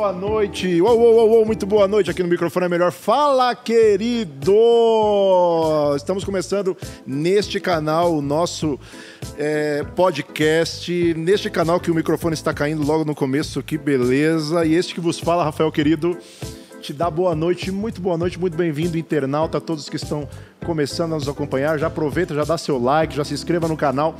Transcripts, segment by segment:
boa noite. Uou, uou, uou, muito boa noite. Aqui no microfone é melhor. Fala, querido! Estamos começando neste canal o nosso é, podcast. Neste canal que o microfone está caindo logo no começo. Que beleza. E este que vos fala, Rafael, querido te dá boa noite, muito boa noite, muito bem-vindo, internauta, todos que estão começando a nos acompanhar. Já aproveita, já dá seu like, já se inscreva no canal.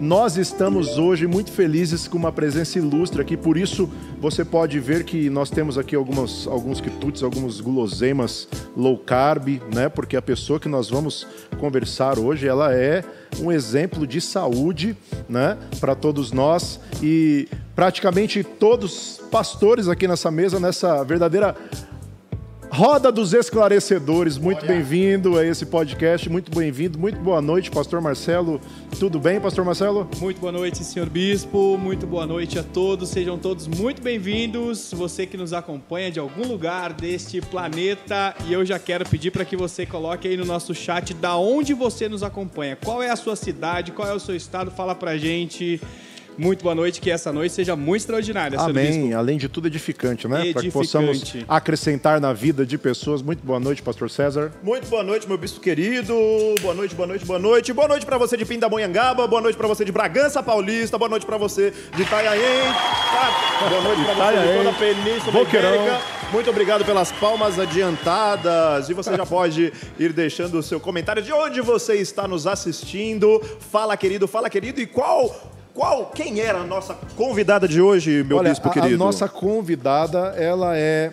Nós estamos hoje muito felizes com uma presença ilustre aqui, por isso você pode ver que nós temos aqui algumas, alguns quitutes, alguns guloseimas low carb, né? Porque a pessoa que nós vamos conversar hoje, ela é um exemplo de saúde, né? Para todos nós e praticamente todos pastores aqui nessa mesa, nessa verdadeira Roda dos Esclarecedores, muito bem-vindo a esse podcast, muito bem-vindo, muito boa noite, Pastor Marcelo. Tudo bem, Pastor Marcelo? Muito boa noite, senhor Bispo, muito boa noite a todos, sejam todos muito bem-vindos. Você que nos acompanha de algum lugar deste planeta, e eu já quero pedir para que você coloque aí no nosso chat da onde você nos acompanha, qual é a sua cidade, qual é o seu estado, fala pra gente. Muito boa noite, que essa noite seja muito extraordinária. Amém. Além de tudo, edificante, né? Edificante. Para que possamos acrescentar na vida de pessoas. Muito boa noite, Pastor César. Muito boa noite, meu bispo querido. Boa noite, boa noite, boa noite. Boa noite para você de Pindamonhangaba. Boa noite para você de Bragança Paulista. Boa noite para você de Itanhaém. Ah, boa noite para você de toda a Península Boqueirão. Ibérica. Muito obrigado pelas palmas adiantadas. E você já pode ir deixando o seu comentário de onde você está nos assistindo. Fala, querido, fala, querido. E qual qual, quem era a nossa convidada de hoje, meu Olha, bispo a, querido? a nossa convidada, ela é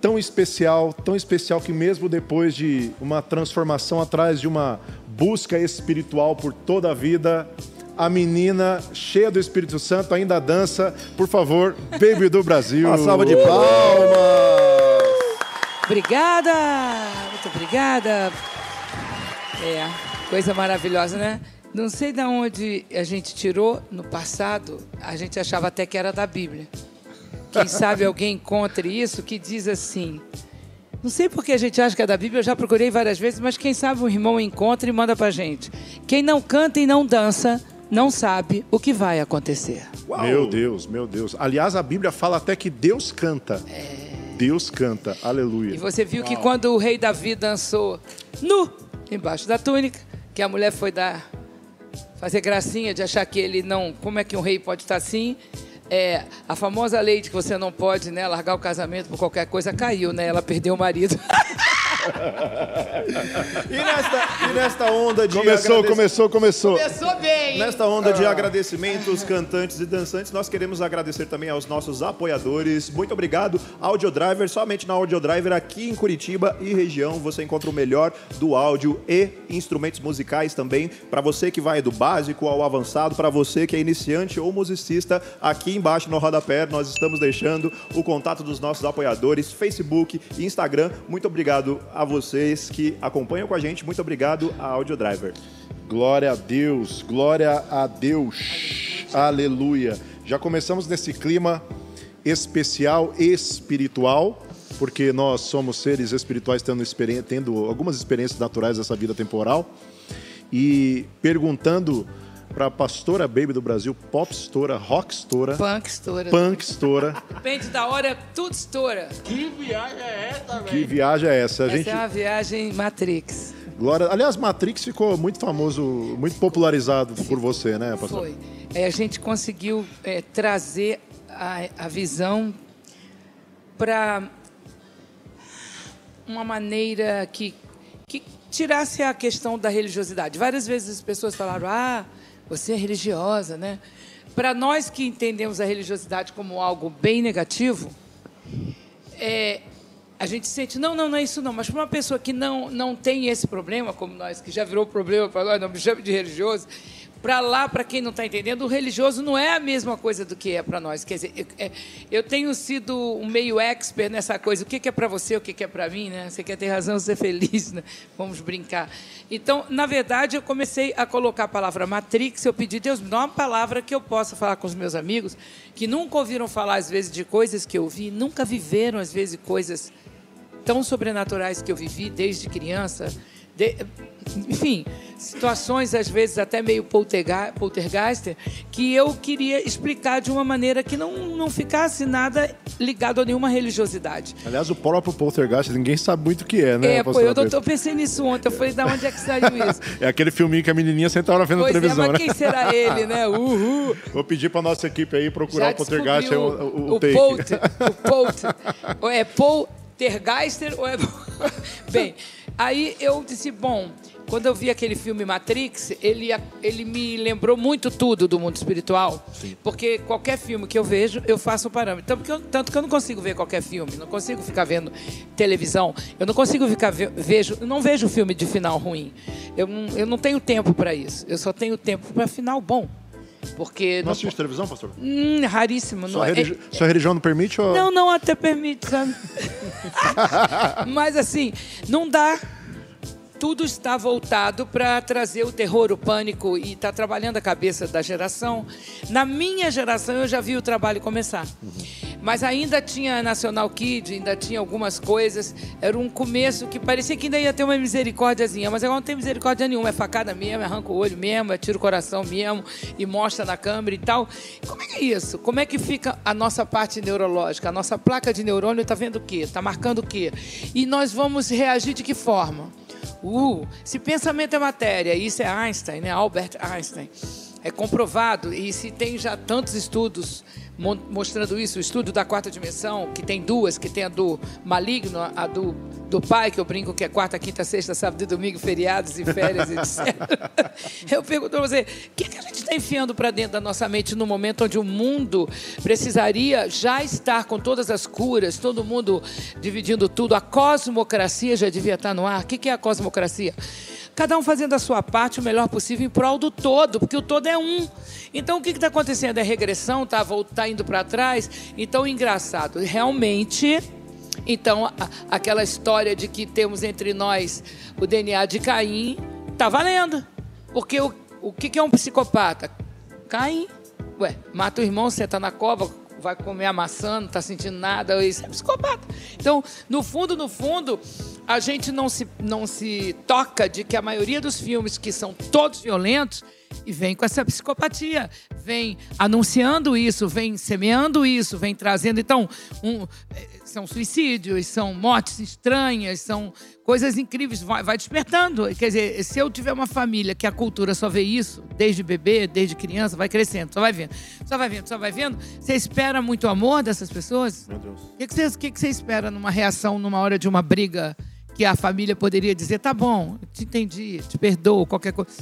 tão especial, tão especial que mesmo depois de uma transformação atrás de uma busca espiritual por toda a vida, a menina cheia do Espírito Santo ainda dança. Por favor, Baby do Brasil. Uma salva de palmas. Obrigada, muito obrigada. É, coisa maravilhosa, né? Não sei de onde a gente tirou no passado, a gente achava até que era da Bíblia. Quem sabe alguém encontre isso que diz assim. Não sei porque a gente acha que é da Bíblia, eu já procurei várias vezes, mas quem sabe um irmão encontra e manda pra gente. Quem não canta e não dança, não sabe o que vai acontecer. Uau. Meu Deus, meu Deus. Aliás, a Bíblia fala até que Deus canta. É... Deus canta, aleluia. E você viu Uau. que quando o rei Davi dançou nu, embaixo da túnica, que a mulher foi dar fazer gracinha de achar que ele não. Como é que um rei pode estar assim? É, a famosa lei de que você não pode né, largar o casamento por qualquer coisa caiu, né? Ela perdeu o marido. e, nesta, e nesta onda de. Começou, agradec... começou, começou. Começou bem. Nesta onda de agradecimentos, cantantes e dançantes, nós queremos agradecer também aos nossos apoiadores. Muito obrigado, Audio Driver. Somente na Audio Driver, aqui em Curitiba e região, você encontra o melhor do áudio e instrumentos musicais também. Para você que vai do básico ao avançado, para você que é iniciante ou musicista, aqui embaixo no rodapé nós estamos deixando o contato dos nossos apoiadores, Facebook e Instagram. Muito obrigado a vocês que acompanham com a gente. Muito obrigado a Audio Driver. Glória a Deus, glória a Deus. Aleluia. Já começamos nesse clima especial espiritual, porque nós somos seres espirituais tendo, tendo algumas experiências naturais dessa vida temporal. E perguntando para a pastora baby do Brasil, pop estoura, rock estoura, punk estoura, punk estoura. Depende da hora, tudo estoura. Que viagem é essa, velho? Que viagem é essa? A essa gente... é uma viagem Matrix. Glória. Aliás, Matrix ficou muito famoso, muito popularizado por você, né, pastor? Foi. É, a gente conseguiu é, trazer a, a visão para uma maneira que, que tirasse a questão da religiosidade. Várias vezes as pessoas falaram: ah, você é religiosa, né? Para nós que entendemos a religiosidade como algo bem negativo, é, a gente sente, não, não, não é isso não. Mas para uma pessoa que não, não tem esse problema, como nós, que já virou problema para nós, não me chame de religioso, para lá, para quem não está entendendo, o religioso não é a mesma coisa do que é para nós. Quer dizer, eu, é, eu, tenho sido um meio expert nessa coisa. O que é para você, o que é para mim, né? Você quer ter razão, ser feliz, né? Vamos brincar. Então, na verdade, eu comecei a colocar a palavra Matrix. Eu pedi, Deus, me dá uma palavra que eu possa falar com os meus amigos que nunca ouviram falar, às vezes, de coisas que eu vi, nunca viveram, às vezes, coisas tão sobrenaturais que eu vivi desde criança de- enfim, situações às vezes até meio poltergeister, que eu queria explicar de uma maneira que não, não ficasse nada ligado a nenhuma religiosidade. Aliás, o próprio poltergeist, ninguém sabe muito o que é, né? é, pô, eu, eu pensei nisso ontem, eu falei, da onde é que saiu isso? É aquele filminho que a menininha senta hora vendo pois é, televisão, mas né? quem será ele, né? Uhul! Vou pedir pra nossa equipe aí procurar Já o poltergeist, descobriu o, o, o o take. Polt, o Polt. É Poltergeister ou é... Bem, aí eu disse, bom, quando eu vi aquele filme Matrix, ele, ele me lembrou muito tudo do mundo espiritual. Porque qualquer filme que eu vejo, eu faço um parâmetro. Tanto que, eu, tanto que eu não consigo ver qualquer filme, não consigo ficar vendo televisão, eu não consigo ficar ve, vejo, não vejo filme de final ruim. Eu, não- eu não tenho tempo para isso. Eu só tenho tempo para final bom. Porque Não assiste televisão, pastor? Hum, raríssimo. Sua, Não, é- religi- sua religião não permite? Ou... não, não, até permite, sabe? Mas assim, não dá. Tudo está voltado para trazer o terror, o pânico e está trabalhando a cabeça da geração. Na minha geração eu já vi o trabalho começar. Mas ainda tinha National Kid, ainda tinha algumas coisas. Era um começo que parecia que ainda ia ter uma misericórdiazinha, mas agora não tem misericórdia nenhuma. É facada mesmo, é arranca o olho mesmo, é tira o coração mesmo e mostra na câmera e tal. Como é que é isso? Como é que fica a nossa parte neurológica? A nossa placa de neurônio está vendo o quê? Está marcando o quê? E nós vamos reagir de que forma? Uh, se pensamento é matéria, isso é Einstein, né? Albert Einstein. É comprovado, e se tem já tantos estudos mostrando isso, o estudo da quarta dimensão, que tem duas, que tem a do maligno, a do, do pai, que eu brinco que é quarta, quinta, sexta, sábado e domingo, feriados e férias, etc. Eu pergunto para você, o que, que a gente está enfiando para dentro da nossa mente no momento onde o mundo precisaria já estar com todas as curas, todo mundo dividindo tudo, a cosmocracia já devia estar no ar. O que, que é a cosmocracia? Cada um fazendo a sua parte o melhor possível em prol do todo, porque o todo é um. Então o que está acontecendo? É regressão, está tá indo para trás? Então, engraçado, realmente. Então, aquela história de que temos entre nós o DNA de Caim, tá valendo. Porque o, o que, que é um psicopata? Caim. Ué, mata o irmão, senta na cova, vai comer a maçã, não está sentindo nada, isso é psicopata. Então, no fundo, no fundo, a gente não se, não se toca de que a maioria dos filmes que são todos violentos e vem com essa psicopatia, vem anunciando isso, vem semeando isso, vem trazendo. Então, um, são suicídios, são mortes estranhas, são coisas incríveis, vai, vai despertando. Quer dizer, se eu tiver uma família que a cultura só vê isso, desde bebê, desde criança, vai crescendo, só vai vendo, só vai vendo, só vai vendo. Você espera muito amor dessas pessoas? Meu Deus. O que, que, você, que que você espera numa reação, numa hora de uma briga, que a família poderia dizer, tá bom, te entendi, te perdoo, qualquer coisa.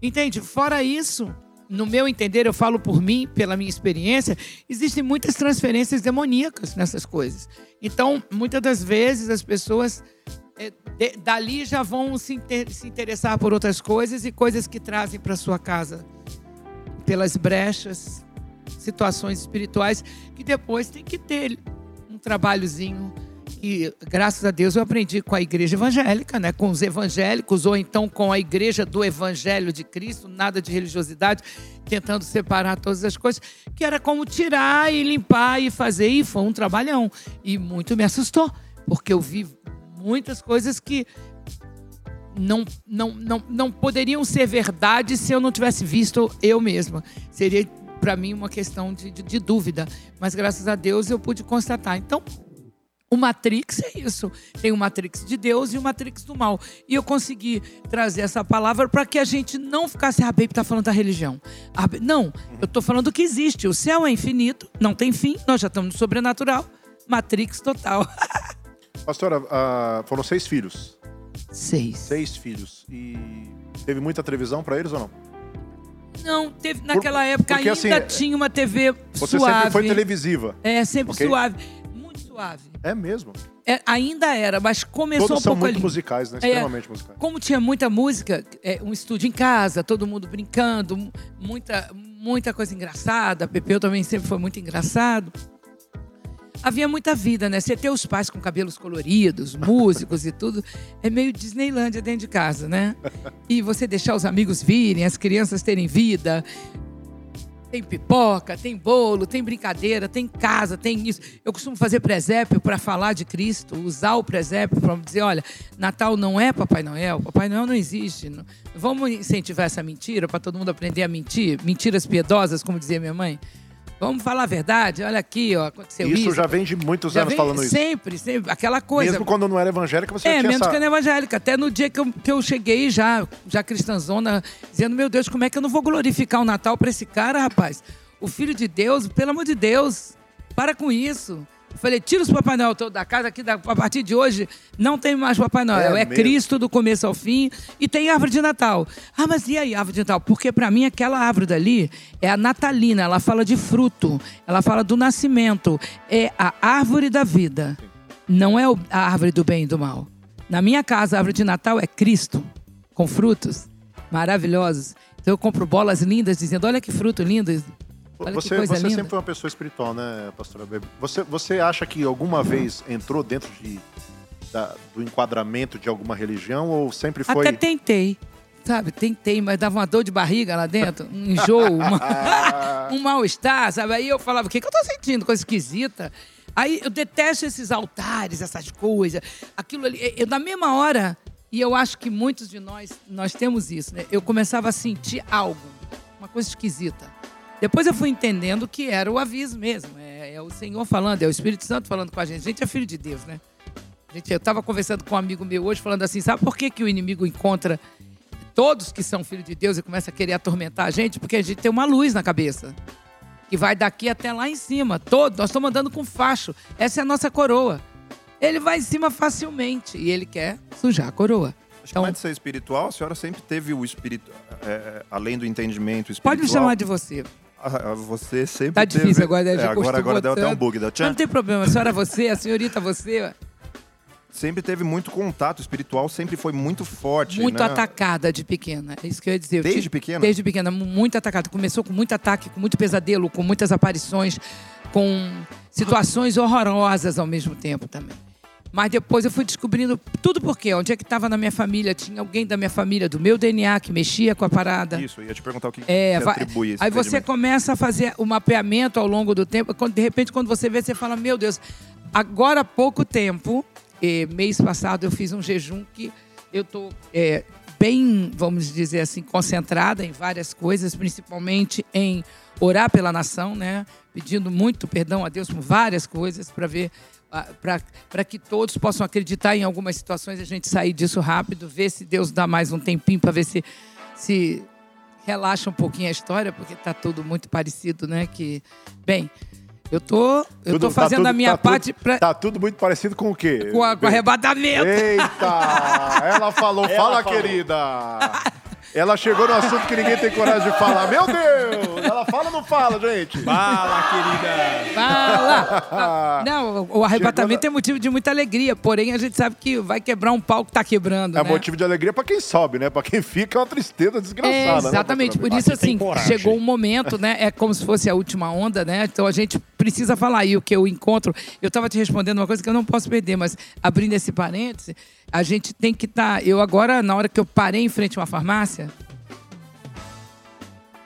Entende? Fora isso, no meu entender, eu falo por mim, pela minha experiência, existem muitas transferências demoníacas nessas coisas. Então, muitas das vezes, as pessoas é, de- dali já vão se, inter- se interessar por outras coisas e coisas que trazem para sua casa pelas brechas, situações espirituais que depois tem que ter um trabalhozinho que, graças a Deus, eu aprendi com a igreja evangélica, né? com os evangélicos, ou então com a igreja do Evangelho de Cristo, nada de religiosidade, tentando separar todas as coisas, que era como tirar e limpar e fazer, e foi um trabalhão. E muito me assustou, porque eu vi muitas coisas que não, não, não, não poderiam ser verdade se eu não tivesse visto eu mesma. Seria, para mim, uma questão de, de, de dúvida. Mas, graças a Deus, eu pude constatar. Então, o Matrix é isso. Tem o Matrix de Deus e o Matrix do mal. E eu consegui trazer essa palavra para que a gente não ficasse, ah, Baby está falando da religião. Ah, não, eu estou falando que existe. O céu é infinito, não tem fim, nós já estamos no sobrenatural. Matrix total. Pastora, ah, foram seis filhos. Seis. Seis filhos. E teve muita televisão pra eles ou não? Não, teve, naquela época porque, ainda assim, tinha uma TV Você suave. sempre foi televisiva. É, sempre Ok? suave. Muito suave. É mesmo. É, ainda era, mas começou Todos um são pouco muito ali. musicais, né? É. Extremamente musicais. Como tinha muita música, é, um estúdio em casa, todo mundo brincando, mu- muita, muita coisa engraçada. Pepeu também sempre foi muito engraçado. Havia muita vida, né? Você ter os pais com cabelos coloridos, músicos e tudo, é meio Disneylândia dentro de casa, né? E você deixar os amigos virem, as crianças terem vida. Tem pipoca, tem bolo, tem brincadeira, tem casa, tem isso. Eu costumo fazer presépio para falar de Cristo, usar o presépio para dizer, olha, Natal não é Papai Noel, Papai Noel não existe. Vamos incentivar essa mentira para todo mundo aprender a mentir, mentiras piedosas, como dizia minha mãe. Vamos falar a verdade. Olha aqui, ó, aconteceu isso. Isso já vem de muitos Já anos falando isso. sempre, sempre, aquela coisa. Mesmo quando não era evangélica, você É, tinha menos essa... que na evangélica. Até no dia que eu, que eu cheguei já, já cristãzona, dizendo, meu Deus, como é que eu não vou glorificar o Natal para esse cara, rapaz? O filho de Deus, pelo amor de Deus, para com isso. Eu falei, tira os Papai Noel todo da casa, aqui da- a partir de hoje não tem mais Papai Noel. É É? Cristo do começo ao fim e tem árvore de Natal. Ah, mas e aí, árvore de Natal? Porque para mim aquela árvore dali é a natalina, ela fala de fruto, ela fala do nascimento, é a árvore da vida. Não é a árvore do bem e do mal. Na minha casa, a árvore de Natal é Cristo, com frutos maravilhosos. Então eu compro bolas lindas, dizendo: olha que fruto lindo. Olha Você, você linda. sempre foi uma pessoa espiritual, né, pastora Bebe? Você, você acha que alguma vez entrou dentro de, da- do enquadramento de alguma religião ou sempre foi... Até tentei, sabe? Tentei, mas dava uma dor de barriga lá dentro, um enjoo, uma- um mal-estar, sabe? Aí eu falava: o que, que eu tô sentindo? Coisa esquisita. Aí eu detesto esses altares, essas coisas, aquilo ali. Eu, na mesma hora, e eu acho que muitos de nós, nós temos isso, né? Eu começava a sentir algo, uma coisa esquisita. Depois eu fui entendendo que era o aviso mesmo. É, é o Senhor falando, é o Espírito Santo falando com a gente. A gente é filho de Deus, né? Gente, eu estava conversando com um amigo meu hoje, falando assim: sabe por que, que o inimigo encontra todos que são filhos de Deus e começa a querer atormentar a gente? Porque a gente tem uma luz na cabeça. Que vai daqui até lá em cima. Todo, nós estamos andando com facho. Essa é a nossa coroa. Ele vai em cima facilmente e ele quer sujar a coroa. Acho que Então, mais de ser espiritual, a senhora sempre teve o espírito, é, além do entendimento espiritual. pode me chamar de você. Você sempre Tá teve... difícil agora, né? É, agora, agora deu até um bug. Da Mas Não tem problema, a senhora é você, a senhorita é você. Sempre teve muito contato espiritual, sempre foi muito forte. Muito né? atacada de pequena. É isso que eu ia dizer. Desde pequena? Desde pequena, mu- muito atacada. Começou com muito ataque, com muito pesadelo, com muitas aparições, com situações horrorosas ao mesmo tempo também. Mas depois eu fui descobrindo tudo por quê. Onde é que estava na minha família? Tinha alguém da minha família, do meu DNA, que mexia com a parada. Isso, eu ia te perguntar o que É, você atribui esse aí você começa a fazer o mapeamento ao longo do tempo. Quando, de repente, quando você vê, você fala: Meu Deus, agora há pouco tempo, eh, mês passado, eu fiz um jejum que eu estou bem, vamos dizer assim, concentrada em várias coisas, principalmente em orar pela nação, né? Pedindo muito perdão a Deus por várias coisas para ver. Para que todos possam acreditar em algumas situações, a gente sair disso rápido, ver se Deus dá mais um tempinho para ver se, se relaxa um pouquinho a história, porque tá tudo muito parecido, né? Que, bem, eu tô, eu Tudo- tô tá fazendo tudo- a minha tá tudo- parte pra, Tá tudo muito parecido com o quê? com, a- com arrebatamento. Eita! Ela falou, fala, querida! Ela chegou no assunto que ninguém tem coragem de falar. Meu Deus! Fala ou não fala, gente? Fala, querida. Fala! Não, o- arrebatamento Chegou é motivo de muita alegria, porém a gente sabe que vai quebrar um pau que tá quebrando, É né? motivo de alegria pra quem sobe, né? Pra quem fica é uma tristeza desgraçada, É, né? exatamente, por pastora isso assim, chegou um momento, né? É como se fosse a última onda, né? Então a gente precisa falar. E o que eu encontro, eu estava te respondendo uma coisa que eu não posso perder, mas abrindo esse parêntese, a gente tem que estar. eu agora, na hora que eu parei em frente a uma farmácia,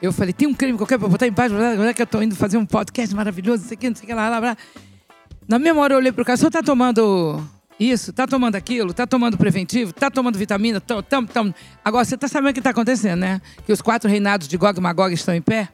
eu falei, tem um crime qualquer para botar embaixo, que eu tô indo fazer um podcast maravilhoso, não sei o que, não sei o que, lá, lá, lá. Na mesma hora eu olhei pro cara, o senhor tá tomando isso? Tá tomando aquilo? Tá tomando preventivo? Tá tomando vitamina? Tam, tam, tam. Agora, você tá sabendo o que tá acontecendo, né? Que os quatro reinados de Gog e Magog estão em pé?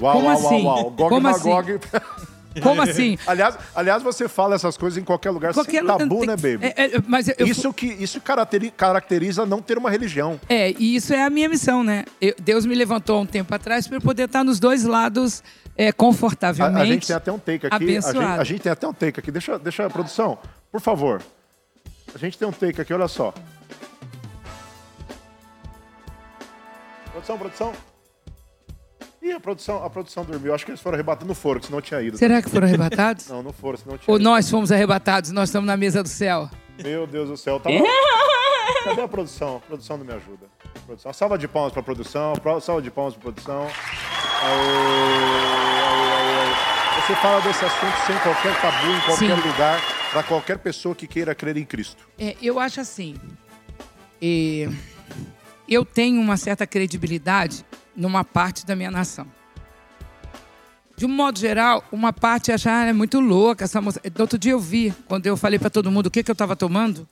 Uau, Como uau, assim? uau, uau. Gog Como e assim? Como assim? aliás, aliás, você fala essas coisas em qualquer lugar Qualquer sem tabu, né, baby? É, é, mas eu- isso que isso caracteri- caracteriza não ter uma religião. É, e isso é a minha missão, né? Eu- Deus me levantou há um tempo atrás para eu poder estar nos dois lados é, A, confortavelmente. a gente tem até um take aqui. A gente, a gente tem até um take aqui. Deixa, deixa a produção, por favor. A gente tem um take aqui, olha só. Produção, produção. Ih, a produção, a produção dormiu. Acho que eles foram arrebatando no foro, que senão tinha ido. Será que foram arrebatados? Não, não foram, senão tinha Ou ido. nós fomos arrebatados, nós estamos na mesa do céu? Meu Deus do céu. Tava... Cadê a produção? A produção não me ajuda. Produção. Salva de palmas pra produção. pro- Salva de palmas pra produção. Você fala desse assunto sem qualquer tabu, em qualquer Sim. lugar, pra qualquer pessoa que queira crer em Cristo. É, eu acho assim. é, eu tenho uma certa credibilidade numa parte da minha nação. de um modo geral, uma parte acha, ah, é muito louca essa moça. Outro dia eu vi, quando eu falei para todo mundo o que, que eu estava tomando,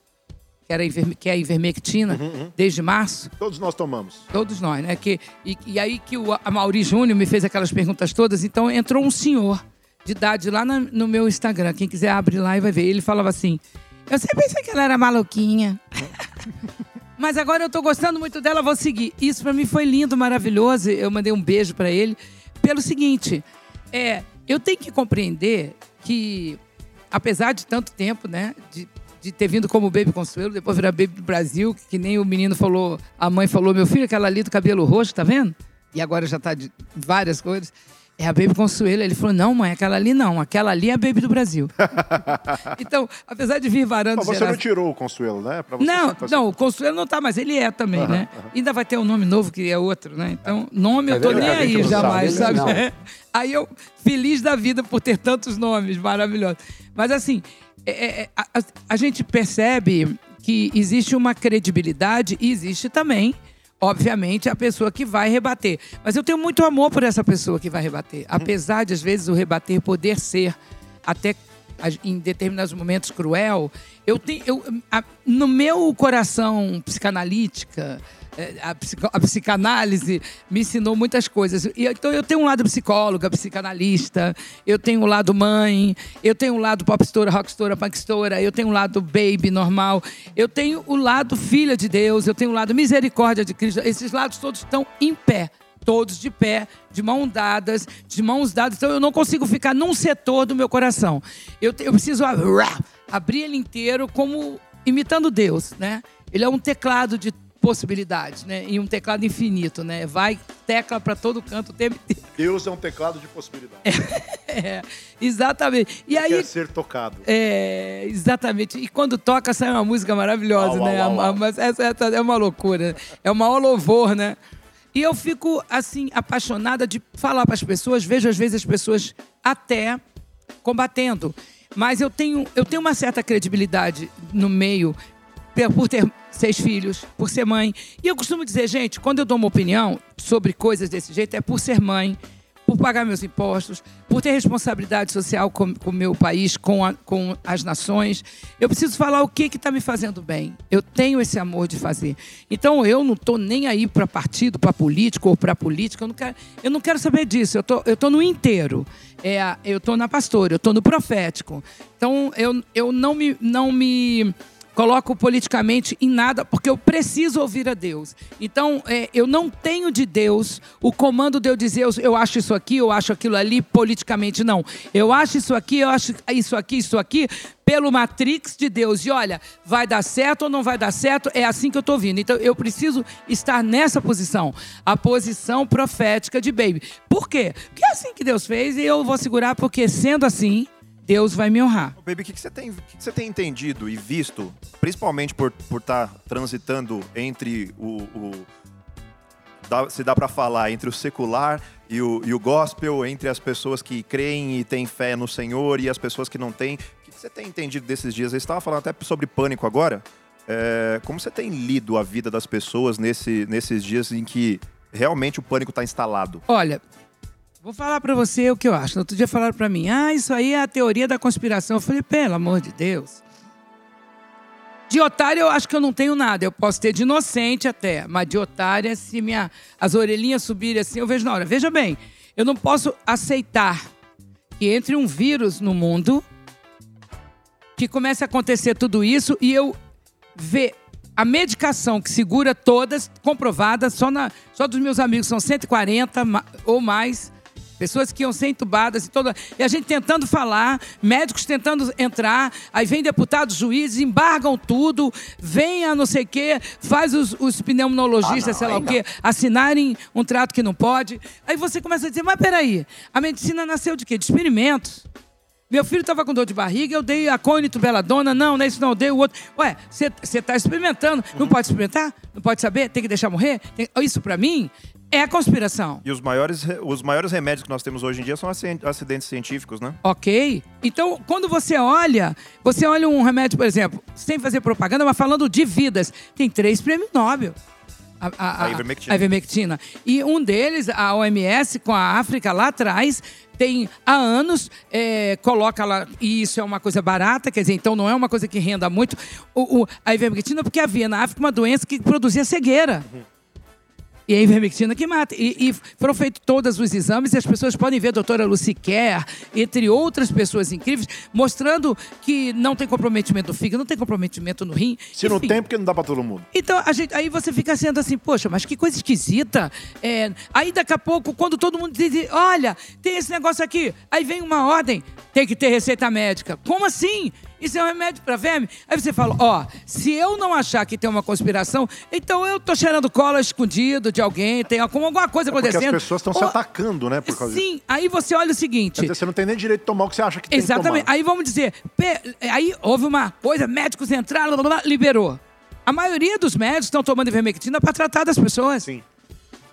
que, era que é a ivermectina, desde março. Todos nós tomamos. Todos nós, né? Que, e, e aí que o a Mauri Júnior me fez aquelas perguntas todas, então entrou um senhor de idade lá na- no meu Instagram. Quem quiser abre lá e vai ver. Ele falava assim: Eu sempre pensei que ela era maluquinha. Mas agora eu tô gostando muito dela, vou seguir. Isso pra mim foi lindo, maravilhoso. Eu mandei um beijo pra ele. Pelo seguinte, é, eu tenho que compreender que, apesar de tanto tempo, né, de, de ter vindo como Baby Consuelo, depois virar Baby do Brasil, que, que nem o menino falou, a mãe falou, meu filho, aquela ali do cabelo roxo, tá vendo? E agora já tá de várias cores. É a Baby Consuelo. Ele falou, não, mãe, aquela ali não. Aquela ali é a Baby do Brasil. então, apesar de vir varando Mas você gerações- não tirou o Consuelo, né? Você não, não, o Consuelo não tá, mas ele é também, né? Ainda vai ter um nome novo que é outro, né? Então, nome eu É tô nem verdade, aí não jamais, sabe, sabe? não. Aí eu, feliz da vida por ter tantos nomes maravilhosos. Mas assim, é- é- é, a, a- a gente percebe que existe uma credibilidade e existe também, obviamente, a pessoa que vai rebater. Mas eu tenho muito amor por essa pessoa que vai rebater. Apesar de, às vezes, o rebater poder ser até em determinados momentos cruel, eu tenho eu, a- no meu coração psicanalítica, a, psico- a psicanálise me ensinou muitas coisas. E, então eu tenho um lado psicóloga, psicanalista, eu tenho um lado mãe, eu tenho um lado popstora, rockstora, punkstora, eu tenho um lado baby normal, eu tenho o lado filha de Deus, eu tenho o lado misericórdia de Cristo. Esses lados todos estão em pé todos de pé, de mãos dadas, de mãos dadas. Então eu não consigo ficar num setor do meu coração. Eu, eu preciso ab- abrir ele inteiro como imitando Deus, né? Ele é um teclado de possibilidades, né? E um teclado infinito, né? Vai tecla para todo canto o tempo inteiro. Deus é um teclado de possibilidades. É, exatamente. E aí Quer ser tocado. é, exatamente. E quando toca, sai uma música maravilhosa, Au, né? au, au, A- a- au. Mas essa, essa é uma loucura. É uma louvor, né? E eu fico, assim, apaixonada de falar para as pessoas. Vejo, às vezes, as pessoas até combatendo. Mas eu tenho, eu tenho uma certa credibilidade no meio por ter seis filhos, por ser mãe. E eu costumo dizer, gente, quando eu dou uma opinião sobre coisas desse jeito, é por ser mãe, por pagar meus impostos, por ter responsabilidade social com o meu país, com, a- com as nações. Eu preciso falar o que está me fazendo bem. Eu tenho esse amor de fazer. Então eu não estou nem aí para partido, para político ou para política. Eu não quero, eu não quero saber disso. Eu tô, estou no inteiro. É, eu estou na pastora, eu estou no profético. Então eu, eu não me. Não me coloco politicamente em nada, porque eu preciso ouvir a Deus. Então, é, eu não tenho de Deus o comando de eu dizer, eu, eu acho isso aqui, eu acho aquilo ali, politicamente, não. Eu acho isso aqui, eu acho isso aqui, isso aqui, pelo matrix de Deus. E olha, vai dar certo ou não vai dar certo, é assim que eu estou vindo. Então, eu preciso estar nessa posição, a posição profética de baby. Por quê? Porque é assim que Deus fez e eu vou segurar, porque sendo assim, Deus vai me honrar. Ô, Baby, o que, que você tem, que, que você tem entendido e visto, principalmente por estar por tá transitando entre o. o dá- se dá pra falar, entre o secular e o, e o gospel, entre as pessoas que creem e têm fé no Senhor e as pessoas que não têm. O que, que você tem entendido desses dias? Você estava falando até sobre pânico agora. É, como você tem lido a vida das pessoas nesse, nesses dias em que realmente o pânico está instalado? Olha, vou falar pra você o que eu acho. Outro dia falaram pra mim, ah, isso aí é a teoria da conspiração. Eu falei, pelo amor de Deus. De otário eu acho que eu não tenho nada. Eu posso ter de inocente até, mas de otária, se minha, as orelhinhas subirem assim, eu vejo na hora. Veja bem, eu não posso aceitar que entre um vírus no mundo, que comece a acontecer tudo isso e eu ver a medicação que segura todas, comprovada, só, na, só dos meus amigos são 140 ma- ou mais. Pessoas que iam ser entubadas e toda. E a gente tentando falar, médicos tentando entrar, aí vem deputados, juízes, embargam tudo, vem a não sei o quê, faz os, os pneumologistas, sei lá o quê, assinarem um trato que não pode. Aí você começa a dizer, mas peraí, a medicina nasceu de quê? De experimentos. Meu filho estava com dor de barriga, eu dei a cônito beladona, não, não é isso não, eu dei o outro. Ué, você está experimentando, não pode experimentar? Não pode saber? Tem que deixar morrer? Tem- Isso para mim é a conspiração. E os maiores, re- os maiores remédios que nós temos hoje em dia são acidentes científicos, né? Ok? Então, quando você olha, você olha um remédio, por exemplo, sem fazer propaganda, mas falando de vidas, tem três prêmios Nobel. A, a- A ivermectina. a ivermectina. E um deles, a OMS, com a África lá atrás, tem há anos, é, coloca lá, e isso é uma coisa barata, quer dizer, então não é uma coisa que renda muito, o, o- a ivermectina, porque havia na África uma doença que produzia cegueira. E a ivermectina que mata. E, e foram feitos todos os exames e as pessoas podem ver a doutora Lucy Kerr, entre outras pessoas incríveis, mostrando que não tem comprometimento no fígado, não tem comprometimento no rim. Se não Enfim, tem, porque não dá pra todo mundo. então, a gente, aí você fica sendo assim, poxa, mas que coisa esquisita. É, aí daqui a pouco, quando todo mundo diz, olha, tem esse negócio aqui, aí vem uma ordem, tem que ter receita médica. Como assim? Isso é um remédio para verme? Aí você fala, ó, se eu não achar que tem uma conspiração, então eu tô cheirando cola escondido de alguém, tem alguma coisa É porque as acontecendo. pessoas estão se atacando, né? Por causa disso. Sim, aí você olha o seguinte. Dizer, você não tem nem direito de tomar o que você acha que tem Exatamente. que tomar. Aí vamos dizer, aí houve uma coisa, médicos entraram, blá, blá, liberou. A maioria dos médicos estão tomando ivermectina para tratar das pessoas. Sim.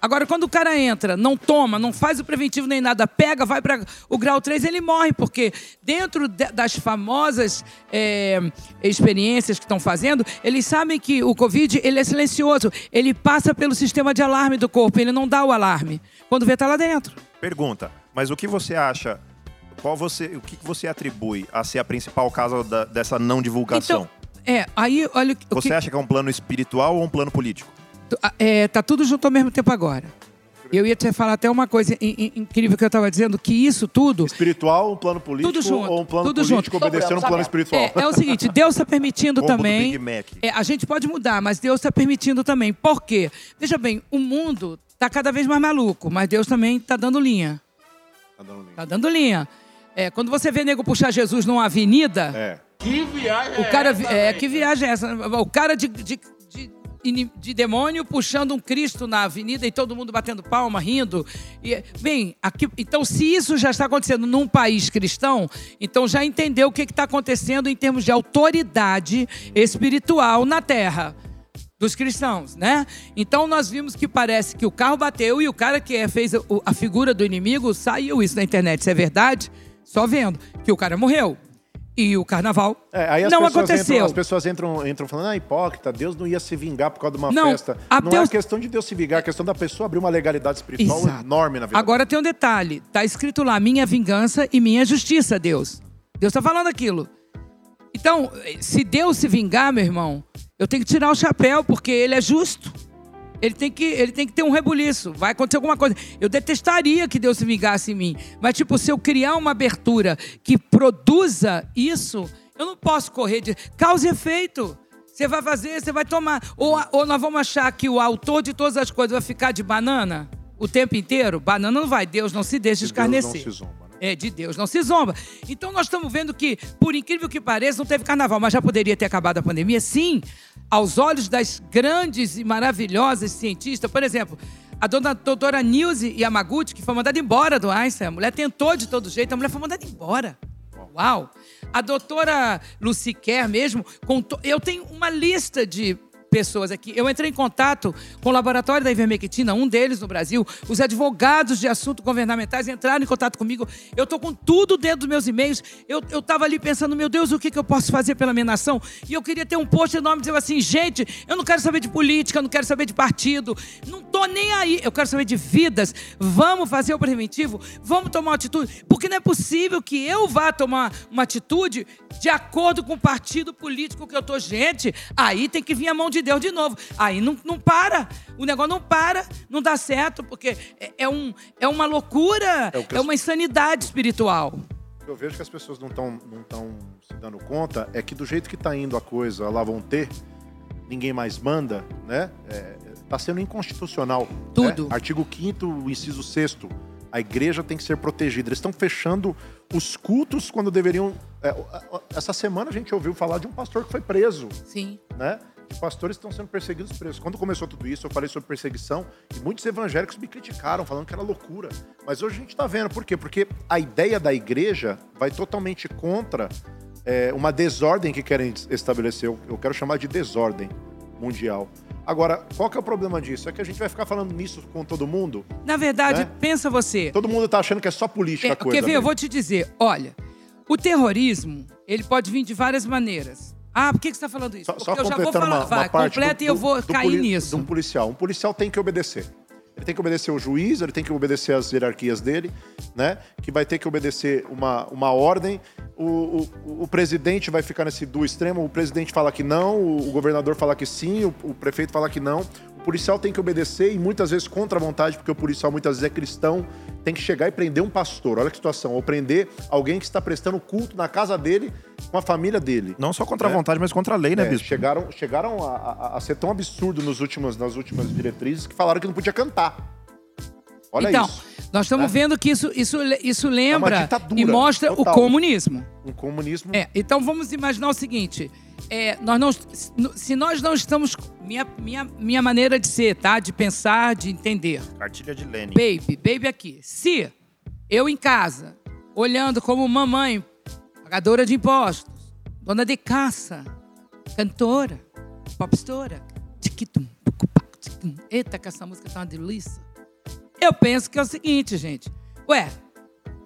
Agora, quando o cara entra, não toma, não faz o preventivo nem nada, pega, vai para o grau 3, ele morre, porque dentro de- das famosas é, experiências que estão fazendo, eles sabem que o Covid ele é silencioso, ele passa pelo sistema de alarme do corpo, ele não dá o alarme. Quando vê, tá lá dentro. Pergunta, mas o que você acha, qual você, o que você atribui a ser a principal causa da- dessa não divulgação? Então, é, aí olha o que- o você que. acha que é um plano espiritual ou um plano político? Ah, É, tá tudo junto ao mesmo tempo agora. Eu ia te falar até uma coisa in- in- incrível que eu estava dizendo, que isso tudo Espiritual, um plano político Tudo junto, ou um plano tudo político junto. obedecendo um plano espiritual. é, é o seguinte, Deus está permitindo Combo também. Big Mac. É, a gente pode mudar, mas Deus está permitindo também. Por quê? Veja bem, o mundo está cada vez mais maluco, mas Deus também está dando linha. Tá dando link. Está dando linha. É, quando você vê nego puxar Jesus numa avenida, É. Que viagem o cara. é essa, É, que viagem é essa? O cara de, de, de, demônio puxando um Cristo na avenida e todo mundo batendo palma, rindo. E, bem, aqui, então, se isso já está acontecendo num país cristão, então já entendeu o que está acontecendo em termos de autoridade espiritual na terra. Dos cristãos, né? Então nós vimos que parece que o carro bateu e o cara que é- fez a figura do inimigo saiu isso na internet. Isso é verdade? Só vendo que o cara morreu. E o carnaval É, aí as não pessoas aconteceu. Entram, as pessoas entram, entram falando, ah, hipócrita, Deus não ia se vingar por causa de uma Não, festa. não Deus- é questão de Deus se vingar, é questão da pessoa abrir uma legalidade espiritual Exato. enorme na vida. Agora tem um detalhe: tá escrito lá, minha vingança e minha justiça, Deus. Deus está falando aquilo. Então, se Deus se vingar, meu irmão, eu tenho que tirar o chapéu, porque ele é justo. Ele tem, que, ele tem que ter um rebuliço. Vai acontecer alguma coisa. Eu detestaria que Deus se vingasse em mim. Mas, tipo, se eu criar uma abertura que produza isso, eu não posso correr de. Causa e efeito. Você vai fazer, você vai tomar. Ou, ou nós vamos achar que o autor de todas as coisas vai ficar de banana o tempo inteiro? Banana não vai. Deus não se deixa De Deus não escarnecer. se zomba, né? É, de Deus não se zomba. Então nós estamos vendo que, por incrível que pareça, não teve carnaval, mas já poderia ter acabado a pandemia? Sim, aos olhos das grandes e maravilhosas cientistas. Por exemplo, a dona, doutora Nilce Yamaguchi, que foi mandada embora do Einstein. A mulher tentou de todo jeito, a mulher foi mandada embora. Uau! A doutora Lucy Kerr mesmo, contou, eu tenho uma lista de pessoas aqui. Eu entrei em contato com o laboratório da ivermectina, um deles no Brasil. Os advogados de assuntos governamentais entraram em contato comigo. Eu estou com tudo dentro dos meus e-mails. Eu estava ali pensando, meu Deus, o que, que eu posso fazer pela minha nação? E eu queria ter um post enorme dizendo assim, gente, eu não quero saber de política, eu não quero saber de partido, não tô nem aí. Eu quero saber de vidas. Vamos fazer o preventivo, vamos tomar uma atitude. Porque não é possível que eu vá tomar uma atitude de acordo com o partido político que eu tô. Gente, aí tem que vir a mão de Deus de novo. Aí não, não para. O negócio não para, não dá certo, porque é, é um, é uma loucura, É o que é as- uma insanidade espiritual. Eu vejo que as pessoas não estão não tão se dando conta é que do jeito que está indo a coisa, lá vão ter, ninguém mais manda, né? Está sendo inconstitucional. Tudo. né? Artigo 5 inciso 6 a igreja tem que ser protegida. Eles estão fechando os cultos quando deveriam... é, essa semana a gente ouviu falar de um pastor que foi preso, Sim. né? Os pastores estão sendo perseguidos presos. Quando começou tudo isso, eu falei sobre perseguição e muitos evangélicos me criticaram, falando que era loucura. Mas hoje a gente está vendo. Por quê? Porque a ideia da igreja vai totalmente contra é, uma desordem que querem estabelecer. Eu, eu quero chamar de desordem mundial. Agora, qual que é o problema disso? É que a gente vai ficar falando nisso com todo mundo? Na verdade, Né? pensa você. Todo mundo tá achando que é só política É, a coisa. quer ver? Eu né? vou te dizer. Olha, o terrorismo, ele pode vir de várias maneiras. Ah, por que, que você está falando isso? Só, Porque só eu já vou falar. uma, Vai, uma parte completa do- e eu do- vou do cair poli- nisso. De um policial. Um policial tem que obedecer. Ele tem que obedecer o juiz, ele tem que obedecer as hierarquias dele, né? Que vai ter que obedecer uma, uma ordem. O, o, o presidente vai ficar nesse do extremo. O presidente fala que não, o, o governador fala que sim, o, o prefeito fala que não. O policial tem que obedecer e muitas vezes contra a vontade, porque o policial muitas vezes é cristão, tem que chegar e prender um pastor. Olha que situação. Ou prender alguém que está prestando culto na casa dele com a família dele. Não só contra a É. vontade, mas contra a lei, né, É, bispo? chegaram chegaram a, a- a ser tão absurdo nos últimos, nas últimas diretrizes que falaram que não podia cantar. Olha então, isso. nós estamos né? vendo que isso, isso, isso lembra ditadura e mostra o total. comunismo. Um comunismo. É, então vamos imaginar o seguinte: é, nós não, se nós não estamos. Minha, minha, minha maneira de ser, tá? De pensar, de entender. Cartilha de Lenin. Baby, baby aqui. Se eu em casa, olhando como mamãe, pagadora de impostos, dona de caça, cantora, popstora, tiquitum, tiquitum. eita, que essa música tá uma delícia. Eu penso que é o seguinte, gente. Ué,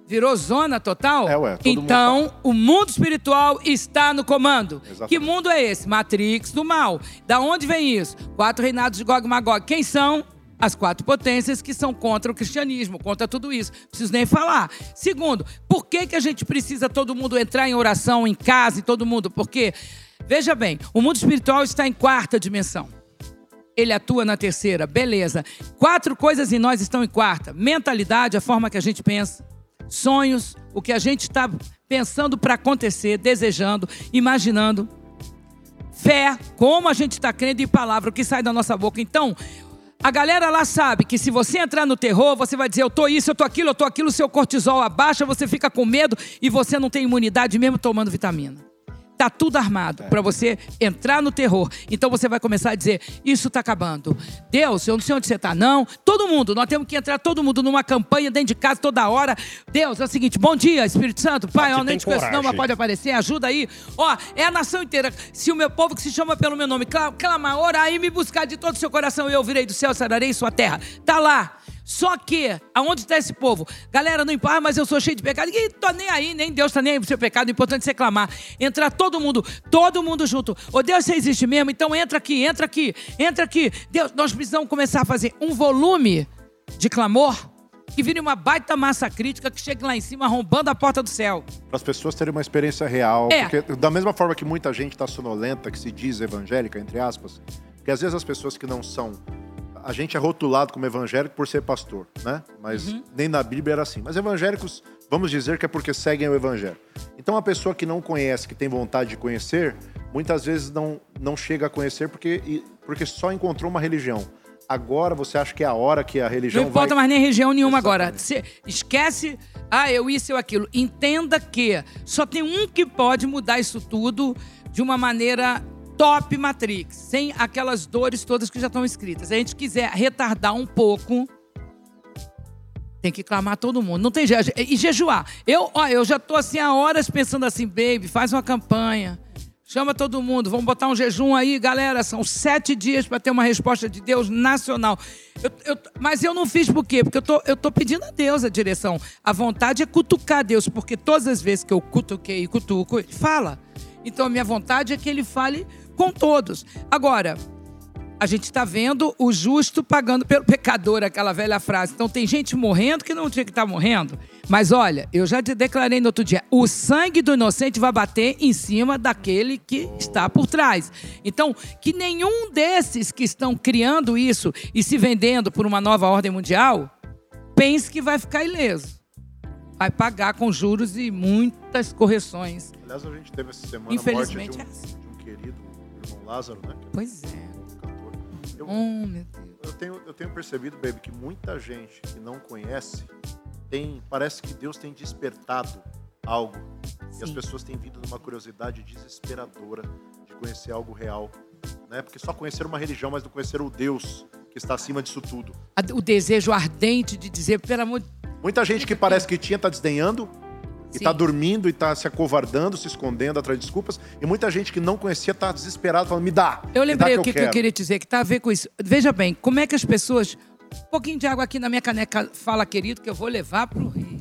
virou zona total? É, ué, todo mundo então, o mundo espiritual está no comando. Exatamente. Que mundo é esse? Matrix do mal. Da onde vem isso? Quatro reinados de Gog e Magog. Quem são? As quatro potências que são contra o cristianismo, contra tudo isso. Preciso nem falar. Segundo, por que, que a gente precisa todo mundo entrar em oração em casa e todo mundo? Porque, veja bem, o mundo espiritual está em quarta dimensão. Ele atua na terceira, beleza. Quatro coisas em nós estão em quarta: mentalidade, a forma que a gente pensa, sonhos, o que a gente está pensando para acontecer, desejando, imaginando, fé, como a gente está crendo e palavra, o que sai da nossa boca. Então, a galera lá sabe que se você entrar no terror, você vai dizer eu tô isso, eu tô aquilo, eu tô aquilo, seu cortisol abaixa, você fica com medo e você não tem imunidade mesmo tomando vitamina. Tá tudo armado para você entrar no terror. Então você vai começar a dizer: Isso tá acabando. Deus, eu não sei onde você tá, não. Todo mundo, nós temos que entrar todo mundo numa campanha dentro de casa toda hora. Deus, é o seguinte: Bom dia, Espírito Santo. Pai, eu nem te conheço, não, mas pode aparecer, ajuda aí. Ó, é a nação inteira. Se o meu povo que se chama pelo meu nome cla- clamar, orar e me buscar de todo o seu coração, eu virei do céu, sararei sua terra. Tá lá. Só que, aonde está esse povo? Galera, não importa, mas eu sou cheio de pecado. E tô nem aí, nem Deus tá nem aí pro seu pecado. O importante é você clamar. Entrar todo mundo, todo mundo junto. Ô Deus, você existe mesmo? Então entra aqui, entra aqui, entra aqui. Deus, nós precisamos começar a fazer um volume de clamor que vire uma baita massa crítica que chegue lá em cima arrombando a porta do céu. Para as pessoas terem uma experiência real. É. Porque, da mesma forma que muita gente está sonolenta, que se diz evangélica, entre aspas, porque às vezes as pessoas que não são. A gente é rotulado como evangélico por ser pastor, né? Mas Uhum. nem na Bíblia era assim. Mas evangélicos, vamos dizer que é porque seguem o evangelho. Então a pessoa que não conhece, que tem vontade de conhecer, muitas vezes não, não chega a conhecer porque, porque só encontrou uma religião. Agora você acha que é a hora que a religião Não importa vai... mais nem região nenhuma agora. Exatamente. Você esquece, ah, eu isso, eu aquilo. Entenda que só tem um que pode mudar isso tudo de uma maneira top Matrix, sem aquelas dores todas que já estão escritas. Se a gente quiser retardar um pouco, tem que clamar todo mundo. Não tem jeito. E jejuar. Eu, ó, eu já tô assim há horas pensando assim, baby, faz uma campanha. Chama todo mundo, vamos botar um jejum aí, galera. São sete dias para ter uma resposta de Deus nacional. Eu- eu- mas eu não fiz por quê? Porque eu tô, eu tô pedindo a Deus a direção. A vontade é cutucar Deus, porque todas as vezes que eu cutuquei e cutuco, ele fala. Então a minha vontade é que ele fale com todos. Agora, a gente está vendo o justo pagando pelo pecador, aquela velha frase. Então tem gente morrendo que não tinha que estar morrendo. Mas olha, eu já te declarei no outro dia: o sangue do inocente vai bater em cima daquele que está por trás. Então, que nenhum desses que estão criando isso e se vendendo por uma nova ordem mundial pense que vai ficar ileso. Vai pagar com juros e muitas correções. Aliás, a gente teve essa semana Infelizmente a é morte assim. de um, querido irmão Lázaro, né? Pois é. cantor. Eu, Oh, meu Deus. eu tenho, eu tenho percebido, baby, que muita gente que não conhece tem. Parece que Deus tem despertado algo. E as Sim. pessoas têm vindo numa curiosidade desesperadora de conhecer algo real. Né? Porque só conhecer uma religião, mas não conhecer o Deus que está acima disso tudo. O desejo ardente de dizer, pelo amor de Muita gente que parece que tinha tá desdenhando. E Sim. tá dormindo e tá se acovardando, se escondendo atrás de desculpas. E muita gente que não conhecia tá desesperado, falando, me dá. Eu me dá lembrei o que que, que eu quero." queria dizer, que tá a ver com isso. Veja bem, como é que as pessoas. Um pouquinho de água aqui na minha caneca, fala, querido, que eu vou levar pro Rio.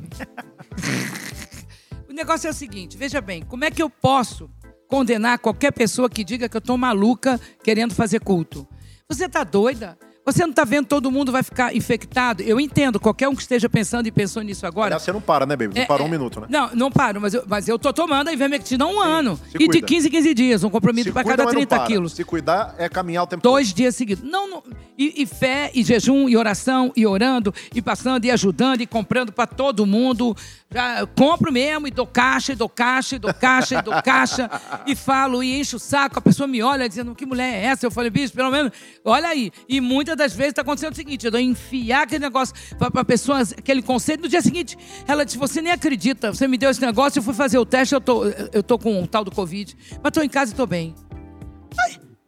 o negócio é o seguinte: veja bem, como é que eu posso condenar qualquer pessoa que diga que eu tô maluca querendo fazer culto. Você tá doida? Você não tá vendo todo mundo vai ficar infectado? Eu entendo, qualquer um que esteja pensando e pensou nisso agora. Aliás, você não para, né, baby? Não É, parou um é, minuto, né? Não, não paro, mas eu, mas eu tô tomando a ivermectina há um ano. se E de cuida. 15 em 15 dias, um compromisso para cada mas não 30 para. quilos. Se cuidar é caminhar o tempo Dois dias seguidos. Não, não. E, e fé, e jejum, e oração, e orando, e passando, e ajudando, e comprando para todo mundo. Já compro mesmo, e dou caixa, e dou caixa, e dou caixa, e dou caixa. e falo, e encho o saco. A pessoa me olha dizendo, que mulher é essa? Eu falei, bicho, pelo menos, olha aí. E muitas das vezes está acontecendo o seguinte, eu dou enfiar aquele negócio para a pessoa, aquele conceito. No dia seguinte, ela disse, você nem acredita, você me deu esse negócio, eu fui fazer o teste, eu tô, eu tô com o tal do Covid. Mas tô em casa e tô bem.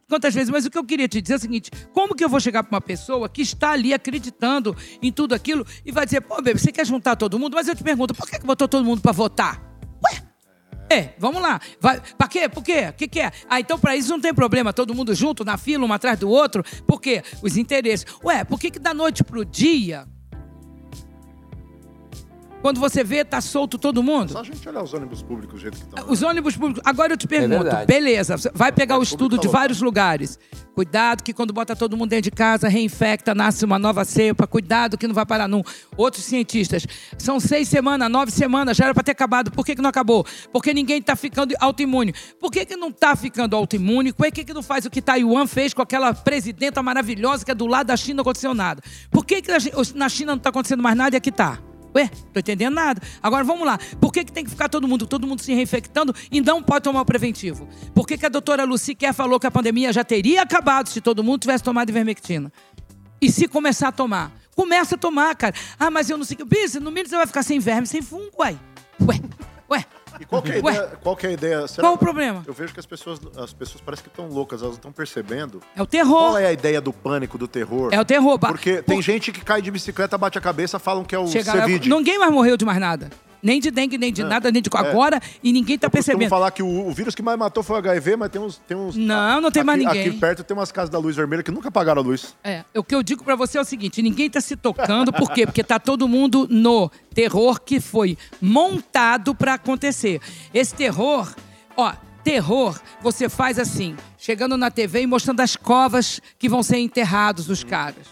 Quantas vezes? Mas o que eu queria te dizer é o seguinte: como que eu vou chegar para uma pessoa que está ali acreditando em tudo aquilo e vai dizer, pô, bebê, você quer juntar todo mundo? Mas eu te pergunto, por que, que botou todo mundo para votar? É, vamos lá. Vai, pra quê? Por quê? O que, que é? Ah, então para isso não tem problema, todo mundo junto, na fila, um atrás do outro. Por quê? Os interesses. Ué, por que, que da noite pro dia, quando você vê, tá solto todo mundo? Só a gente olhar os ônibus públicos do jeito que estão. Os ônibus públicos. Agora eu te pergunto, verdade. beleza, você vai pegar o estudo de tá vários lugares. Cuidado que quando bota todo mundo dentro de casa, reinfecta, nasce uma nova cepa. Cuidado que não vai parar num. Outros cientistas. São seis semanas, nove semanas, já era para ter acabado. Por que, que não acabou? Porque ninguém está ficando autoimune. Por que, que não está ficando autoimune? Por que, que não faz o que Taiwan fez com aquela presidenta maravilhosa que é do lado da China não aconteceu nada? Por que, que na China não está acontecendo mais nada e aqui está? Ué, tô entendendo nada. Agora vamos lá. Por que, que tem que ficar todo mundo, todo mundo se reinfectando e não pode tomar o preventivo? Por que, que a doutora Lucy Kerr falou que a pandemia já teria acabado se todo mundo tivesse tomado ivermectina? E se começar a tomar? Começa a tomar, cara. Ah, mas eu não sei o que. No mínimo você vai ficar sem verme, sem fungo, uai. Ué, ué. E qual que é a Ué. ideia? Qual que é a ideia? Será- Qual o problema? Eu vejo que as pessoas, as pessoas parecem que estão loucas, elas estão percebendo. É o terror. Qual é a ideia do pânico, do terror? É o terror. Ba- Porque tem gente que cai de bicicleta, bate a cabeça, falam que é o Chegaram-. Ninguém mais morreu de mais nada. Nem de dengue, nem de nada, nem de. Agora, e ninguém tá É. Eu costumo percebendo. falar que o, o vírus que mais matou foi o HIV, mas tem uns... Tem uns Não, não tem mais aqui- ninguém. Aqui perto tem umas casas da luz vermelha que nunca apagaram a luz. É, o que eu digo pra você é o seguinte: ninguém tá se tocando, por quê? Porque tá todo mundo no terror que foi montado pra acontecer. Esse terror, ó, terror, você faz assim, chegando na TV e mostrando as covas que vão ser enterrados os caras.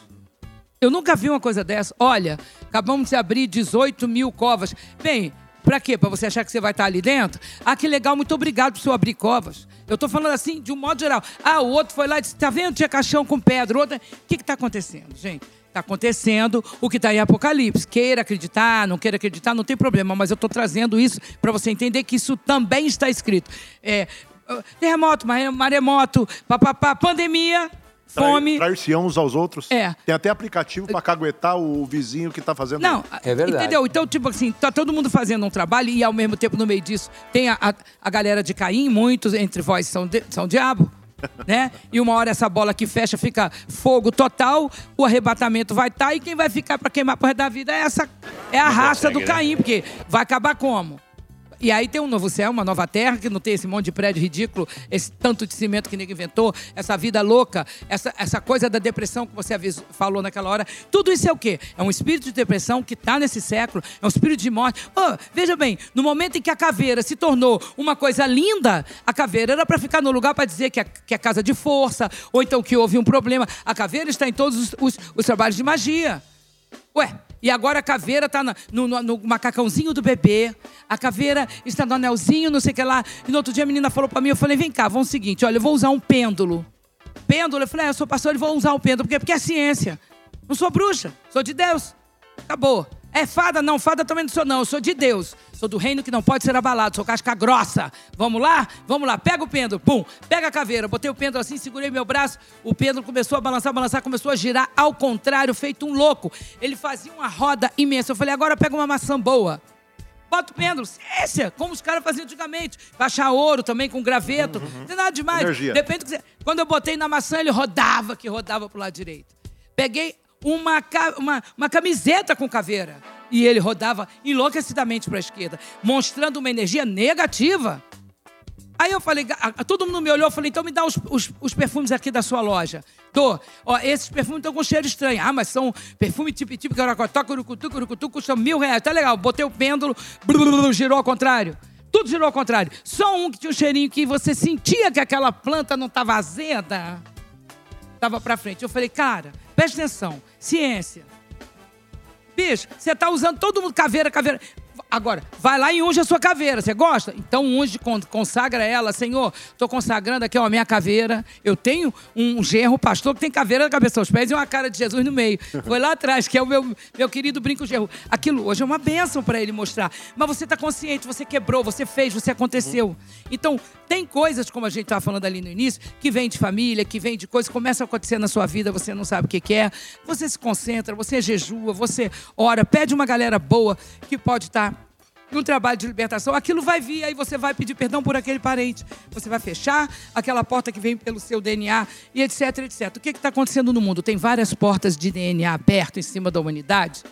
Eu nunca vi uma coisa dessa. Olha, acabamos de abrir 18 mil covas. Bem, pra quê? Pra você achar que você vai estar ali dentro? Ah, que legal, muito obrigado por senhor abrir covas. Eu tô falando assim, de um modo geral. Ah, o outro foi lá e disse, tá vendo? Tinha caixão com pedra. O outro... O que que tá acontecendo, gente? Tá acontecendo o que está em Apocalipse. Queira acreditar, não queira acreditar, não tem problema. Mas eu tô trazendo isso para você entender que isso também está escrito. É, ah, terremoto, mare- maremoto, papapá, pandemia, fome... Trair-se uns aos outros. É. Tem até aplicativo pra caguetar o vizinho que tá fazendo... Não, É verdade. Entendeu? Então, tipo assim, tá todo mundo fazendo um trabalho e ao mesmo tempo no meio disso tem a, a, a galera de Caim, muitos entre vós são, de- são diabo. Né? E uma hora essa bola que fecha fica fogo total, o arrebatamento vai estar e quem vai ficar para queimar por resto da vida é essa é a raça do Caim, porque vai acabar como? E aí tem um novo céu, uma nova terra, que não tem esse monte de prédio ridículo, esse tanto de cimento que ninguém inventou, essa vida louca, essa, essa coisa da depressão que você falou naquela hora. Tudo isso é o quê? É um espírito de depressão que está nesse século, é um espírito de morte. Oh, veja bem, no momento em que a caveira se tornou uma coisa linda, a caveira era para ficar no lugar para dizer que é, que é casa de força, ou então que houve um problema. A caveira está em todos os, os- os trabalhos de magia. Ué, e agora a caveira tá na- no, no- no macacãozinho do bebê, a caveira está no anelzinho, não sei o que lá. E no outro dia a menina falou pra mim, eu falei, vem cá, vamos o seguinte, olha, eu vou usar um pêndulo. Pêndulo? Eu falei, é, eu sou pastor, eu vou usar um pêndulo. Por quê? Porque é ciência. Não sou bruxa, sou de Deus. Acabou. É fada? Não, fada também não sou, não. Eu sou de Deus. Sou do reino que não pode ser abalado. Sou casca grossa. Vamos lá? Vamos lá. Pega o pêndulo. Pum. Pega a caveira. Botei o pêndulo assim, segurei meu braço. O pêndulo começou a balançar, balançar, começou a girar ao contrário, feito um louco. Ele fazia uma roda imensa. Eu falei, agora pega uma maçã boa. Bota o pêndulo, ciência, como os caras faziam antigamente. Achar ouro também com graveto. Não tem nada demais. Energia. Depende do que você... Quando eu botei na maçã, ele rodava, que rodava pro lado direito. Peguei uma, uma, uma camiseta com caveira. E ele rodava enlouquecidamente para a esquerda, mostrando uma energia negativa. Aí eu falei, todo mundo me olhou, eu falei, então me dá os, os- os perfumes aqui da sua loja. Tô. Ó, esses perfumes estão com cheiro estranho. Ah, mas são perfume tipo tipo caracotó, curucutu, curucutu, custam mil reais. Tá legal. Botei o pêndulo, blu, girou ao contrário. Tudo girou ao contrário. Só um que tinha um cheirinho que você sentia que aquela planta não estava azeda, estava para frente. Eu falei, cara, preste atenção, ciência. Bicho, você tá usando todo mundo caveira, caveira. Agora, vai lá e unge a sua caveira. Você gosta? Então unge, consagra ela. Senhor, estou consagrando aqui ó, a minha caveira. Eu tenho um genro pastor que tem caveira na cabeça aos pés e uma cara de Jesus no meio. Foi lá atrás, que é o meu, meu querido brinco genro. Aquilo hoje é uma bênção para ele mostrar. Mas você está consciente, você quebrou, você fez, você aconteceu. Então, tem coisas, como a gente estava falando ali no início, que vem de família, que vem de coisas, começa a acontecer na sua vida, você não sabe o que, é. Você se concentra, você jejua, você ora, pede uma galera boa que pode estar tá num trabalho de libertação, aquilo vai vir, aí você vai pedir perdão por aquele parente. Você vai fechar aquela porta que vem pelo seu DNA e etc, etc. O que está acontecendo no mundo? Tem várias portas de DNA abertas em cima da humanidade.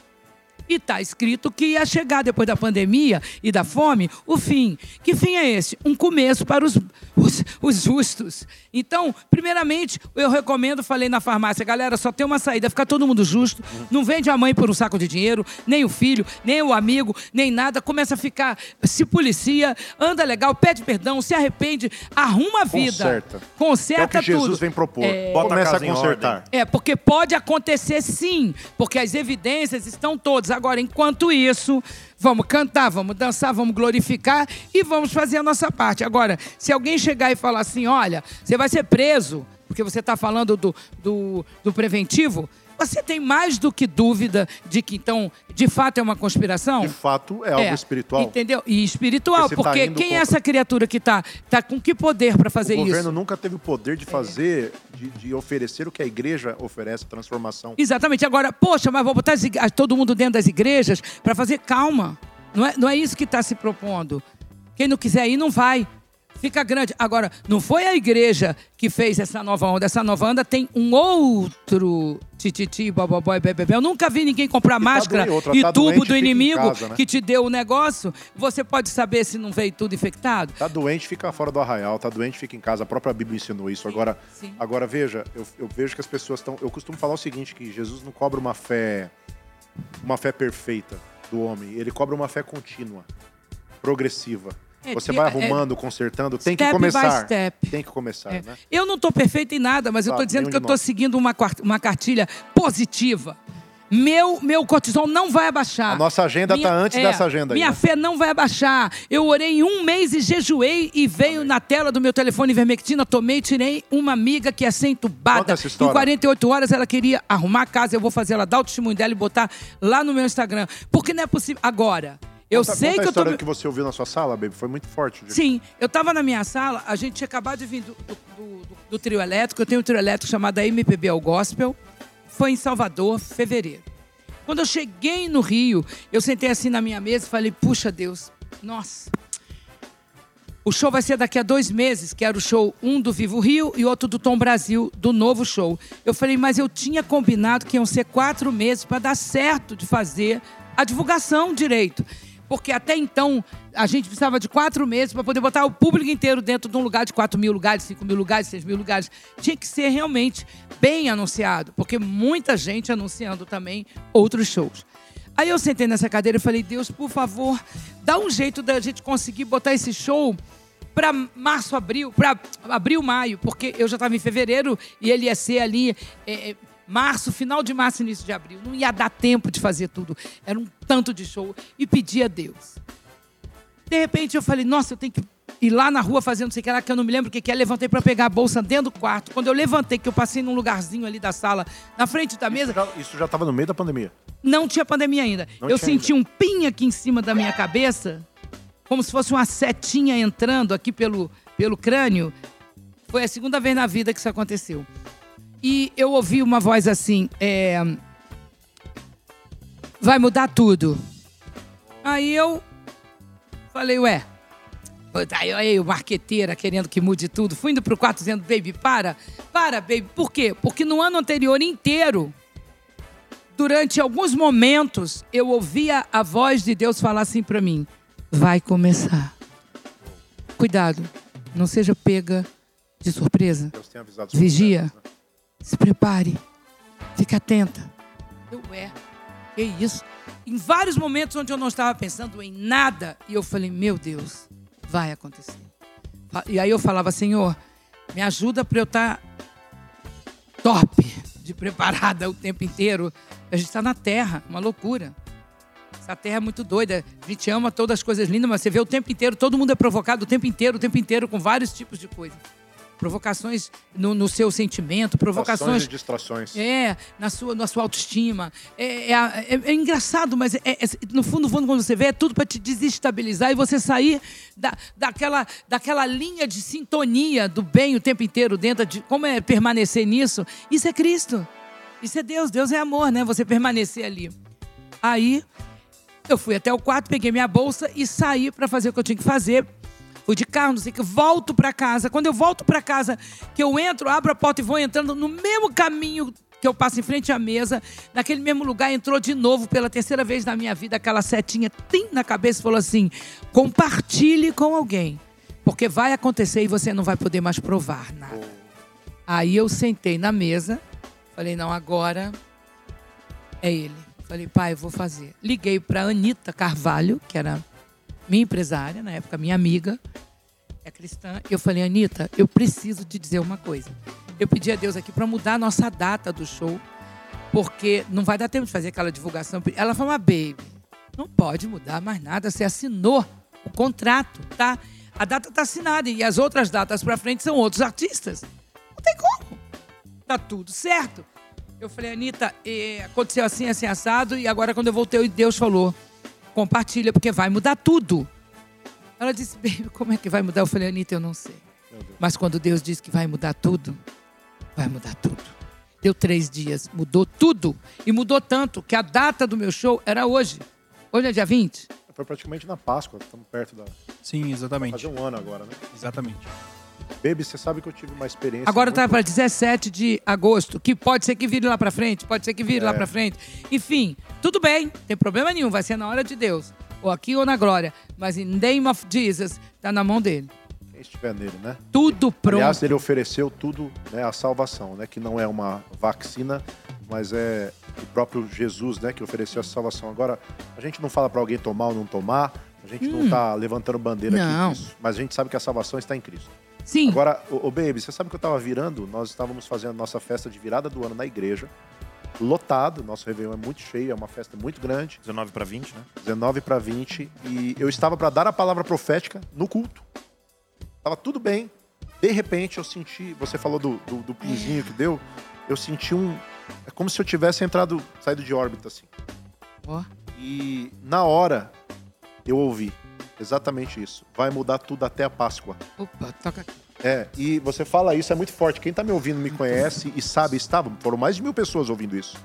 E está escrito que ia chegar depois da pandemia e da fome o fim. Que fim é esse? Um começo para os, os, os justos. Então, primeiramente, eu recomendo, falei na farmácia, galera, só tem uma saída, ficar todo mundo justo. Não vende a mãe por um saco de dinheiro, nem o filho, nem o amigo, nem nada. Começa a ficar, se policia, anda legal, pede perdão, se arrepende, arruma a vida. Conserta. Conserta é o que tudo. Jesus vem propor. É... Começa a, a consertar. É, porque pode acontecer sim, porque as evidências estão todas. Agora, enquanto isso, vamos cantar, vamos dançar, vamos glorificar e vamos fazer a nossa parte. Agora, se alguém chegar e falar assim, olha, você vai ser preso, porque você está falando do, do, do preventivo, você tem mais do que dúvida de que, então, de fato é uma conspiração? De fato é algo É, espiritual. Entendeu? E espiritual, Porque tá quem é contra- essa criatura que está tá com que poder para fazer O governo isso? nunca teve o poder de fazer, de, de oferecer o que a igreja oferece, transformação. Exatamente. Agora, poxa, mas vou botar todo mundo dentro das igrejas para fazer calma. Não é, não é isso que está se propondo. Quem não quiser ir, não vai. Fica grande. Agora, não foi a igreja que fez essa nova onda. Essa nova onda tem um outro tititi, bobobói, bebê. Eu nunca vi ninguém comprar máscara doen- outra e tá tubo doente, do inimigo casa, né? que te deu o negócio. Você pode saber se não veio tudo infectado? Tá doente, fica fora do arraial, tá doente, fica em casa. A própria Bíblia ensinou isso. agora, sim. agora veja, eu, eu vejo que as pessoas estão. Eu costumo falar o seguinte: que Jesus não cobra uma fé, uma fé perfeita do homem. Ele cobra uma fé contínua, progressiva. É, Você é- vai é- arrumando, consertando, tem que começar. step. Tem que começar, É. né? Eu não estou perfeita em nada, mas eu estou dizendo que eu estou seguindo uma, uma cartilha positiva. Meu, meu cortisol não vai abaixar. A nossa agenda Minha- tá antes é, dessa agenda aí. Minha né? fé não vai abaixar. Eu orei um mês e jejuei e veio na tela do meu telefone vermectina, tomei e tirei uma amiga que ia ser entubada. Em história. 48 horas ela queria arrumar a casa, eu vou fazer ela dar o testemunho dela e botar lá no meu Instagram. Porque não é possível. Agora, eu Conta- sei conta que a eu tô. história que você ouviu na sua sala, baby, foi muito forte. Sim, eu estava na minha sala, a gente tinha acabado de vir do, do- do- do- do trio elétrico, eu tenho um trio elétrico chamado MPB ao Gospel, foi em Salvador, fevereiro. Quando eu cheguei no Rio, eu sentei assim na minha mesa e falei, puxa Deus, nossa. O show vai ser daqui a dois meses, que era o show um do Vivo Rio e outro do Tom Brasil, do novo show. Eu falei, mas eu tinha combinado que iam ser quatro meses para dar certo de fazer a divulgação direito. Porque até então a gente precisava de quatro meses para poder botar o público inteiro dentro de um lugar de 4 mil lugares, 5 mil lugares, 6 mil lugares. Tinha que ser realmente bem anunciado, porque muita gente anunciando também outros shows. Aí eu sentei nessa cadeira e falei, Deus, por favor, dá um jeito da gente conseguir botar esse show para março, abril, para abril, maio, porque eu já estava em fevereiro e ele ia ser ali é, março, final de março, início de abril. Não ia dar tempo de fazer tudo. Era um tanto de show e pedi a Deus. De repente eu falei, nossa, eu tenho que ir lá na rua fazendo não sei o que lá, que eu não me lembro o que que é. Levantei para pegar a bolsa dentro do quarto. Quando eu levantei, que eu passei num lugarzinho ali da sala, na frente da mesa, Isso já estava no meio da pandemia. não tinha pandemia ainda. Não eu senti um pin aqui em cima da minha cabeça, como se fosse uma setinha entrando aqui pelo, pelo crânio. Foi a segunda vez na vida que isso aconteceu. E eu ouvi uma voz assim: é, vai mudar tudo. Aí eu falei, ué. Aí, aí, o marqueteira querendo que mude tudo. Fui indo pro quarto dizendo, baby, para, para, baby. Por quê? Porque no ano anterior inteiro, durante alguns momentos, eu ouvia a voz de Deus falar assim para mim: vai começar. Cuidado, não seja pega de surpresa. Deus tem avisado os Vigia. profetas, né? Se prepare, fique atenta. Eu é, que isso? Em vários momentos onde eu não estava pensando em nada, e eu falei: meu Deus, vai acontecer. E aí eu falava, Senhor, me ajuda para eu estar top, de preparada o tempo inteiro. A gente está na terra, uma loucura. Essa terra é muito doida. A gente ama todas as coisas lindas, mas você vê o tempo inteiro, todo mundo é provocado o tempo inteiro, o tempo inteiro, com vários tipos de coisa. Provocações no, no seu sentimento, provocações e distrações. é, na sua, na sua autoestima. É, é, é- é engraçado, mas é- é- no fundo, no fundo, quando você vê, é tudo para te desestabilizar e você sair da, daquela, daquela linha de sintonia do bem o tempo inteiro dentro de. Como é permanecer nisso? Isso é Cristo. Isso é Deus. Deus é amor, né? Você permanecer ali. Aí, eu fui até o quarto, peguei minha bolsa e saí para fazer o que eu tinha que fazer. Fui de carro, não sei o que, volto para casa. Quando eu volto para casa, que eu entro, abro a porta e vou entrando no mesmo caminho que eu passo em frente à mesa, naquele mesmo lugar, entrou de novo pela terceira vez na minha vida aquela setinha tim na cabeça e falou assim: compartilhe com alguém, porque vai acontecer e você não vai poder mais provar nada. Aí eu sentei na mesa, falei: não, agora é ele. Falei, pai, eu vou fazer. Liguei para Anitta Carvalho, que era minha empresária, na época minha amiga, é cristã. Eu falei, Anitta, eu preciso te dizer uma coisa. Eu pedi a Deus aqui para mudar a nossa data do show, porque não vai dar tempo de fazer aquela divulgação. Ela falou, mas baby, não pode mudar mais nada. Você assinou o contrato, tá? A data está assinada e as outras datas para frente são outros artistas. Não tem como. Tá tudo certo. Eu falei, Anitta, eh, aconteceu assim, assim, assado, e agora quando eu voltei, Deus falou, compartilha, porque vai mudar tudo. Ela disse, baby, como é que vai mudar? Eu falei, Anitta, eu não sei. Mas quando Deus diz que vai mudar tudo, vai mudar tudo. Deu três dias, mudou tudo. E mudou tanto que a data do meu show era hoje. Hoje é dia 20? Foi praticamente na Páscoa, estamos perto da. Sim, exatamente. Fazer um ano agora, né? Exatamente. Baby, você sabe que eu tive uma experiência. Agora tá muito- para 17 de agosto, que pode ser que vire lá para frente, pode ser que vire lá É. para frente. Enfim, tudo bem, não tem problema nenhum, vai ser na hora de Deus, ou aqui ou na glória, mas in name of Jesus tá na mão dele. Quem estiver nele, né? Tudo pronto. Aliás, ele ofereceu tudo, né, a salvação, né, que não é uma vacina, mas é o próprio Jesus, né, que ofereceu essa salvação. Agora, a gente não fala para alguém tomar ou não tomar, a gente não tá levantando bandeira Hum. Não. aqui mas a gente sabe que a salvação está em Cristo. Sim, Agora, ô, ô, baby, você sabe que eu tava virando, nós estávamos fazendo a nossa festa de virada do ano na igreja, lotado, nosso Réveillon é muito cheio, é uma festa muito grande, 19 para 20, né? 19 para 20, e eu estava para dar a palavra profética no culto. Tava tudo bem. De repente eu senti, você falou do, do, do pinzinho que deu, eu senti um. É como se eu tivesse entrado, saído de órbita, assim. Ó. E na hora eu ouvi exatamente isso. Vai mudar tudo até a Páscoa. opa, toca aqui. É, e você fala isso, é muito forte. Quem tá me ouvindo me conhece e sabe, estava, foram mais de mil pessoas ouvindo isso.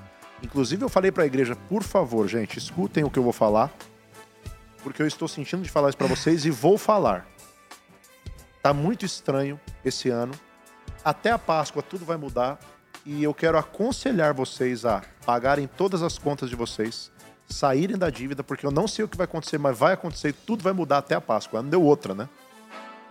Inclusive, eu falei pra igreja, por favor, gente, escutem o que eu vou falar, porque eu estou sentindo de falar isso pra vocês e vou falar. Tá muito estranho esse ano. Até a Páscoa tudo vai mudar e eu quero aconselhar vocês a pagarem todas as contas de vocês, saírem da dívida, porque eu não sei o que vai acontecer, mas vai acontecer e tudo vai mudar até a Páscoa. Não deu outra, né?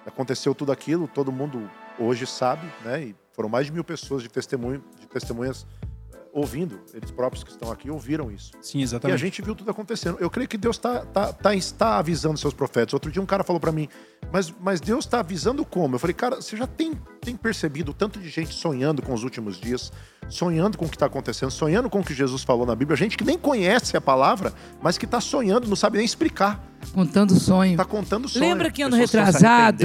Aconteceu tudo aquilo, todo mundo hoje sabe, né? E foram mais de mil pessoas de, testemunho, de testemunhas eh, ouvindo, eles próprios que estão aqui ouviram isso. Sim, E a exatamente. gente viu tudo acontecendo. Eu creio que Deus está tá, tá, está avisando seus profetas. Outro dia um cara falou para mim, mas, mas Deus está avisando como? Eu falei, cara, você já tem, tem percebido o tanto de gente sonhando com os últimos dias, sonhando com o que está acontecendo, sonhando com o que Jesus falou na Bíblia. Gente que nem conhece a palavra, mas que está sonhando, não sabe nem explicar. Contando sonho. Está contando sonho. Lembra que ano retrasado.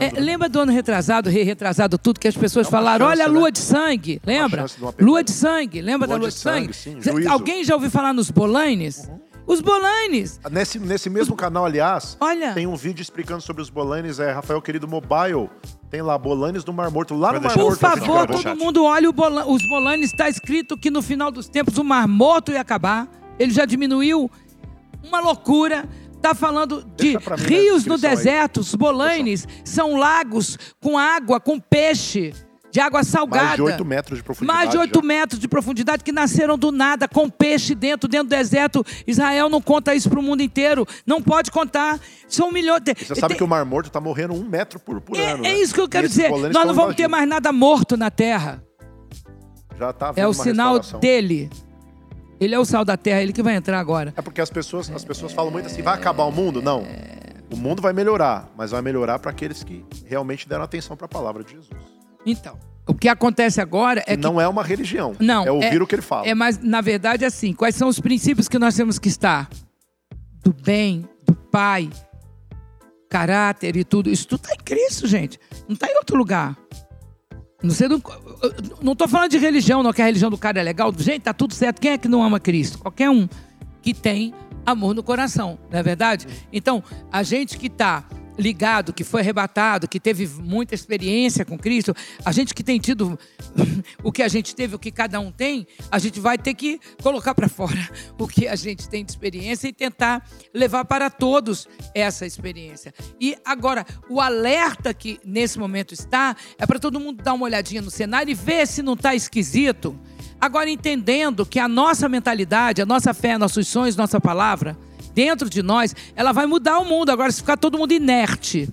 É, né? lembra do ano retrasado, re retrasado, tudo que as pessoas É falaram? chance, Olha a né? lua de sangue, lembra? de. Lua de sangue, lembra Lua da lua de sangue? sangue, sim. Alguém já ouviu falar nos bolanes? Os bolanes! Nesse, nesse mesmo canal, aliás, Olha. tem um vídeo explicando sobre os bolanes. É Rafael Querido Mobile. Tem lá, bolanes do Mar Morto. Lá Vai no Mar Por Morto. gente favor, todo chat. mundo olhe o bola- os bolanes. Está escrito que no final dos tempos o mar morto ia acabar. Ele já diminuiu. Uma loucura. Está falando de na rios no descrição aí. deserto. Os bolanes são lagos com água, com peixe, de água salgada. Mais de 8 metros de profundidade. Mais de 8 já. metros de profundidade que nasceram do nada, com peixe dentro, dentro do deserto. Israel não conta isso para o mundo inteiro. Não pode contar. São milhões. de- Você sabe tem- que o Mar Morto tá morrendo um metro por, por é, ano. é né? isso que eu quero dizer. Nós não vamos ter mais nada morto na terra. Já tá É o sinal dele. Ele é o sal da terra, ele que vai entrar agora. É porque as pessoas, as pessoas falam muito assim, vai acabar o mundo? Não. O mundo vai melhorar, mas vai melhorar para aqueles que realmente deram atenção para a palavra de Jesus. Então, o que acontece agora é que não é uma religião. Não, é ouvir o que ele fala. É, mas na verdade assim, quais são os princípios que nós temos que estar? Do bem, do Pai, caráter e tudo. Isso tudo está em Cristo, gente. Não está em outro lugar. Não sei, não, falando de religião, não que a religião do cara é legal. Gente, tá tudo certo. Quem é que não ama Cristo? Qualquer um que tem amor no coração, não é verdade? Então, a gente que está ligado, que foi arrebatado, que teve muita experiência com Cristo, a gente que tem tido o que a gente teve, o que cada um tem, a gente vai ter que colocar para fora o que a gente tem de experiência e tentar levar para todos essa experiência. E agora, o alerta que nesse momento está é para todo mundo dar uma olhadinha no cenário e ver se não está esquisito. Agora, entendendo que a nossa mentalidade, a nossa fé, nossos sonhos, nossa palavra, dentro de nós, ela vai mudar o mundo. Agora, se ficar todo mundo inerte,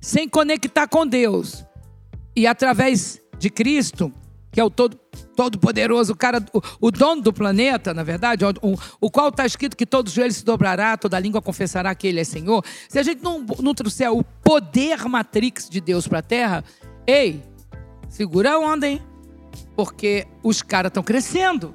sem conectar com Deus, e através de Cristo, que é o todo, todo poderoso, o cara, o, o dono do planeta, na verdade, o, o, qual está escrito que todos os joelhos se dobrará, toda língua confessará que Ele é Senhor. Se a gente não, não trouxer o poder matrix de Deus para a Terra, ei, segura a onda, hein? Porque os caras estão crescendo.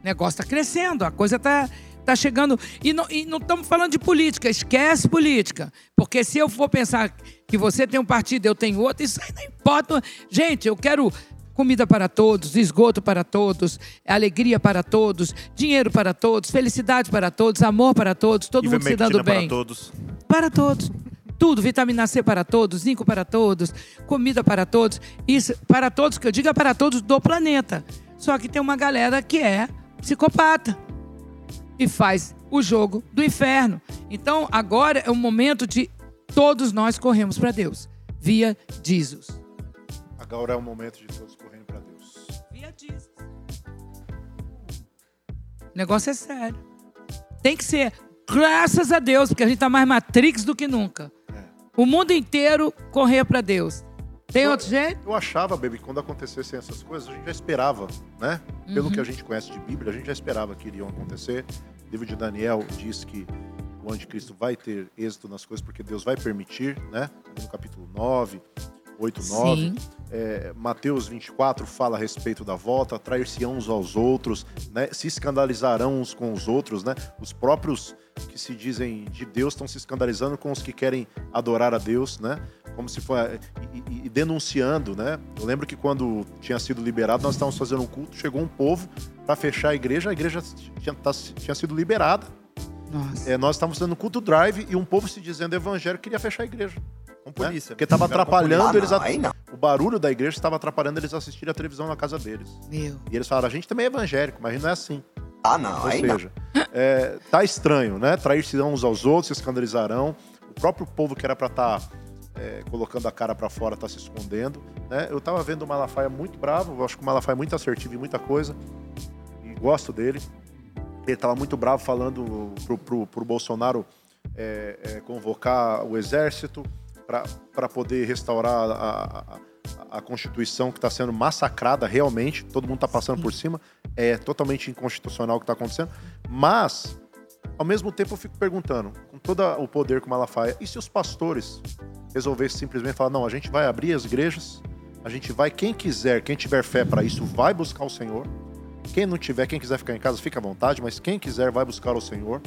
O negócio está crescendo, a coisa está tá chegando. E não, e não estamos falando de política, esquece política. Porque se eu for pensar que você tem um partido, eu tenho outro, isso aí não importa. Gente, eu quero comida para todos, esgoto para todos, alegria para todos, dinheiro para todos, felicidade para todos, amor para todos, todo mundo se dando bem. para todos. Para todos. Tudo, vitamina C para todos, zinco para todos, comida para todos. Isso, para todos, que eu digo é para todos do planeta. Só que tem uma galera que é psicopata e faz o jogo do inferno. Então, agora é o momento de todos nós corremos para Deus, via Jesus. Agora é o momento de todos correndo para Deus. Via Jesus. O negócio é sério. Tem que ser, graças a Deus, porque a gente está mais Matrix do que nunca. É. O mundo inteiro correr para Deus. Tem eu, outro jeito? Eu achava, baby, que quando acontecessem essas coisas, a gente já esperava, né? Pelo uhum. que a gente conhece de Bíblia, a gente já esperava que iriam acontecer. O livro de Daniel diz que o anticristo vai ter êxito nas coisas porque Deus vai permitir, né? No capítulo 9, 8, 9. É, Mateus 24 fala a respeito da volta, trair-se uns aos outros, né? se escandalizarão uns com os outros, né? Os próprios que se dizem de Deus estão se escandalizando com os que querem adorar a Deus, né? Como se for e, e, e, denunciando, né? Eu lembro que quando tinha sido liberado, nós estávamos fazendo um culto, chegou um povo para fechar a igreja, a igreja tinha, tá, tinha sido liberada. É, nós estávamos fazendo culto drive e um povo se dizendo evangélico queria fechar a igreja. Polícia. Né? Porque estava atrapalhando eles. A... O barulho da igreja estava atrapalhando eles assistirem a televisão na casa deles. Meu. E eles falaram: a gente também é evangélico, mas a gente não é assim. Ah, não. Ou seja, é, tá estranho, né? Trair-se uns aos outros, se escandalizarão. O próprio povo que era para estar tá é, colocando a cara para fora, está se escondendo. Né? Eu estava vendo o Malafaia muito bravo, eu acho que o Malafaia é muito assertivo em muita coisa, e gosto dele. Ele estava muito bravo falando pro, pro, pro Bolsonaro é, é, convocar o exército para poder restaurar a, a, a Constituição que está sendo massacrada realmente, todo mundo está passando por cima, é totalmente inconstitucional o que está acontecendo, mas ao mesmo tempo eu fico perguntando, com todo o poder que o Malafaia, e se os pastores resolvesse simplesmente falar: não, a gente vai abrir as igrejas, a gente vai, quem quiser, quem tiver fé para isso, vai buscar o Senhor. Quem não tiver, quem quiser ficar em casa, fica à vontade, mas quem quiser, vai buscar o Senhor.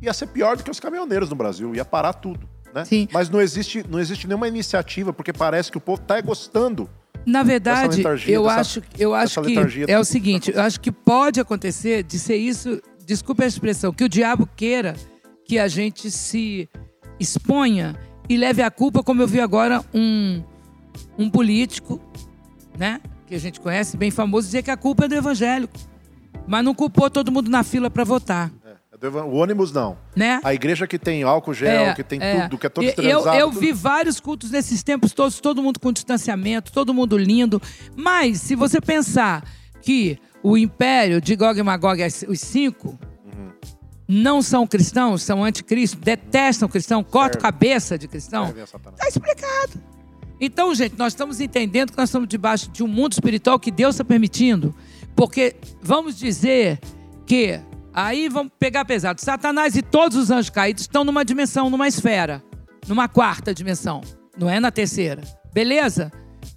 Ia ser pior do que os caminhoneiros no Brasil, ia parar tudo. Né? Sim. Mas não existe, não existe nenhuma iniciativa, porque parece que o povo está gostando. Na verdade, eu dessa, acho, eu acho que é o seguinte, eu acho que pode acontecer de ser isso, desculpe a expressão, que o diabo queira que a gente se exponha e leve a culpa, como eu vi agora um, um político, né, que a gente conhece, bem famoso, dizer que a culpa é do evangélico. Mas não culpou todo mundo na fila para votar. É, o ônibus não. Né? A igreja que tem álcool gel, é, que tem é. tudo, que é todo esterilizado. Eu, eu vi vários cultos nesses tempos todos, todo mundo com distanciamento, todo mundo lindo. Mas, se você pensar que o império de Gog e Magog, os cinco, não são cristãos, são anticristo, detestam cristão, cortam cabeça de cristão. Está explicado. Então, gente, nós estamos entendendo que nós estamos debaixo de um mundo espiritual que Deus está permitindo. Porque vamos dizer que Aí vamos pegar pesado. Satanás e todos os anjos caídos estão numa dimensão, numa esfera, numa quarta dimensão. Não é na terceira. Beleza?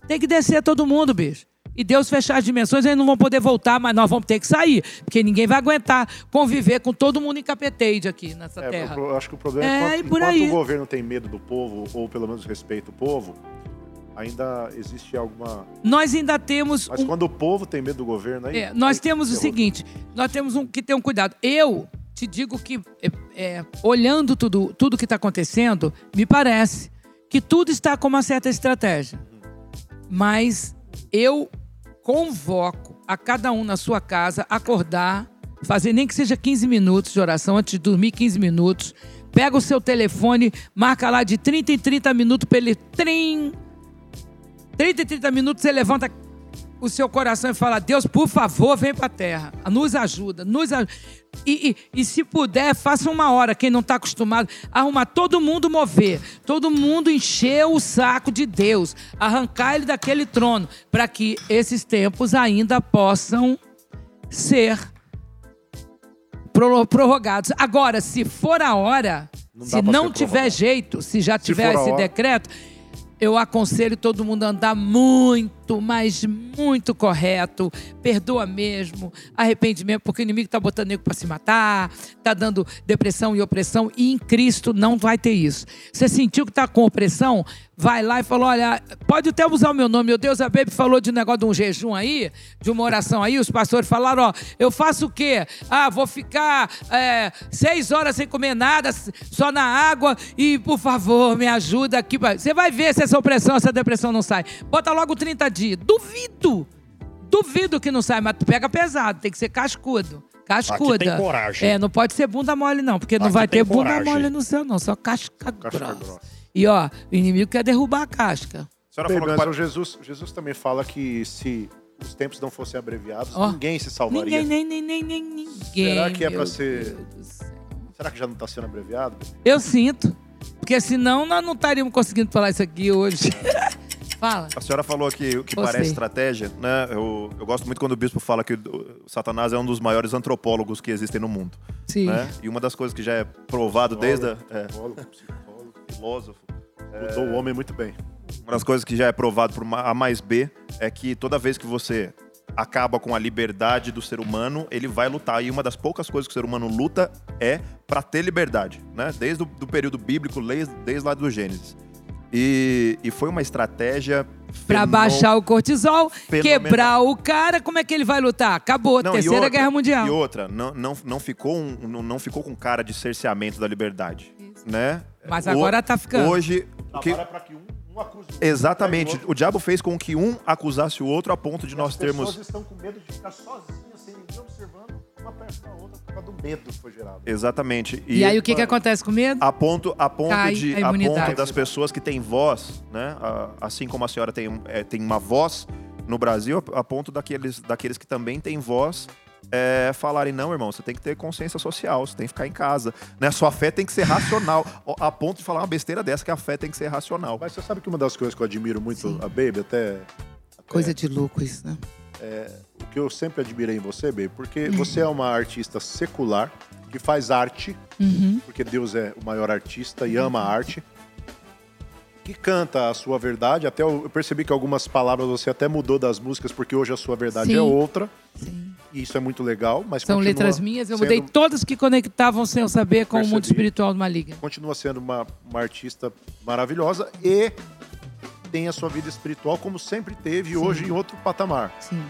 Tem que descer todo mundo, bicho. E Deus fechar as dimensões, eles não vão poder voltar, mas nós vamos ter que sair. Porque ninguém vai aguentar conviver com todo mundo em capeteide aqui nessa É, terra. eu- acho que o problema É, é, enquanto, por aí. o governo tem medo do povo, ou pelo menos respeita o povo, ainda existe alguma. Nós ainda temos Mas um quando o povo tem medo do governo, aí. É, nós aí temos o ferrou. seguinte, nós temos um, que ter um cuidado. Eu te digo que, é, é, olhando tudo, tudo que está acontecendo, me parece que tudo está com uma certa estratégia. Mas eu convoco a cada um na sua casa acordar, fazer nem que seja 15 minutos de oração antes de dormir, 15 minutos. Pega o seu telefone, marca lá de 30 em 30 minutos para ele. Trim, 30 e 30 minutos você levanta o seu coração e fala: Deus, por favor, vem para a terra. Nos ajuda, nos ajuda. E, e, e se puder, faça uma hora. Quem não está acostumado, arrumar todo mundo mover, todo mundo encher o saco de Deus, arrancar ele daquele trono, para que esses tempos ainda possam ser pro- prorrogados. Agora, se for a hora, Não se não tiver jeito, se já tiver esse hora- decreto, eu aconselho todo mundo a andar muito, mas muito correto. Perdoa mesmo, arrependimento, porque o inimigo está botando nego para se matar, está dando depressão e opressão, e em Cristo não vai ter isso. Você sentiu que está com opressão? Vai lá e fala: olha, pode até usar o meu nome. Meu Deus, a Baby falou de um negócio de um jejum aí, de uma oração aí. Os pastores falaram: ó, eu faço o quê? Ah, vou ficar é, seis horas sem comer nada, só na água, e por favor, me ajuda aqui. Você vai ver se essa opressão, essa depressão não sai. Bota logo 30 dias. Duvido! Duvido que não sai, mas tu pega pesado, tem que ser cascudo. Cascuda. Aqui tem coragem. É, não pode ser bunda mole, não, porque não Aqui vai tem ter bunda coragem. mole no céu, não, só casca, Casca grossa. grossa. E ó, o inimigo quer derrubar a casca. A senhora Bem, falou que mas pa- o Jesus, Jesus também fala que se os tempos não fossem abreviados, Ó, ninguém se salvaria. Ninguém, nem, nem, nem, nem ninguém. Será que é pra ser- Deus do céu. Será que já não está sendo abreviado? Eu sinto. Porque senão nós não estaríamos conseguindo falar isso aqui hoje. Fala. A senhora falou que, que Gostei. parece estratégia, né? Eu, eu gosto muito quando o bispo fala que o Satanás é um dos maiores antropólogos que existem no mundo. Sim. Né? E uma das coisas que já é provado desde a, é, Filósofo, Mudou o homem muito bem. uma das coisas que já é provado por A mais B é que toda vez que você acaba com a liberdade do ser humano, ele vai lutar. E uma das poucas coisas que o ser humano luta é para ter liberdade, né? Desde o do período bíblico, desde, lá do Gênesis. E, e foi uma estratégia Pra fenô- baixar o cortisol, fenomenal. quebrar o cara, como é que ele vai lutar? Acabou, Não, Terceira outra- Guerra Mundial. E outra, não, não, não, ficou um- não, não ficou com cara de cerceamento da liberdade, né? Mas O- agora tá ficando. Hoje, o que, para que um, um acuse o outro. exatamente, o outro. o diabo fez com que um acusasse o outro a ponto de nós As termos pessoas estão com medo de ficar sozinhas, sem ninguém observando, uma perto da outra, por causa do medo que foi gerado. exatamente. E, aí o que, que acontece com medo? A ponto, a ponto, Cai de, a a ponto das pessoas que têm voz, né? a- assim como a senhora tem, é, tem uma voz no Brasil, a, a ponto daqueles, daqueles que também têm voz é, falarem, não, irmão, você tem que ter consciência social, você tem que ficar em casa. Né? Sua fé tem que ser racional. A ponto de falar uma besteira dessa, que a fé tem que ser racional. Mas você sabe que uma das coisas que eu admiro muito a Baby, até, até Coisa de louco isso, né? o que eu sempre admirei em você, Baby, porque Uhum. você é uma artista secular, que faz arte, Uhum. porque Deus é o maior artista e ama a arte, que canta a sua verdade. Até eu eu percebi que algumas palavras você até mudou das músicas, porque hoje a sua verdade Sim. é outra. Sim. E isso é muito legal, mas São continua letras minhas, eu sendo- mudei todas que conectavam sem eu saber com o mundo Percebi. espiritual do maligno. Continua sendo uma, uma artista maravilhosa e tem a sua vida espiritual como sempre teve, hoje em outro patamar. Sim.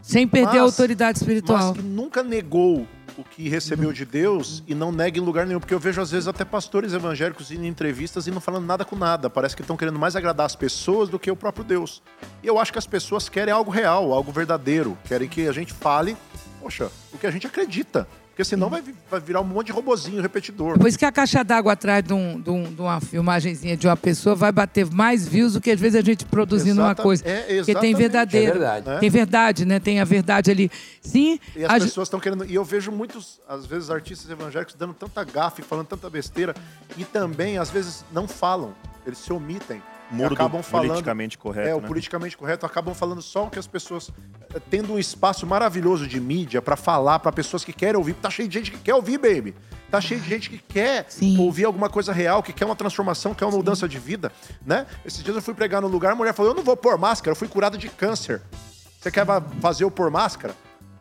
Sem perder a Mas- autoridade espiritual. Mas que nunca negou o que recebeu de Deus e não nega em lugar nenhum. Porque eu vejo, às vezes, até pastores evangélicos indo em entrevistas e não falando nada com nada. Parece que estão querendo mais agradar as pessoas do que o próprio Deus. E eu acho que as pessoas querem algo real, algo verdadeiro. Querem que a gente fale, poxa, o que a gente acredita. Porque senão vai, vai virar um monte de robozinho repetidor. Por isso que a caixa d'água atrás de, um- de um- de uma filmagenzinha de uma pessoa vai bater mais views do que às vezes a gente produzindo uma Exata- coisa. é, Porque tem verdadeiro. É verdade. Né? Tem verdade, né? Tem a verdade ali. Sim, E as a- pessoas estão querendo. E eu vejo muitos, às vezes, artistas evangélicos dando tanta gafe, falando tanta besteira. E também, às vezes, não falam. Eles se omitem. Muro do acabam falando politicamente correto, É, o né? politicamente correto acabam falando só o que as pessoas eh, tendo um espaço maravilhoso de mídia pra falar pra pessoas que querem ouvir. Tá cheio de gente que quer ouvir, baby. Tá cheio de gente que quer Sim. ouvir alguma coisa real, que quer uma transformação, quer uma mudança de vida, né? Esses dias eu fui pregar no lugar, a mulher falou: "Eu não vou pôr máscara, eu fui curada de câncer. Você quer fazer eu pôr máscara?"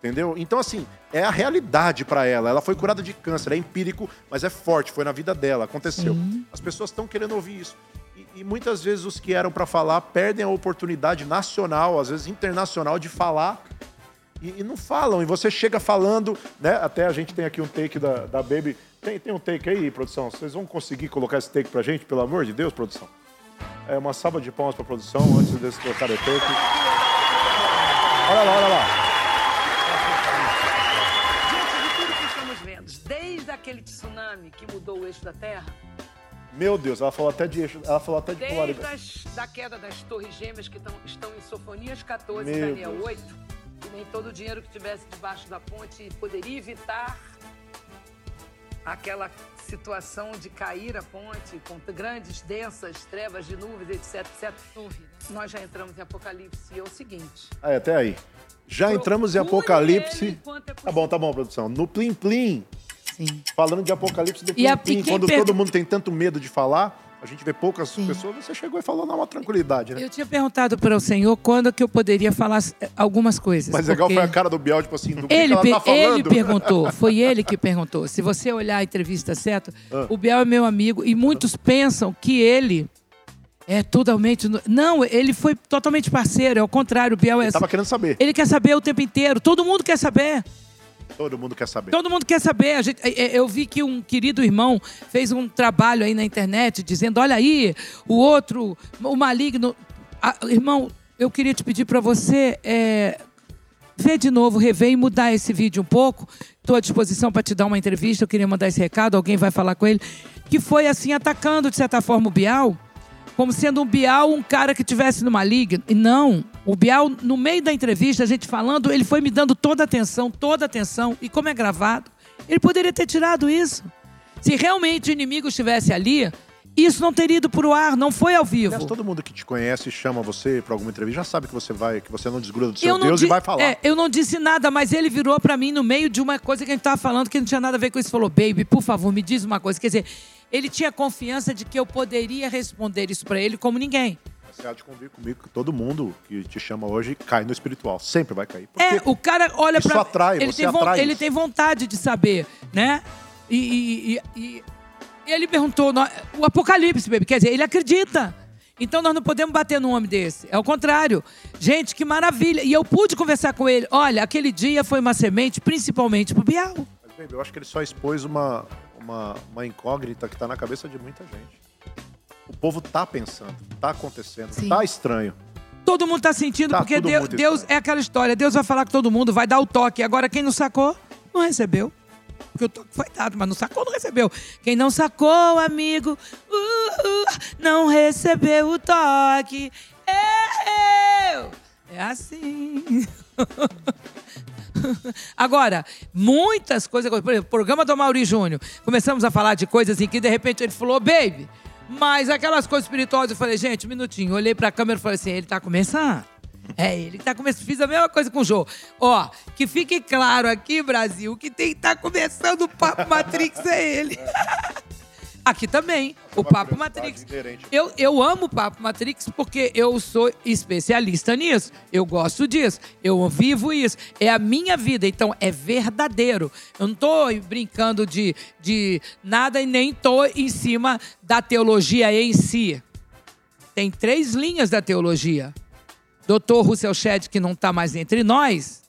Entendeu? Então, assim, é a realidade pra ela. Ela foi curada de câncer, é empírico, mas é forte, foi na vida dela, aconteceu. As pessoas estão querendo ouvir isso. E, muitas vezes os que eram pra falar perdem a oportunidade nacional, às vezes internacional, de falar e, e não falam. E você chega falando, né? Até a gente tem aqui um take da, da Baby. Tem, tem um take aí, produção? Vocês vão conseguir colocar esse take pra gente, pelo amor de Deus, produção? É uma salva de palmas pra produção antes desse colocar o take. Olha lá, olha lá. De tudo que estamos vendo, desde aquele tsunami que mudou o eixo da Terra, Meu Deus, ela falou até de eixo, ela falou até de desde polaridade. as, da queda das torres gêmeas que tão- estão em Sofonias 14 e Meu Daniel Deus. 8, que nem todo o dinheiro que tivesse debaixo da ponte poderia evitar aquela situação de cair a ponte com grandes, densas trevas de nuvens, etc, etc. Nós já entramos em Apocalipse e é o seguinte. Ah, é, até aí. Já Procure entramos em Apocalipse. é Tá bom, tá bom, produção. No Plim Plim, Sim. falando de Apocalipse do Plim e Plim, quando per- todo mundo tem tanto medo de falar, a gente vê poucas pessoas, você chegou e falou numa tranquilidade, né? Eu tinha perguntado para o senhor quando que eu poderia falar eh, algumas coisas. Mas legal porque foi a cara do Biel, tipo assim, do que, Ele, que ela tá falando. ele perguntou, foi ele que perguntou. Se você olhar a entrevista certa, Ah. o Biel é meu amigo e muitos pensam que ele é totalmente. Não, ele foi totalmente parceiro, é o contrário. O Biel é. Ele tava querendo saber. Ele quer saber o tempo inteiro, todo mundo quer saber. Todo mundo quer saber. Todo mundo quer saber. A gente- é, é, eu vi que um querido irmão fez um trabalho aí na internet dizendo: olha aí, o outro, o maligno. Irmão, eu queria te pedir para você é, ver de novo, rever e mudar esse vídeo um pouco. Estou à disposição para te dar uma entrevista. Eu queria mandar esse recado, alguém vai falar com ele. Que foi assim, atacando, de certa forma, o Bial. Como sendo um Bial um cara que tivesse no maligno. E não. O Bial, no meio da entrevista, a gente falando, ele foi me dando toda a atenção, toda a atenção. E como é gravado, ele poderia ter tirado isso. Se realmente o inimigo estivesse ali, isso não teria ido pro ar, não foi ao vivo. Aliás, todo mundo que te conhece e chama você pra alguma entrevista já sabe que você vai, que você não desgruda do seu Deus di- e vai falar. É, eu não disse nada, mas ele virou pra mim no meio de uma coisa que a gente tava falando que não tinha nada a ver com isso. Falou, baby, por favor, me diz uma coisa. Quer dizer, ele tinha confiança de que eu poderia responder isso pra ele como ninguém. Você há de convir comigo que todo mundo que te chama hoje cai no espiritual. Sempre vai cair. Porque É, o cara olha isso pra atrai, ele você tem, atrai ele isso. tem vontade de saber, né? E, e- e- e- ele perguntou, o Apocalipse, baby, quer dizer, ele acredita. Então nós não podemos bater num homem desse. É o contrário. Gente, que maravilha. E eu pude conversar com ele. Olha, aquele dia foi uma semente, principalmente pro Bial. Mas, baby, eu acho que ele só expôs uma, uma, uma incógnita que tá na cabeça de muita gente. O povo tá pensando, tá acontecendo, Sim. tá estranho. Todo mundo tá sentindo, Tá porque Deus, Deus é aquela história. Deus vai falar com todo mundo, vai dar o toque. Agora, quem não sacou, não recebeu. Porque o toque foi dado, mas não sacou, não recebeu. Quem não sacou, amigo, uh, uh, não recebeu o toque. Eu! É assim. Agora, muitas coisas. Por exemplo, o programa do Mauri Júnior. Começamos a falar de coisas em que de repente ele falou, baby. Mas aquelas coisas espirituosas, eu falei, gente, um minutinho. Olhei pra câmera e falei assim: ele tá começando. É ele tá começando. Fiz a mesma coisa com o Jô. Ó, que fique claro aqui, Brasil, que tem que tá começando o Papo Matrix é ele. Aqui também, o Papo Matrix. Eu, eu amo o Papo Matrix porque eu sou especialista nisso. Eu gosto disso. Eu vivo isso. É a minha vida. Então, é verdadeiro. Eu não tô brincando de, de nada e nem tô em cima da teologia em si. Tem três linhas da teologia. Doutor Russell Shedd, que não está mais entre nós,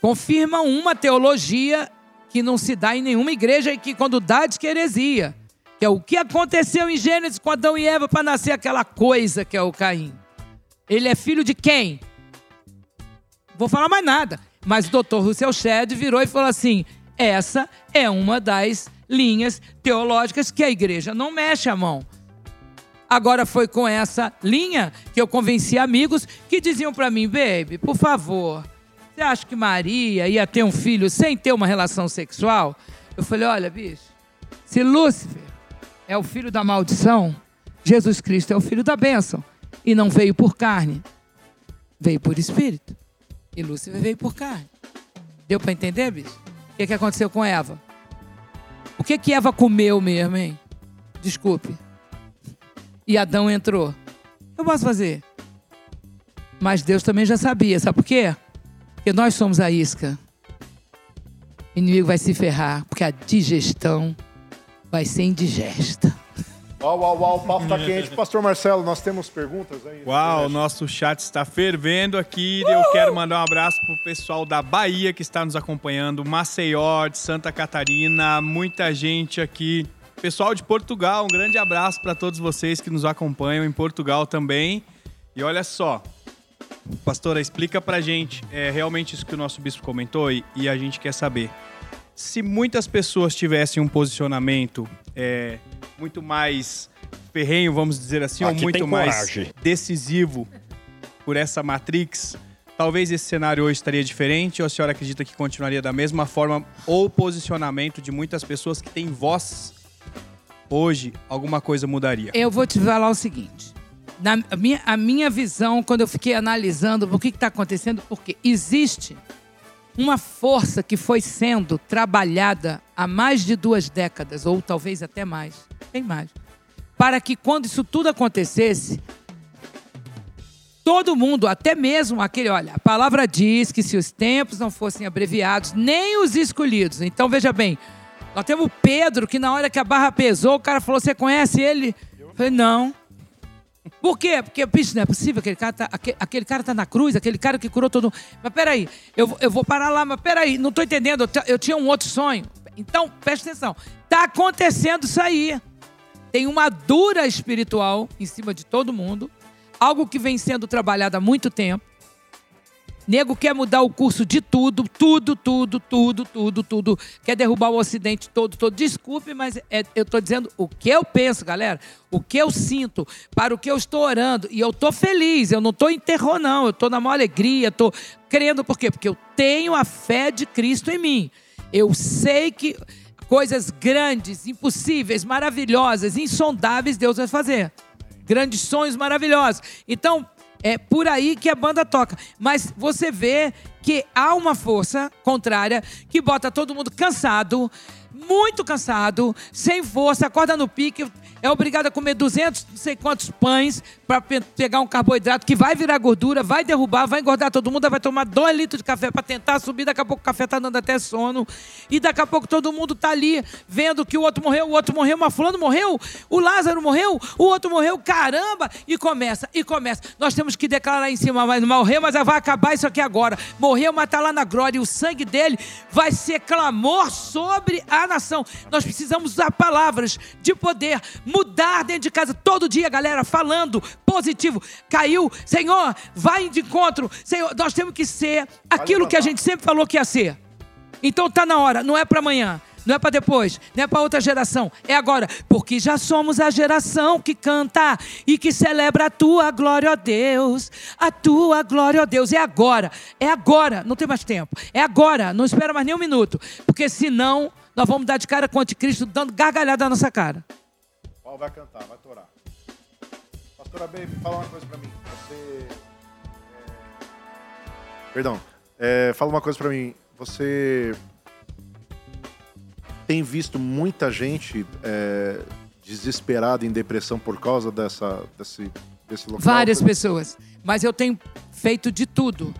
confirma uma teologia que não se dá em nenhuma igreja e que quando dá diz que é heresia. Que é o que aconteceu em Gênesis com Adão e Eva para nascer aquela coisa que é o Caim. Ele é filho de quem? Vou falar mais nada. Mas o doutor Russell Shedd virou e falou assim: essa é uma das linhas teológicas que a igreja não mexe a mão. Agora foi com essa linha que eu convenci amigos que diziam para mim, baby, por favor, você acha que Maria ia ter um filho sem ter uma relação sexual? Eu falei, olha, bicho, se Lúcifer é o filho da maldição, Jesus Cristo é o filho da bênção. E não veio por carne, veio por espírito. E Lúcifer veio por carne. Deu para entender, bicho? O que, que aconteceu com Eva? O que, que Eva comeu mesmo, hein? Desculpe. E Adão entrou. Eu posso fazer. Mas Deus também já sabia. Sabe por quê? Porque nós somos a isca. O inimigo vai se ferrar, porque a digestão vai ser indigesta. Uau, uau, uau, o papo tá quente. Pastor Marcelo, nós temos perguntas aí? Uau, o nosso chat está fervendo aqui. Eu quero mandar um abraço pro pessoal da Bahia que está nos acompanhando, Maceió, de Santa Catarina, muita gente aqui. Pessoal de Portugal, um grande abraço para todos vocês que nos acompanham em Portugal também. E olha só, pastora, explica pra gente, é realmente isso que o nosso bispo comentou e, e a gente quer saber. Se muitas pessoas tivessem um posicionamento é, muito mais ferrenho, vamos dizer assim, ou Aqui muito tem mais coragem. decisivo por essa Matrix, talvez esse cenário hoje estaria diferente ou a senhora acredita que continuaria da mesma forma ou o posicionamento de muitas pessoas que têm voz hoje, alguma coisa mudaria? Eu vou te falar o seguinte. Na a minha, a minha visão, quando eu fiquei analisando o que está acontecendo, porque existe uma força que foi sendo trabalhada há mais de duas décadas, ou talvez até mais, bem mais, para que quando isso tudo acontecesse, todo mundo, até mesmo aquele, olha, a palavra diz que se os tempos não fossem abreviados, nem os escolhidos. Então veja bem, nós temos o Pedro, que na hora que a barra pesou, o cara falou: Você conhece ele? Eu falei: Não. Por quê? Porque, bicho, não é possível, aquele cara, tá, aquele, aquele cara tá na cruz, aquele cara que curou todo mundo. Mas peraí, eu, eu vou parar lá, mas peraí, não tô entendendo, eu, eu tinha um outro sonho. Então, presta atenção, tá acontecendo isso aí. Tem uma dura espiritual em cima de todo mundo, algo que vem sendo trabalhado há muito tempo. Nego quer mudar o curso de tudo, tudo, tudo, tudo, tudo, tudo. Quer derrubar o Ocidente todo, todo. Desculpe, mas é- eu estou dizendo o que eu penso, galera. O que eu sinto, para o que eu estou orando. E eu estou feliz, eu não estou em terror, não. Eu estou na maior alegria, estou crendo. Por quê? Porque eu tenho a fé de Cristo em mim. Eu sei que coisas grandes, impossíveis, maravilhosas, insondáveis, Deus vai fazer grandes sonhos maravilhosos. Então, é por aí que a banda toca. Mas você vê que há uma força contrária que bota todo mundo cansado, muito cansado, sem força, acorda no pique, é obrigado a comer 200, não sei quantos pães para pegar um carboidrato que vai virar gordura, vai derrubar, vai engordar todo mundo, vai tomar 2 litros de café para tentar subir, daqui a pouco o café tá dando até sono, e daqui a pouco todo mundo tá ali vendo que o outro morreu, o outro morreu, mas fulano morreu, o Lázaro morreu, o outro morreu, caramba, e começa, e começa. Nós temos que declarar em cima, mas morreu, mas vai acabar isso aqui agora. Morreu, mas tá lá na glória, e o sangue dele vai ser clamor sobre a nação. Nós precisamos usar palavras de poder, mudar dentro de casa todo dia, galera, falando positivo. Caiu, Senhor, vai de encontro. Senhor, nós temos que ser aquilo que a gente sempre falou que ia ser. Então tá na hora, não é para amanhã. Não é para depois, não é para outra geração, é agora, porque já somos a geração que canta e que celebra a tua glória, ó Deus, a tua glória, ó Deus. É agora, é agora, não tem mais tempo, é agora, não espera mais nem um minuto, porque senão nós vamos dar de cara com o anticristo dando gargalhada na nossa cara. Paulo vai cantar, vai torar. Pastora Baby, fala uma coisa pra mim. Você. é, Perdão. É, fala uma coisa pra mim. Você tem visto muita gente é, desesperada em depressão por causa dessa, desse, desse local? Várias pessoas. Mas eu tenho feito de tudo.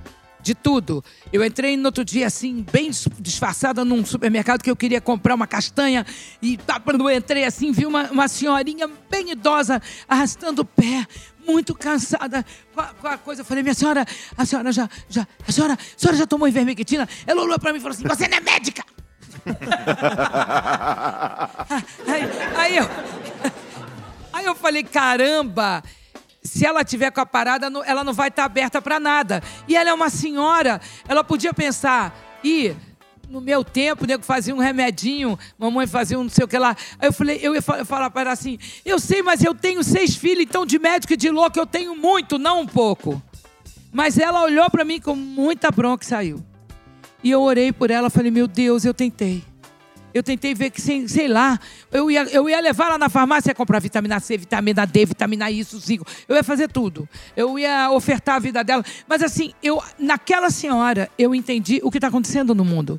De tudo. Eu entrei no outro dia, assim, bem disfarçada num supermercado que eu queria comprar uma castanha. E tá, quando eu entrei assim, vi uma, uma senhorinha bem idosa arrastando o pé, muito cansada com a, com a coisa. Eu falei, minha senhora, a senhora já, já, a senhora, a senhora já tomou ivermectina? Ela olhou pra mim e falou assim: você não é médica! aí, aí eu. Aí eu falei, caramba, se ela tiver com a parada, ela não vai estar aberta para nada. E ela é uma senhora, ela podia pensar, e no meu tempo, o nego fazia um remedinho, mamãe fazia um não sei o que lá. Aí eu falei, eu ia fa- falar para ela assim, eu sei, mas eu tenho seis filhos, então de médico e de louco eu tenho muito, não um pouco. Mas ela olhou para mim com muita bronca e saiu. E eu orei por ela, falei, meu Deus, eu tentei. Eu tentei ver que, sei, sei lá, eu ia, eu ia levar lá na farmácia comprar vitamina C, vitamina D, vitamina isso, zinco. Eu ia fazer tudo. Eu ia ofertar a vida dela. Mas assim, eu, naquela senhora, eu entendi o que está acontecendo no mundo.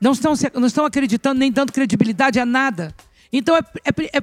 Não estão, não estão acreditando nem dando credibilidade a nada. Então é, é- é-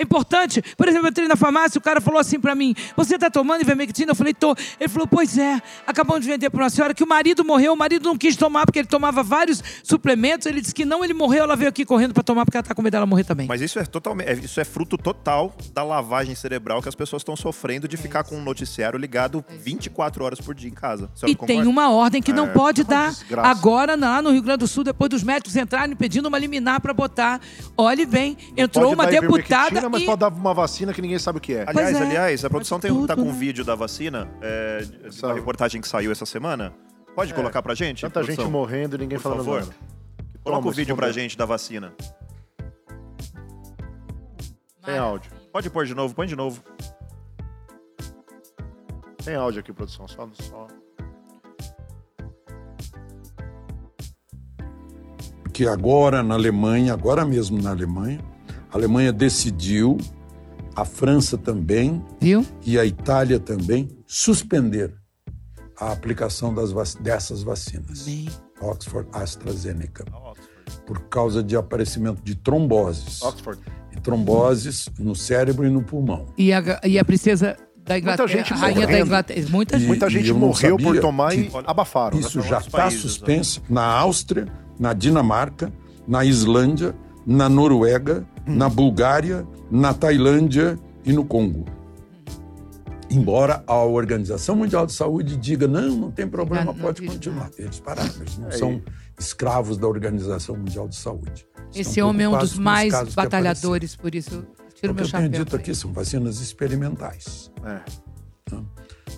é importante. Por exemplo, eu entrei na farmácia, o cara falou assim pra mim: Você tá tomando ivermectina? Eu falei: Tô. Ele falou: Pois é, acabamos de vender pra uma senhora que o marido morreu, o marido não quis tomar porque ele tomava vários suplementos. Ele disse que não, ele morreu, ela veio aqui correndo pra tomar porque ela tá com medo dela morrer também. Mas isso é totalmente, é- isso é fruto total da lavagem cerebral que as pessoas estão sofrendo de ficar com um noticiário ligado 24 horas por dia em casa. E tem uma ordem que não pode uma dar desgraça. agora lá no Rio Grande do Sul, depois dos médicos entrarem pedindo uma liminar para botar. Olhe bem, entrou Pode uma deputada mas e... pode dar uma vacina que ninguém sabe o que é. Aliás, é, aliás, a produção tem, pode tá com tudo, um né? vídeo da vacina, é, uma reportagem que saiu essa semana. Pode colocar pra gente? Tanta gente produção? morrendo e ninguém Por falando favor. nada. Coloca Toma, o vídeo se pra gente da vacina. Tem áudio. Pode pôr de novo, põe de novo. Tem áudio aqui, produção. Só, só. que agora na Alemanha, agora mesmo na Alemanha, a Alemanha decidiu, a França também Viu? e a Itália também suspender a aplicação das vac- dessas vacinas, Amém. Oxford AstraZeneca, por causa de aparecimento de tromboses, Oxford. e tromboses no cérebro e no pulmão. E a, e a princesa da Inglaterra, gente a rainha da. Inglaterra, muita E- gente. Muita gente morreu por tomar e abafaram. né? Isso já está países, suspenso na Áustria, na Dinamarca, na Islândia, na Noruega, na Bulgária, na Tailândia e no Congo. Embora a Organização Mundial de Saúde diga não, não tem problema, não pode continuar. Eles pararam, eles não É, são escravos da Organização Mundial de Saúde. Esse homem é um dos mais que batalhadores, por isso tiro O que meu eu chapéu. tenho dito aqui são vacinas experimentais, É.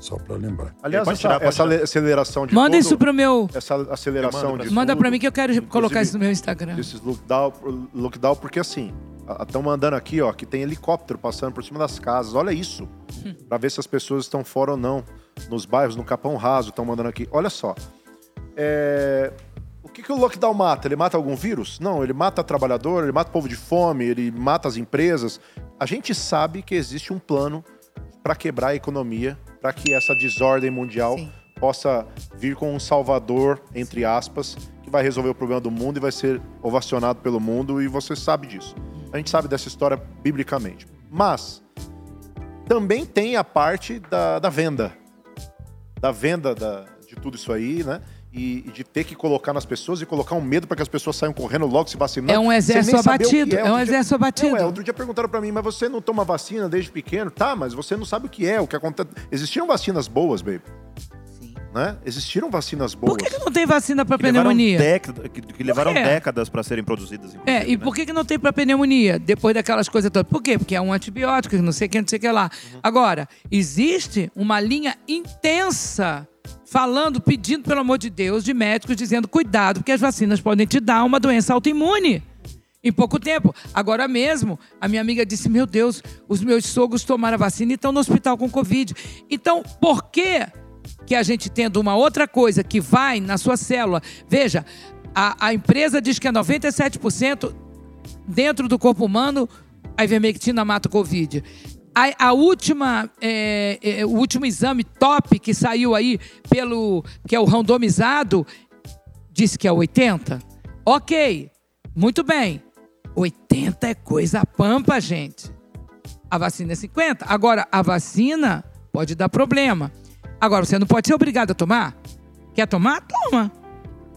só para lembrar. Aliás, Pode essa, tirar, pode essa tirar. aceleração de Manda tudo, isso pro meu. Essa aceleração de Manda pra mim que eu quero colocar isso no meu Instagram. Desses lockdown, lockdown, porque assim, estão mandando aqui, ó, que tem helicóptero passando por cima das casas. Olha isso. Pra ver se as pessoas estão fora ou não. Nos bairros, no Capão Raso, estão mandando aqui. Olha só. É, O que, que o lockdown mata? Ele mata algum vírus? Não, ele mata trabalhador, ele mata o povo de fome, ele mata as empresas. A gente sabe que existe um plano para quebrar a economia, para que essa desordem mundial Sim. possa vir com um salvador, entre aspas, que vai resolver o problema do mundo e vai ser ovacionado pelo mundo, e você sabe disso. A gente sabe dessa história biblicamente. Mas também tem a parte da, da venda. Da venda da- de tudo isso aí, né? E, e de ter que colocar nas pessoas e colocar um medo para que as pessoas saiam correndo logo se vacinando. É um exército abatido, é um Outro dia- exército abatido. Não, é, outro dia perguntaram para mim, mas você não toma vacina desde pequeno? Tá, mas você não sabe o que é, o que acontece. Existiram vacinas boas, baby. Né? Existiram vacinas boas. Por que, que não tem vacina para levaram, pneumonia? década- que, que levaram décadas para serem produzidas. É, e né? por que, que não tem para pneumonia? Depois daquelas coisas todas. Por quê? Porque é um antibiótico, não sei o que, não sei o que lá. Agora, existe uma linha intensa falando, pedindo, pelo amor de Deus, de médicos dizendo cuidado, porque as vacinas podem te dar uma doença autoimune. Em pouco tempo. Agora mesmo, a minha amiga disse: Meu Deus, os meus sogros tomaram a vacina e estão no hospital com Covid. Então, por que, que a gente tendo uma outra coisa que vai na sua célula? Veja, a, a empresa diz que é 97% dentro do corpo humano, a ivermectina mata o Covid. A, a última, é, é, o último exame top que saiu aí pelo que é o randomizado disse que é 80. Ok, muito bem. 80 é coisa pampa, gente. A vacina é 50. Agora, a vacina pode dar problema. Agora, você não pode ser obrigado a tomar. Quer tomar? Toma.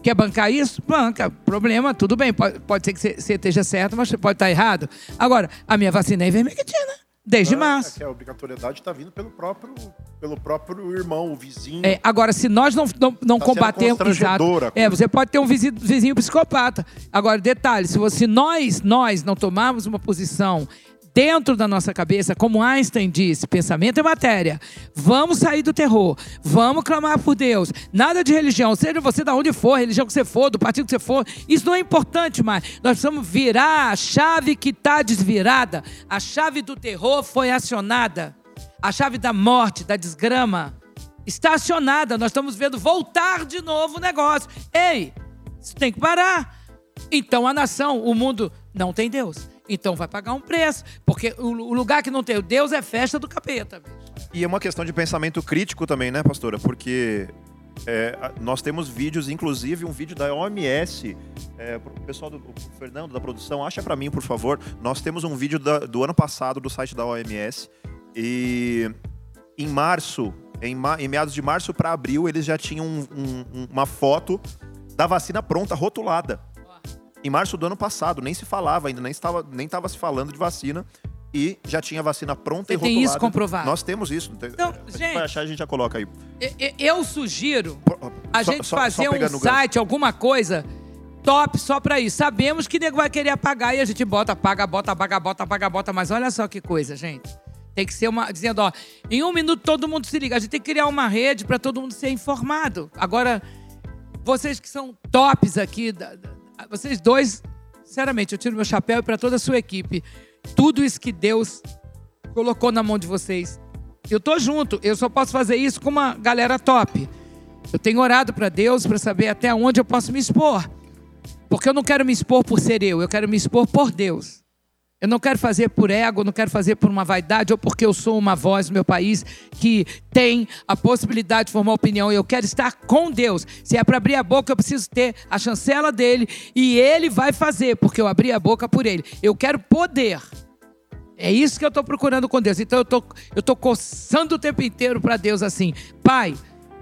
Quer bancar isso? Banca. Problema, tudo bem. Pode, pode ser que você, esteja certo, mas pode estar errado. Agora, a minha vacina é ivermectina. Desde É, março. que a obrigatoriedade está vindo pelo próprio, pelo próprio irmão, o vizinho. É, agora, se nós não, não, não Tá combatermos. Exato. É, você pode ter um vizinho, vizinho psicopata. Agora, detalhe: se, você, nós, nós não tomarmos uma posição dentro da nossa cabeça, como Einstein disse, pensamento é matéria. Vamos sair do terror. Vamos clamar por Deus. Nada de religião, seja você da onde for, religião que você for, do partido que você for, isso não é importante mais. Nós precisamos virar a chave que está desvirada. A chave do terror foi acionada. A chave da morte, da desgrama, está acionada. Nós estamos vendo voltar de novo o negócio. Ei, isso tem que parar. Então a nação, o mundo, não tem Deus. Então vai pagar um preço. Porque o o lugar que não tem o Deus é festa do capeta. bicho. E é uma questão de pensamento crítico também, né, pastora? Porque é, nós temos vídeos, inclusive um vídeo da OMS. É, pro pessoal do o Fernando da produção, acha pra mim, por favor. Nós temos um vídeo da- do ano passado do site da OMS. E em março, em, em meados de março para abril, eles já tinham um- um- uma foto da vacina pronta, rotulada. Em março do ano passado, nem se falava ainda, nem estava nem estava se falando de vacina. E já tinha vacina pronta Você e tem rotulada. isso comprovado? Nós temos isso. Então, a gente gente- vai achar, a gente já coloca aí. Eu sugiro a Só- gente só- fazer só um gancho. site, alguma coisa top só pra isso. Sabemos que nego vai querer pagar e a gente bota, paga, bota, paga, bota, paga, bota. Mas olha só que coisa, gente. Tem que ser uma. Dizendo, ó, em um minuto todo mundo se liga. A gente tem que criar uma rede pra todo mundo ser informado. Agora, vocês que são tops aqui, da- da- vocês dois, sinceramente, eu tiro meu chapéu pra toda a sua equipe. Tudo isso que Deus colocou na mão de vocês. Eu tô junto, eu só posso fazer isso com uma galera top. Eu tenho orado para Deus para saber até onde eu posso me expor. Porque eu não quero me expor por ser eu, eu quero me expor por Deus. Eu não quero fazer por ego, não quero fazer por uma vaidade ou porque eu sou uma voz no meu país que tem a possibilidade de formar opinião. Eu quero estar com Deus. Se é para abrir a boca, eu preciso ter a chancela dele e ele vai fazer, porque eu abri a boca por ele. Eu quero poder. É isso que eu estou procurando com Deus. Então eu tô, eu tô coçando o tempo inteiro para Deus assim. Pai,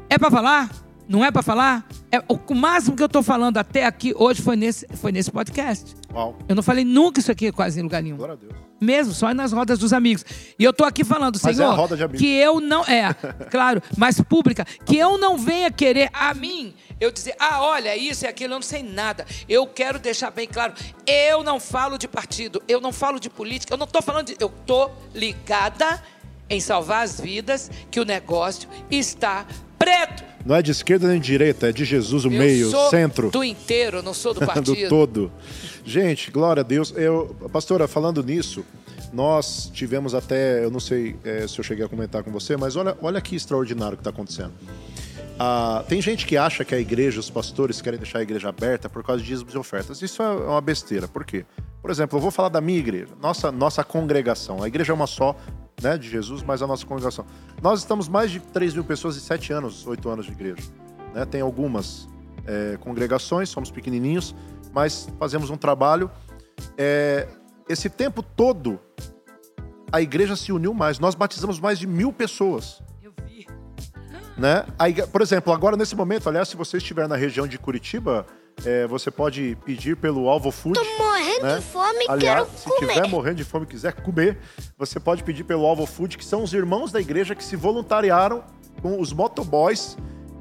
é para falar? Não é para falar? É, o, máximo que eu estou falando até aqui hoje foi nesse, foi nesse podcast. Uau. Eu não falei nunca isso aqui quase em lugar nenhum. Glória a Deus. Mesmo, só nas rodas dos amigos. E eu tô aqui falando, Mas é Senhor, amigos. que eu não. É, claro, mas pública. Que eu não venha querer a mim, eu dizer, ah, olha, isso e aquilo, eu não sei nada. Eu quero deixar bem claro, eu não falo de partido, eu não falo de política, eu não tô falando de. Eu tô ligada em salvar as vidas, que o negócio está preto. Não é de esquerda nem de direita, é de Jesus, o Eu meio, sou centro. do inteiro, não sou do do partido. todo. Gente, glória a Deus. Eu, pastora, falando nisso, nós tivemos até, eu não sei eh, se eu cheguei a comentar com você, mas olha, olha que extraordinário que está acontecendo. Ah, tem gente que acha que a igreja, os pastores querem deixar a igreja aberta por causa de dízimos e ofertas. Isso é uma besteira. Por quê? Por exemplo, eu vou falar da minha igreja, nossa, nossa congregação. A igreja é uma só, né, de Jesus, mas a nossa congregação. Nós estamos mais de 3 mil pessoas em 7 anos, 8 anos de igreja. né? Tem algumas é, congregações, somos pequenininhos, mas fazemos um trabalho. É, esse tempo todo, a igreja se uniu mais. Nós batizamos mais de mil pessoas. Eu vi. Né? A Por exemplo, agora nesse momento, aliás, se você estiver na região de Curitiba, é, você pode pedir pelo Alvo Food. Tô morrendo né? de fome e Aliás, quero se comer. estiver morrendo de fome e quiser comer, você pode pedir pelo Alvo Food, que são os irmãos da igreja que se voluntariaram com os motoboys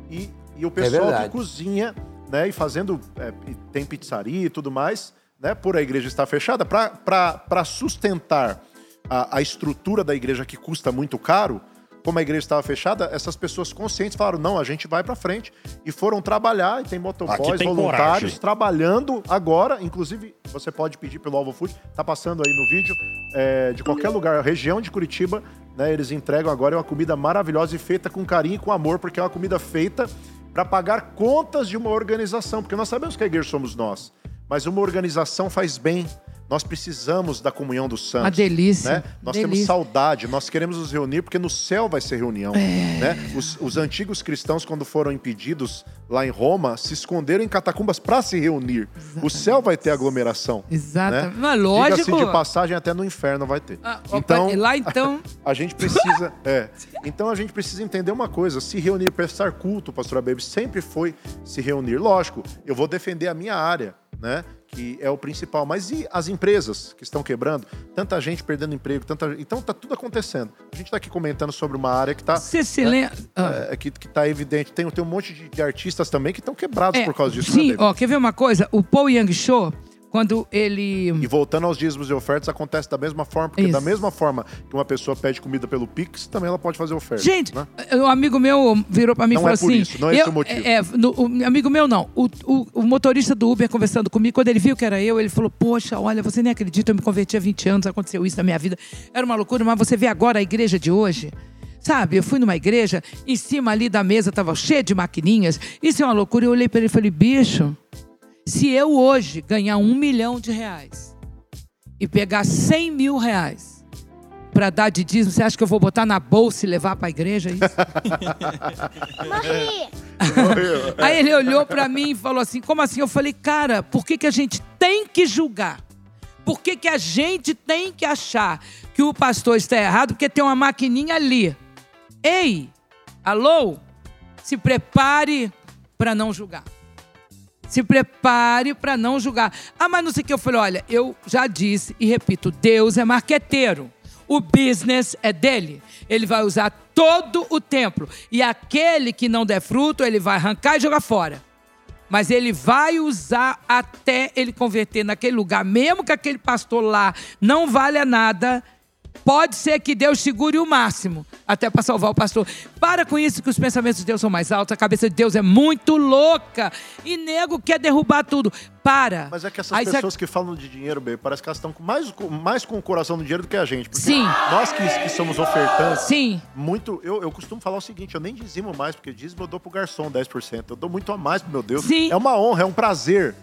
e, e o pessoal que verdade. cozinha, né? E fazendo. é, e tem pizzaria e tudo mais, né? Por a igreja estar fechada, para sustentar a, a estrutura da igreja que custa muito caro. Como a igreja estava fechada, essas pessoas conscientes falaram: não, a gente vai para frente. E foram trabalhar, e tem motoboys tem voluntários coragem. trabalhando agora. Inclusive, você pode pedir pelo Alvo Food, tá passando aí no vídeo, é, de qualquer lugar, região de Curitiba, né? Eles entregam agora é uma comida maravilhosa e feita com carinho e com amor, porque é uma comida feita para pagar contas de uma organização, porque nós sabemos que a igreja somos nós, mas uma organização faz bem. Nós precisamos da comunhão dos santos. Uma delícia, Né? Nós delícia. temos saudade, nós queremos nos reunir porque no céu vai ser reunião. É. Né? Os, os antigos cristãos, quando foram impedidos lá em Roma, se esconderam em catacumbas para se reunir. O céu vai ter aglomeração. Exatamente. Né? Mas lógico. Diga-se de passagem, até no inferno vai ter. Ah, opa, então, lá então. a gente precisa. é. Então a gente precisa entender uma coisa: se reunir, prestar culto, pastora Baby, sempre foi se reunir. Lógico, eu vou defender a minha área, né? Que é o principal. Mas e as empresas que estão quebrando? Tanta gente perdendo emprego, tanta. Então tá tudo acontecendo. A gente tá aqui comentando sobre uma área que tá. Você se lembra. Ah. é, que, que tá evidente. Tem, tem um monte de, de artistas também que estão quebrados É, por causa disso. Sim, né, Baby? ó, quer ver uma coisa? O Paul Young Show, quando ele. E voltando aos dízimos e ofertas, acontece da mesma forma, porque Isso. da mesma forma que uma pessoa pede comida pelo Pix, também ela pode fazer oferta. Gente, né? um amigo meu virou pra mim e Não falou é por assim. isso, não é esse eu- o motivo. É, no- o amigo meu não. O, o- o motorista do Uber conversando comigo, quando ele viu que era eu, ele falou: Poxa, olha, você nem acredita, eu me converti há 20 anos, aconteceu isso na minha vida. Era uma loucura, mas você vê agora a igreja de hoje. Sabe, eu fui numa igreja, em cima ali da mesa tava cheia de maquininhas. Isso é uma loucura. Eu olhei pra ele e falei: Bicho, Se eu hoje ganhar um milhão de reais e pegar 100 mil reais para dar de dízimo, você acha que eu vou botar na bolsa e levar para a igreja é isso? Aí ele olhou para mim e falou assim: como assim? Eu falei, cara, por que, que a gente tem que julgar? Por que, que a gente tem que achar que o pastor está errado? Porque tem uma maquininha ali. Ei, alô? Se prepare para não julgar. Se prepare para não julgar. Ah, mas não sei o que. Eu falei: olha, eu já disse e repito: Deus é marqueteiro. O business é dele. Ele vai usar todo o templo. E aquele que não der fruto, ele vai arrancar e jogar fora. Mas ele vai usar até ele converter naquele lugar, mesmo que aquele pastor lá não valha nada, Pode ser que Deus segure o máximo até para salvar o pastor. Para com isso que os pensamentos de Deus são mais altos, a cabeça de Deus é muito louca. E nego quer derrubar tudo. Para. Mas é que essas Aí você- pessoas que falam de dinheiro, bem, parece que elas estão mais, com- mais com o coração no dinheiro do que a gente. Sim. Nós que, que somos ofertantes, Sim. muito. Eu, eu costumo falar o seguinte: eu nem dizimo mais, porque dízimo eu dou pro garçom 10%. Eu dou muito a mais pro meu Deus. Sim. É uma honra, é um prazer.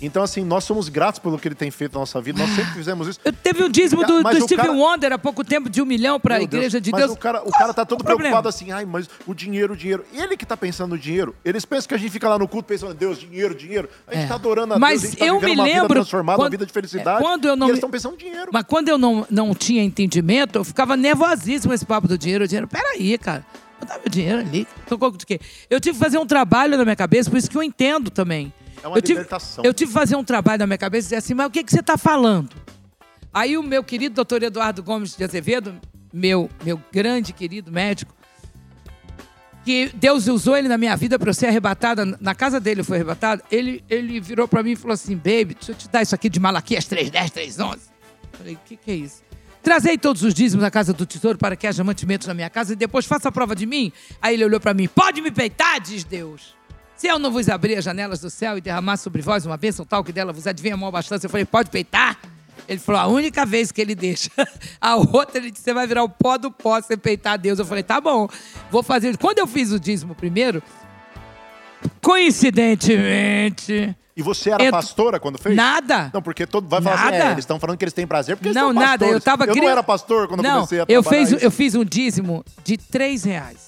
Então, assim, nós somos gratos pelo que ele tem feito na nossa vida. Nós sempre fizemos isso. Eu teve um dízimo do, Mas do o Steve cara- Wonder há pouco tempo de um milhão para a igreja de mas Deus. O cara, o cara tá todo preocupado assim, ai, mas o dinheiro, o dinheiro. Ele que tá pensando no dinheiro. Eles pensam que a gente fica lá no culto pensando, Deus, dinheiro, dinheiro. A gente É. tá adorando a Mas tá eu me uma vida lembro transformada, uma quando- vida de felicidade. é, quando eu não e eles estão pensando no dinheiro. Mas quando eu não, não tinha entendimento, eu ficava nervosíssimo esse papo do dinheiro. O dinheiro, peraí, cara. Meu dinheiro ali. Tô com- de quê? Eu tive que fazer um trabalho na minha cabeça, por isso que eu entendo também. É uma eu tive, libertação. Eu tive que fazer um trabalho na minha cabeça e dizer assim, mas o que, que você está falando? Aí o meu querido doutor Eduardo Gomes de Azevedo, meu, meu grande querido médico, que Deus usou ele na minha vida para eu ser arrebatada, na casa dele eu fui arrebatada, ele, ele virou para mim e falou assim, baby, deixa eu te dar isso aqui de Malaquias 310, 311. Falei, o que, que é isso? Trazei todos os dízimos na casa do tesouro para que haja mantimentos na minha casa e depois faça a prova de mim. Aí ele olhou para mim, pode me peitar, diz Deus. Se eu não vos abrir as janelas do céu e derramar sobre vós uma bênção tal que dela vos adivinha a maior bastância, eu falei, pode peitar? Ele falou, a única vez que ele deixa. A outra, ele disse, você vai virar o pó do pó você peitar Deus. Eu falei, tá bom, vou fazer. Quando eu fiz o dízimo primeiro, coincidentemente, E você era Eu- pastora quando fez? nada. Não, porque todo vai falar assim, Nada. é, eles estão falando que eles têm prazer porque eles Não, são nada. pastores. Eu tava Eu não era pastor quando eu não, comecei a eu trabalhar fiz, isso. eu fiz um dízimo de três reais.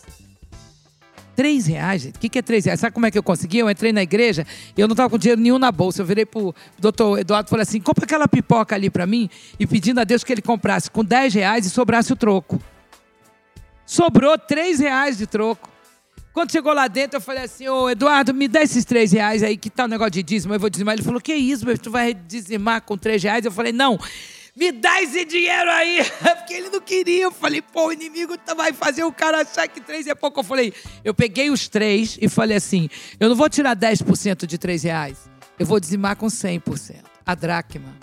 Três reais, gente. O que, que é três reais? Sabe como é que eu consegui? Eu entrei na igreja e eu não tava com dinheiro nenhum na bolsa. Eu virei pro doutor Eduardo e falei assim: compra aquela pipoca ali pra mim e pedindo a Deus que ele comprasse com 10 reais e sobrasse o troco. Sobrou três reais de troco. Quando chegou lá dentro, eu falei assim, ô Eduardo, me dá esses três reais aí, que tá o negócio de dízimo, eu vou dizimar. Ele falou, que isso, meu, tu vai dizimar com três reais? Eu falei, não, me dá esse dinheiro aí, porque ele não queria. Eu falei, pô, o inimigo tá- vai fazer o cara achar que três é pouco. Eu falei, eu peguei os três e falei assim, eu não vou tirar 10% de três reais, eu vou dizimar com 100%, a dracma.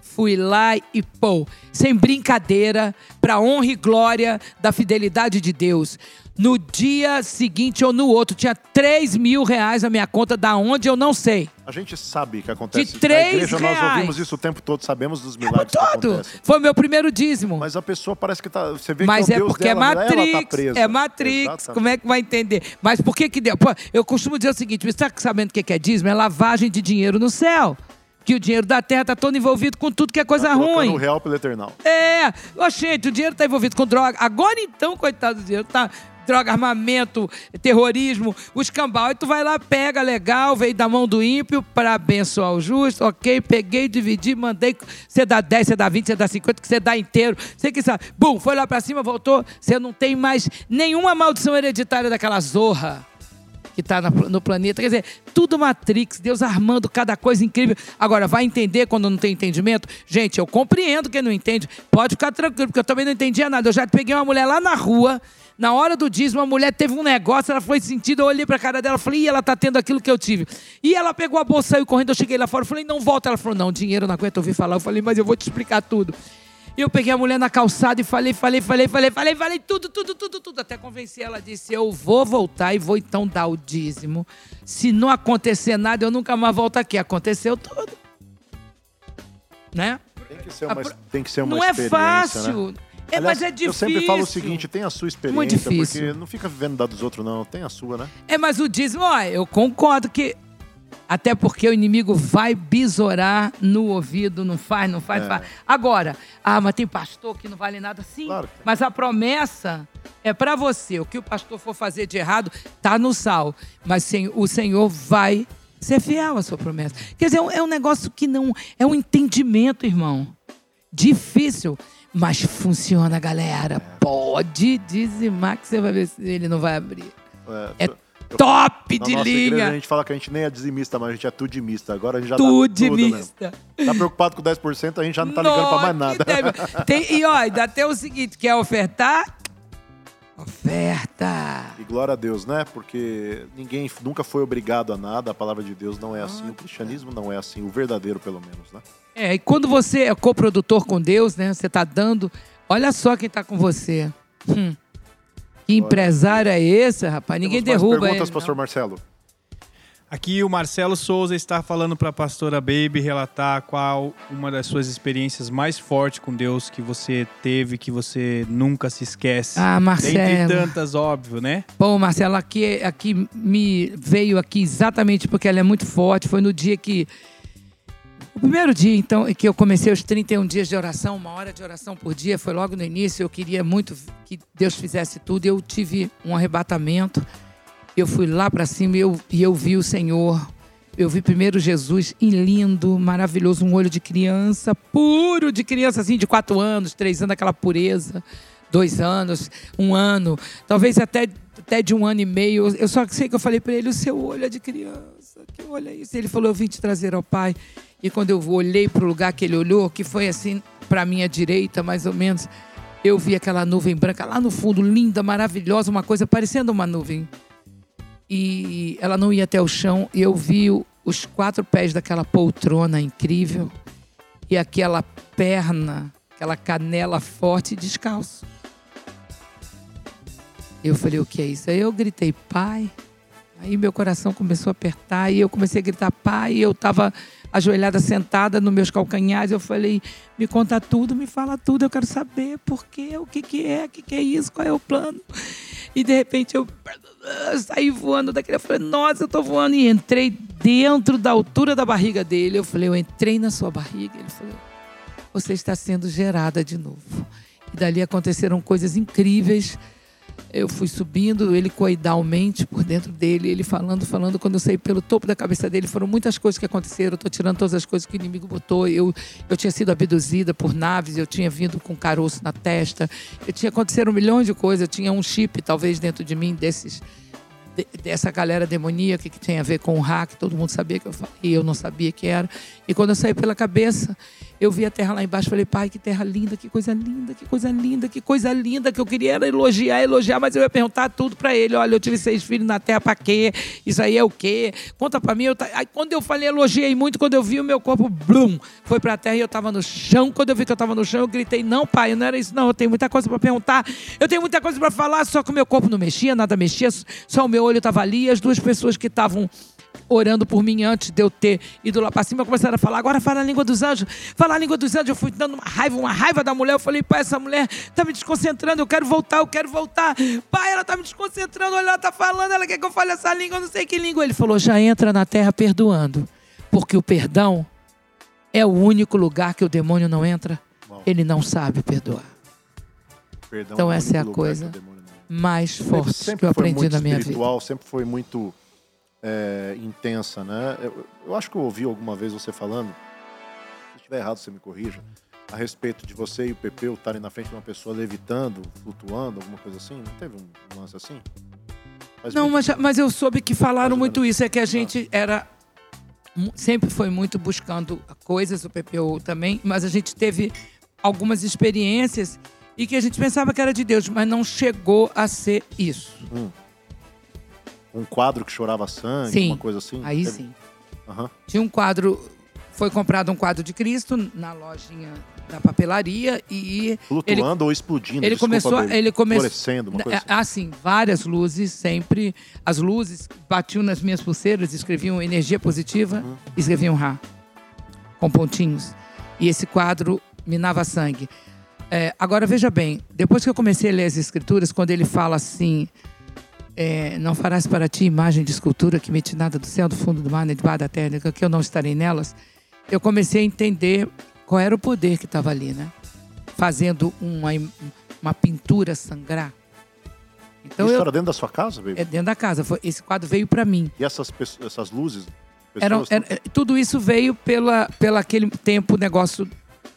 Fui lá e pô, sem brincadeira, para honra e glória da fidelidade de Deus. No dia seguinte ou no outro, tinha 3 mil reais na minha conta, da onde eu não sei. A gente sabe que acontece. De três Na igreja nós reais. ouvimos isso o tempo todo, sabemos dos milagres que todo. acontecem. Foi meu primeiro dízimo. Mas a pessoa parece que tá. Você vê Mas que é é Deus porque é dela, ela tá Matrix. é Matrix. Exatamente. Como é que vai entender? Mas por que que deu? Pô, eu costumo dizer o seguinte: você está sabendo o que que é dízimo? É lavagem de dinheiro no céu. Que o dinheiro da terra está todo envolvido com tudo que é coisa Tá ruim. o real pelo eternal. É, ô, gente, o dinheiro tá envolvido com droga. Agora então, coitado do dinheiro, tá droga, armamento, terrorismo, o escambau. E tu vai lá, pega, legal, veio da mão do ímpio para abençoar o justo, ok, peguei, dividi, mandei. Você dá 10, você dá 20, você dá 50, que você dá inteiro. Você que sabe. Bum, foi lá para cima, voltou. Você não tem mais nenhuma maldição hereditária daquela zorra que está no planeta. Quer dizer, tudo Matrix, Deus armando cada coisa incrível. Agora, vai entender quando não tem entendimento? Gente, eu compreendo quem não entende. Pode ficar tranquilo, porque eu também não entendia nada. Eu já peguei uma mulher lá na rua, na hora do dízimo, a mulher teve um negócio, ela foi sentida, eu olhei pra cara dela, falei, Ih, ela tá tendo aquilo que eu tive. E ela pegou a bolsa, saiu correndo, eu cheguei lá fora, falei, não volta. Ela falou, não, dinheiro não aguento ouvir falar. Eu falei, mas eu vou te explicar tudo. E eu peguei a mulher na calçada e falei, falei, falei, falei, falei, falei tudo, tudo, tudo, tudo. Até convenci ela, disse: Eu vou voltar e vou então dar o dízimo. Se não acontecer nada, eu nunca mais volto aqui. Aconteceu tudo. Né? Tem que ser uma, A tem que ser uma não é experiência, fácil. Né? É, Aliás, mas é difícil. Eu sempre falo o seguinte: tem a sua experiência, Muito difícil. porque não fica vivendo da dos outros, não. Tem a sua, né? É, mas o dízimo, ó, eu concordo que Até porque o inimigo vai besourar no ouvido, não faz, não faz, não faz. Agora, ah, mas tem pastor que não vale nada. Sim, Claro mas a promessa é para você. O que o pastor for fazer de errado, tá no sal. Mas sen- o Senhor vai ser fiel à sua promessa. Quer dizer, é um- é um negócio que não... É um entendimento, irmão. Difícil, mas funciona, galera. Pode dizimar que você vai ver se ele não vai abrir. É eu- top na de nossa igreja, linha. a gente fala que a gente nem é dizimista, mas a gente é tudimista. Agora a gente já tá tudo mesmo. Tudimista. Tá preocupado com 10%, a gente já não tá ligando pra mais Nossa, nada. Tem, e ó, ainda tem o seguinte: quer ofertar? Oferta. E glória a Deus, né? Porque ninguém nunca foi obrigado a nada, a palavra de Deus não é assim, o cristianismo não é assim, o verdadeiro pelo menos, né? É, e quando você é coprodutor com Deus, né? Você tá dando. Olha só quem tá com você. Hum. Que empresário é esse, rapaz? Ninguém Temos mais derruba perguntas, ele. pastor não. Marcelo? Aqui o Marcelo Souza está falando para a pastora Baby relatar qual uma das suas experiências mais fortes com Deus que você teve, que você nunca se esquece. Ah, Marcelo. Dentre tantas, óbvio, né? Bom, Marcelo, aqui, aqui me veio aqui exatamente porque ela é muito forte. Foi no dia que. O primeiro dia, então, que eu comecei os 31 dias de oração, uma hora de oração por dia, foi logo no início. Eu queria muito que Deus fizesse tudo. Eu tive um arrebatamento. Eu fui lá para cima e eu, e eu vi o Senhor. Eu vi primeiro Jesus em lindo, maravilhoso, um olho de criança, puro de criança, assim, de quatro anos, três anos, aquela pureza dois anos, um ano, talvez até, até de um ano e meio. Eu só sei que eu falei para ele: o seu olho é de criança, que olho é isso? Ele falou: eu vim te trazer ao Pai. E quando eu olhei para o lugar que ele olhou, que foi assim para minha direita, mais ou menos, eu vi aquela nuvem branca lá no fundo, linda, maravilhosa, uma coisa parecendo uma nuvem. E ela não ia até o chão, e eu vi os quatro pés daquela poltrona incrível e aquela perna, aquela canela forte descalço. Eu falei, o que é isso? Aí eu gritei, pai. Aí meu coração começou a apertar e eu comecei a gritar, pai. E eu estava ajoelhada, sentada nos meus calcanhares. Eu falei, me conta tudo, me fala tudo. Eu quero saber por quê, o que, que é, o que, que é isso, qual é o plano. E de repente eu saí voando daquele. Eu falei, nossa, eu tô voando. E entrei dentro da altura da barriga dele. Eu falei, eu entrei na sua barriga. Ele falou, você está sendo gerada de novo. E dali aconteceram coisas incríveis. Eu fui subindo, ele coidalmente por dentro dele, ele falando, falando. Quando eu saí pelo topo da cabeça dele, foram muitas coisas que aconteceram. Eu estou tirando todas as coisas que o inimigo botou. Eu, eu tinha sido abduzida por naves, eu tinha vindo com caroço na testa. Eu tinha aconteceram milhões de coisas. Eu tinha um chip, talvez, dentro de mim, desses de- dessa galera demoníaca que tem a ver com o hack, todo mundo sabia que eu falei, eu não sabia que era. E quando eu saí pela cabeça, eu vi a terra lá embaixo, falei, pai, que terra linda, que coisa linda, que coisa linda, que coisa linda, que eu queria era elogiar, elogiar, mas eu ia perguntar tudo para ele, olha, eu tive seis filhos na terra, para quê? Isso aí é o quê? Conta para mim. Ta- Aí quando eu falei, elogiei muito, quando eu vi o meu corpo, blum, foi para a terra e eu estava no chão. Quando eu vi que eu estava no chão, eu gritei, não, pai, não era isso não, eu tenho muita coisa para perguntar, eu tenho muita coisa para falar, só que o meu corpo não mexia, nada mexia, só o meu olho estava ali, e as duas pessoas que estavam orando por mim antes de eu ter ido lá para cima, começaram a falar, agora fala a língua dos anjos, fala a língua dos anjos, eu fui dando uma raiva, uma raiva da mulher, eu falei, pai, essa mulher tá me desconcentrando, eu quero voltar, eu quero voltar, pai, ela tá me desconcentrando, olha, ela tá falando, ela quer que eu fale essa língua, eu não sei que língua, ele falou, já entra na terra perdoando, porque o perdão é o único lugar que o demônio não entra, ele não sabe perdoar, Perdão, Então é essa é a coisa mais forte sempre que eu foi aprendi muito na minha vida. sempre foi muito é, intensa, né? Eu, eu acho que eu ouvi alguma vez você falando, se estiver errado você me corrija, a respeito de você e o Pepeu estarem na frente de uma pessoa levitando, flutuando, alguma coisa assim. Não teve um lance assim? Faz Não, mas, tempo. mas eu soube que falaram muito isso. É que a gente era. mu- Sempre foi muito buscando coisas, o PPO também, mas a gente teve algumas experiências e que a gente pensava que era de Deus, mas não chegou a ser isso. Um quadro que chorava sangue, Sim. uma coisa assim? Aí Teve? sim. Aham. Tinha um quadro. Foi comprado um quadro de Cristo na lojinha da papelaria e Flutuando ou explodindo? Ele desculpa, começou, ele começou, Florescendo, uma coisa assim. assim, várias luzes sempre, as luzes batiam nas minhas pulseiras, escreviam energia positiva, Uhum. escreviam Ra, com pontinhos. E esse quadro minava sangue. É, agora veja bem, depois que eu comecei a ler as escrituras, quando ele fala assim, é, não farás para ti imagem de escultura que mete nada do céu, do fundo do mar, nem debaixo da terra, que eu não estarei nelas. Eu comecei a entender qual era o poder que estava ali, né? Fazendo uma, uma pintura sangrar. Então Isso eu, era dentro da sua casa, baby? é dentro da casa. Foi- esse quadro veio para mim. E essas, essas luzes? Era, pessoas- era- tudo isso veio pela, pela aquele tempo, negócio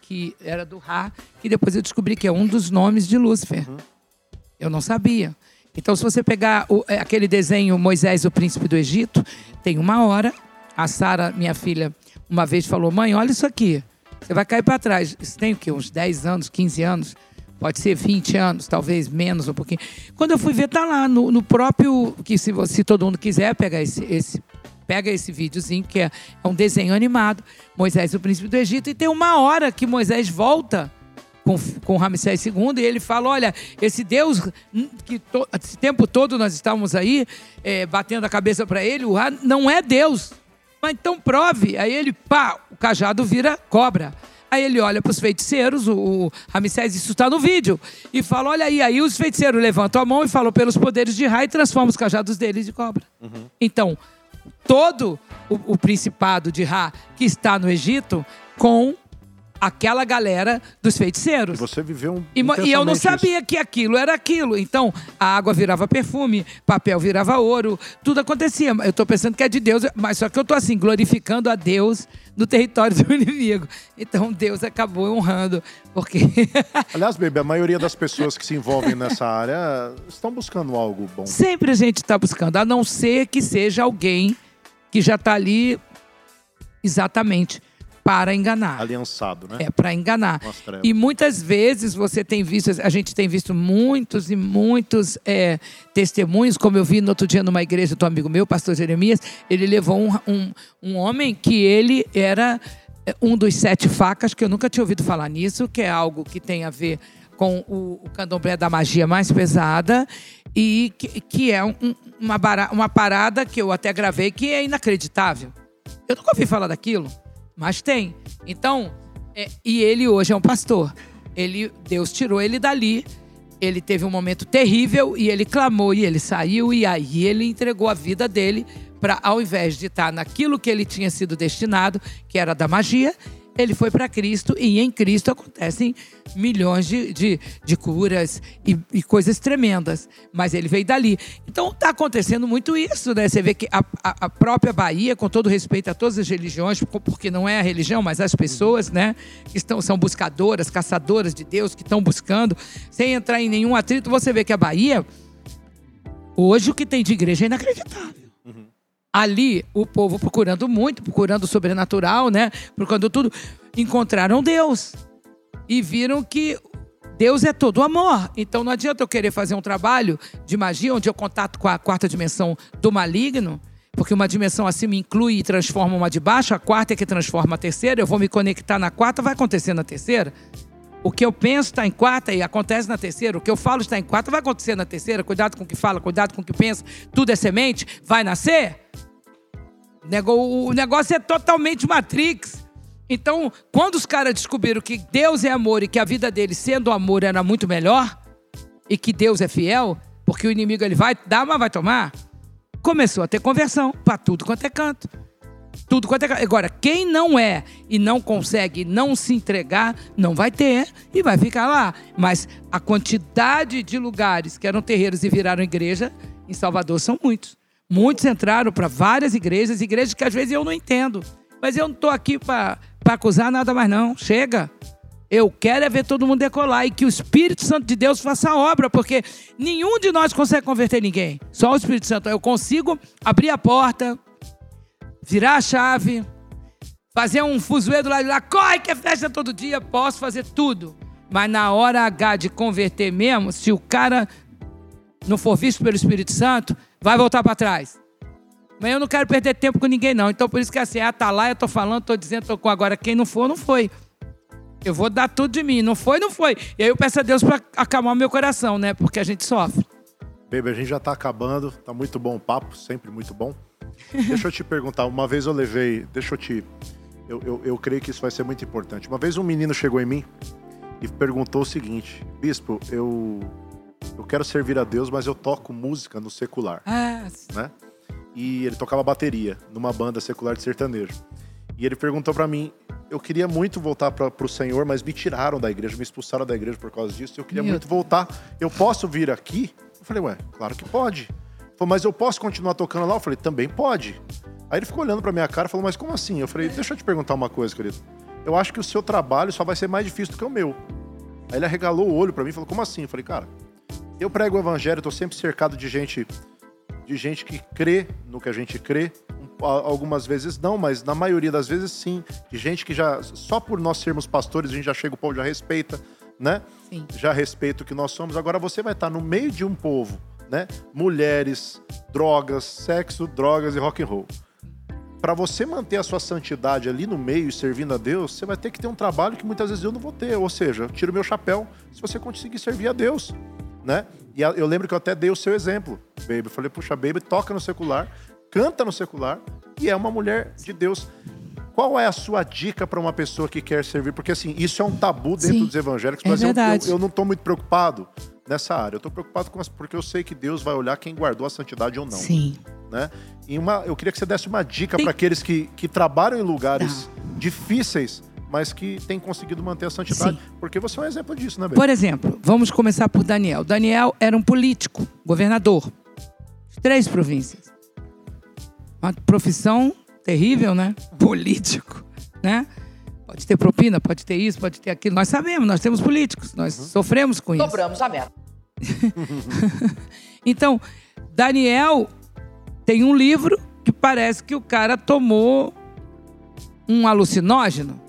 que era do Ra, que depois eu descobri que é um dos nomes de Lúcifer. Eu não sabia. Então, se você pegar o- é, aquele desenho Moisés, o príncipe do Egito, tem uma hora. A Sara, minha filha, uma vez falou: Mãe, olha isso aqui. Você vai cair para trás. Isso tem o quê? Uns 10 anos, 15 anos? Pode ser 20 anos, talvez menos um pouquinho. Quando eu fui ver, tá lá no, no próprio. Que se, você- se todo mundo quiser pegar esse, esse pega esse videozinho, que é, é um desenho animado, Moisés, o príncipe do Egito, e tem uma hora que Moisés volta com, com Ramsés II e ele fala: olha, esse Deus que to- esse tempo todo nós estávamos aí é, batendo a cabeça para ele, o Ra não é Deus. Mas então prove. Aí ele, pá, o cajado vira cobra. Aí ele olha para os feiticeiros, o, o Ramsés, isso está no vídeo, e fala: olha aí, aí os feiticeiros levantam a mão e falam pelos poderes de Ra e transformam os cajados deles de cobra. Então, todo o, o principado de Ra que está no Egito com aquela galera dos feiticeiros. Você viveu um. E, e eu não intensamente isso. sabia que aquilo era aquilo. Então, a água virava perfume, papel virava ouro, tudo acontecia. Eu estou pensando que é de Deus, mas só que eu estou assim, glorificando a Deus no território do inimigo. Então, Deus acabou honrando, porque Aliás, baby, a maioria das pessoas que se envolvem nessa área estão buscando algo bom. sempre a gente está buscando, a não ser que seja alguém que já está ali exatamente para enganar. Aliançado, né? É para enganar. E muitas vezes você tem visto, a gente tem visto muitos e muitos é, testemunhos, como eu vi no outro dia numa igreja do amigo meu, pastor Jeremias, ele levou um, um, um homem que ele era é, um dos sete facas, que eu nunca tinha ouvido falar nisso, que é algo que tem a ver com o, o candomblé da magia mais pesada e que, que é um- uma, uma parada que eu até gravei que é inacreditável. Eu nunca ouvi falar daquilo, mas tem. Então, é, e ele hoje é um pastor. Ele, Deus tirou ele dali. Ele teve um momento terrível e ele clamou e ele saiu e aí ele entregou a vida dele para, ao invés de estar naquilo que ele tinha sido destinado, que era da magia, ele foi para Cristo e em Cristo acontecem milhões de, de, de curas e, e coisas tremendas. Mas ele veio dali. Então está acontecendo muito isso, né? Você vê que a, a- própria Bahia, com todo respeito a todas as religiões, por- porque não é a religião, mas as pessoas, né? Que estão, são buscadoras, caçadoras de Deus, que estão buscando, sem entrar em nenhum atrito, você vê que a Bahia, hoje o que tem de igreja é inacreditável ali o povo procurando muito, procurando o sobrenatural, né? Procurando tudo, encontraram Deus e viram que Deus é todo amor. Então não adianta eu querer fazer um trabalho de magia onde eu contato com a quarta dimensão do maligno, porque uma dimensão acima inclui e transforma uma de baixo, a quarta é que transforma a terceira, eu vou me conectar na quarta, vai acontecer na terceira. O que eu penso está em quarta e acontece na terceira. O que eu falo está em quarta, vai acontecer na terceira. Cuidado com o que fala, cuidado com o que pensa. Tudo é semente, vai nascer. O negócio é totalmente Matrix. Então, quando os caras descobriram que Deus é amor e que a vida deles, sendo amor, era muito melhor, e que Deus é fiel, porque o inimigo ele vai dar, mas vai tomar, começou a ter conversão para tudo quanto é canto. Tudo quanto é canto. Agora, quem não é e não consegue não se entregar, não vai ter e vai ficar lá. Mas a quantidade de lugares que eram terreiros e viraram igreja em Salvador são muitos. Muitos entraram para várias igrejas, igrejas que às vezes eu não entendo. Mas eu não estou aqui para acusar nada mais, não. Chega. Eu quero é ver todo mundo decolar e que o Espírito Santo de Deus faça a obra, porque nenhum de nós consegue converter ninguém. Só o Espírito Santo. Eu consigo abrir a porta, virar a chave, fazer um fuzuê do lado de lá, corre que é festa todo dia, posso fazer tudo. Mas na hora H de converter mesmo, se o cara não for visto pelo Espírito Santo, vai voltar para trás. Mas eu não quero perder tempo com ninguém, não. Então, por isso que assim, ah, tá lá, eu tô falando, tô dizendo, tô com agora. Quem não for, não foi. Eu vou dar tudo de mim. Não foi, não foi. E aí eu peço a Deus para acalmar meu coração, né? Porque a gente sofre. Baby, a gente já tá acabando, tá muito bom o papo, sempre muito bom. Deixa eu te perguntar, uma vez eu levei, deixa eu te. Eu, eu, eu creio que isso vai ser muito importante. Uma vez um menino chegou em mim e perguntou o seguinte: Bispo, eu. Eu quero servir a Deus, mas eu toco música no secular, Ah, né? E ele tocava bateria numa banda secular de sertanejo. E ele perguntou pra mim, eu queria muito voltar para pro Senhor, mas me tiraram da igreja, me expulsaram da igreja por causa disso. Eu queria Meu muito voltar. Eu posso vir aqui? Eu falei, ué, claro que pode. Ele falou, mas eu posso continuar tocando lá? Eu falei, também pode. Aí ele ficou olhando pra minha cara e falou, mas como assim? Eu falei, deixa eu te perguntar uma coisa, querido. Eu acho que o seu trabalho só vai ser mais difícil do que o meu. Aí ele arregalou o olho pra mim e falou, como assim? Eu falei, cara, eu prego o evangelho, tô sempre cercado de gente de gente que crê no que a gente crê. Um, Algumas vezes não, mas na maioria das vezes sim. De gente que já, só por nós sermos pastores, a gente já chega, o povo já respeita, né? Sim. Já respeita o que nós somos. Agora você vai estar no meio de um povo, né? Mulheres, drogas, sexo, drogas e rock and roll. Para você manter a sua santidade ali no meio e servindo a Deus, você vai ter que ter um trabalho que muitas vezes eu não vou ter. Ou seja, eu tiro meu chapéu se você conseguir servir a Deus, né? E eu lembro que eu até dei o seu exemplo, Baby. Eu falei, puxa, Baby toca no secular, canta no secular e é uma mulher de Deus. Qual é a sua dica para uma pessoa que quer servir? Porque assim, isso é um tabu dentro Sim, dos evangélicos, é mas eu, eu, eu não estou muito preocupado nessa área. Eu estou preocupado com as, porque eu sei que Deus vai olhar quem guardou a santidade ou não Sim. né? E uma, eu queria que você desse uma dica Tem- para aqueles que, que trabalham em lugares difíceis, mas que têm conseguido manter a santidade. Sim. Porque você é um exemplo disso, né, Bê? Por exemplo, vamos começar por Daniel. Daniel era um político, governador. de Três províncias. Uma profissão terrível, né? Político, né? Pode ter propina, pode ter isso, pode ter aquilo. Nós sabemos, nós temos políticos, nós Uhum. sofremos com isso. Dobramos a meta. Então, Daniel tem um livro que parece que o cara tomou um alucinógeno.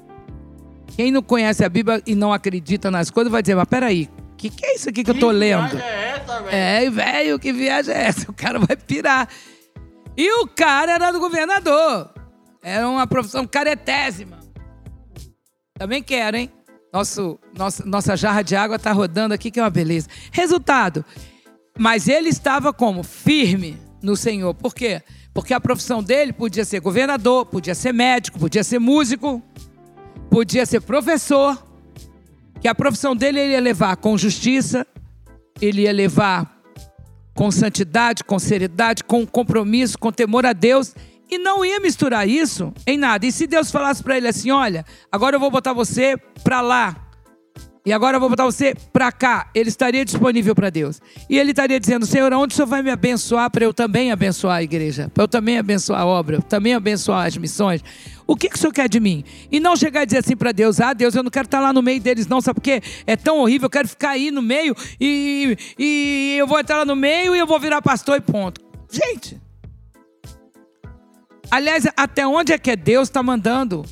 Quem não conhece a Bíblia e não acredita nas coisas vai dizer, mas peraí, o que, que é isso aqui que eu tô lendo? viagem é essa, velho? É, velho, que viagem é essa? O cara vai pirar. E o cara era do governador. Era uma profissão caretésima. Também quero, hein? Nosso, nossa, nossa jarra de água tá rodando aqui, que é uma beleza. Resultado. Mas ele estava como? Firme no Senhor. Por quê? Porque a profissão dele podia ser governador, podia ser médico, podia ser músico, podia ser professor. Que a profissão dele ele ia levar com justiça, ele ia levar com santidade, com seriedade, com compromisso, com temor a Deus e não ia misturar isso em nada. E se Deus falasse para ele assim, olha, agora eu vou botar você para lá e agora eu vou botar você para cá, ele estaria disponível para Deus. E ele estaria dizendo, Senhor, onde o Senhor vai me abençoar para eu também abençoar a igreja, para eu também abençoar a obra, também abençoar as missões. O que, que o Senhor quer de mim? E não chegar e dizer assim para Deus, ah, Deus, eu não quero estar lá no meio deles não, sabe por quê? É tão horrível, eu quero ficar aí no meio e, e eu vou entrar lá no meio e eu vou virar pastor e ponto. Gente, aliás, até onde é que é Deus está mandando?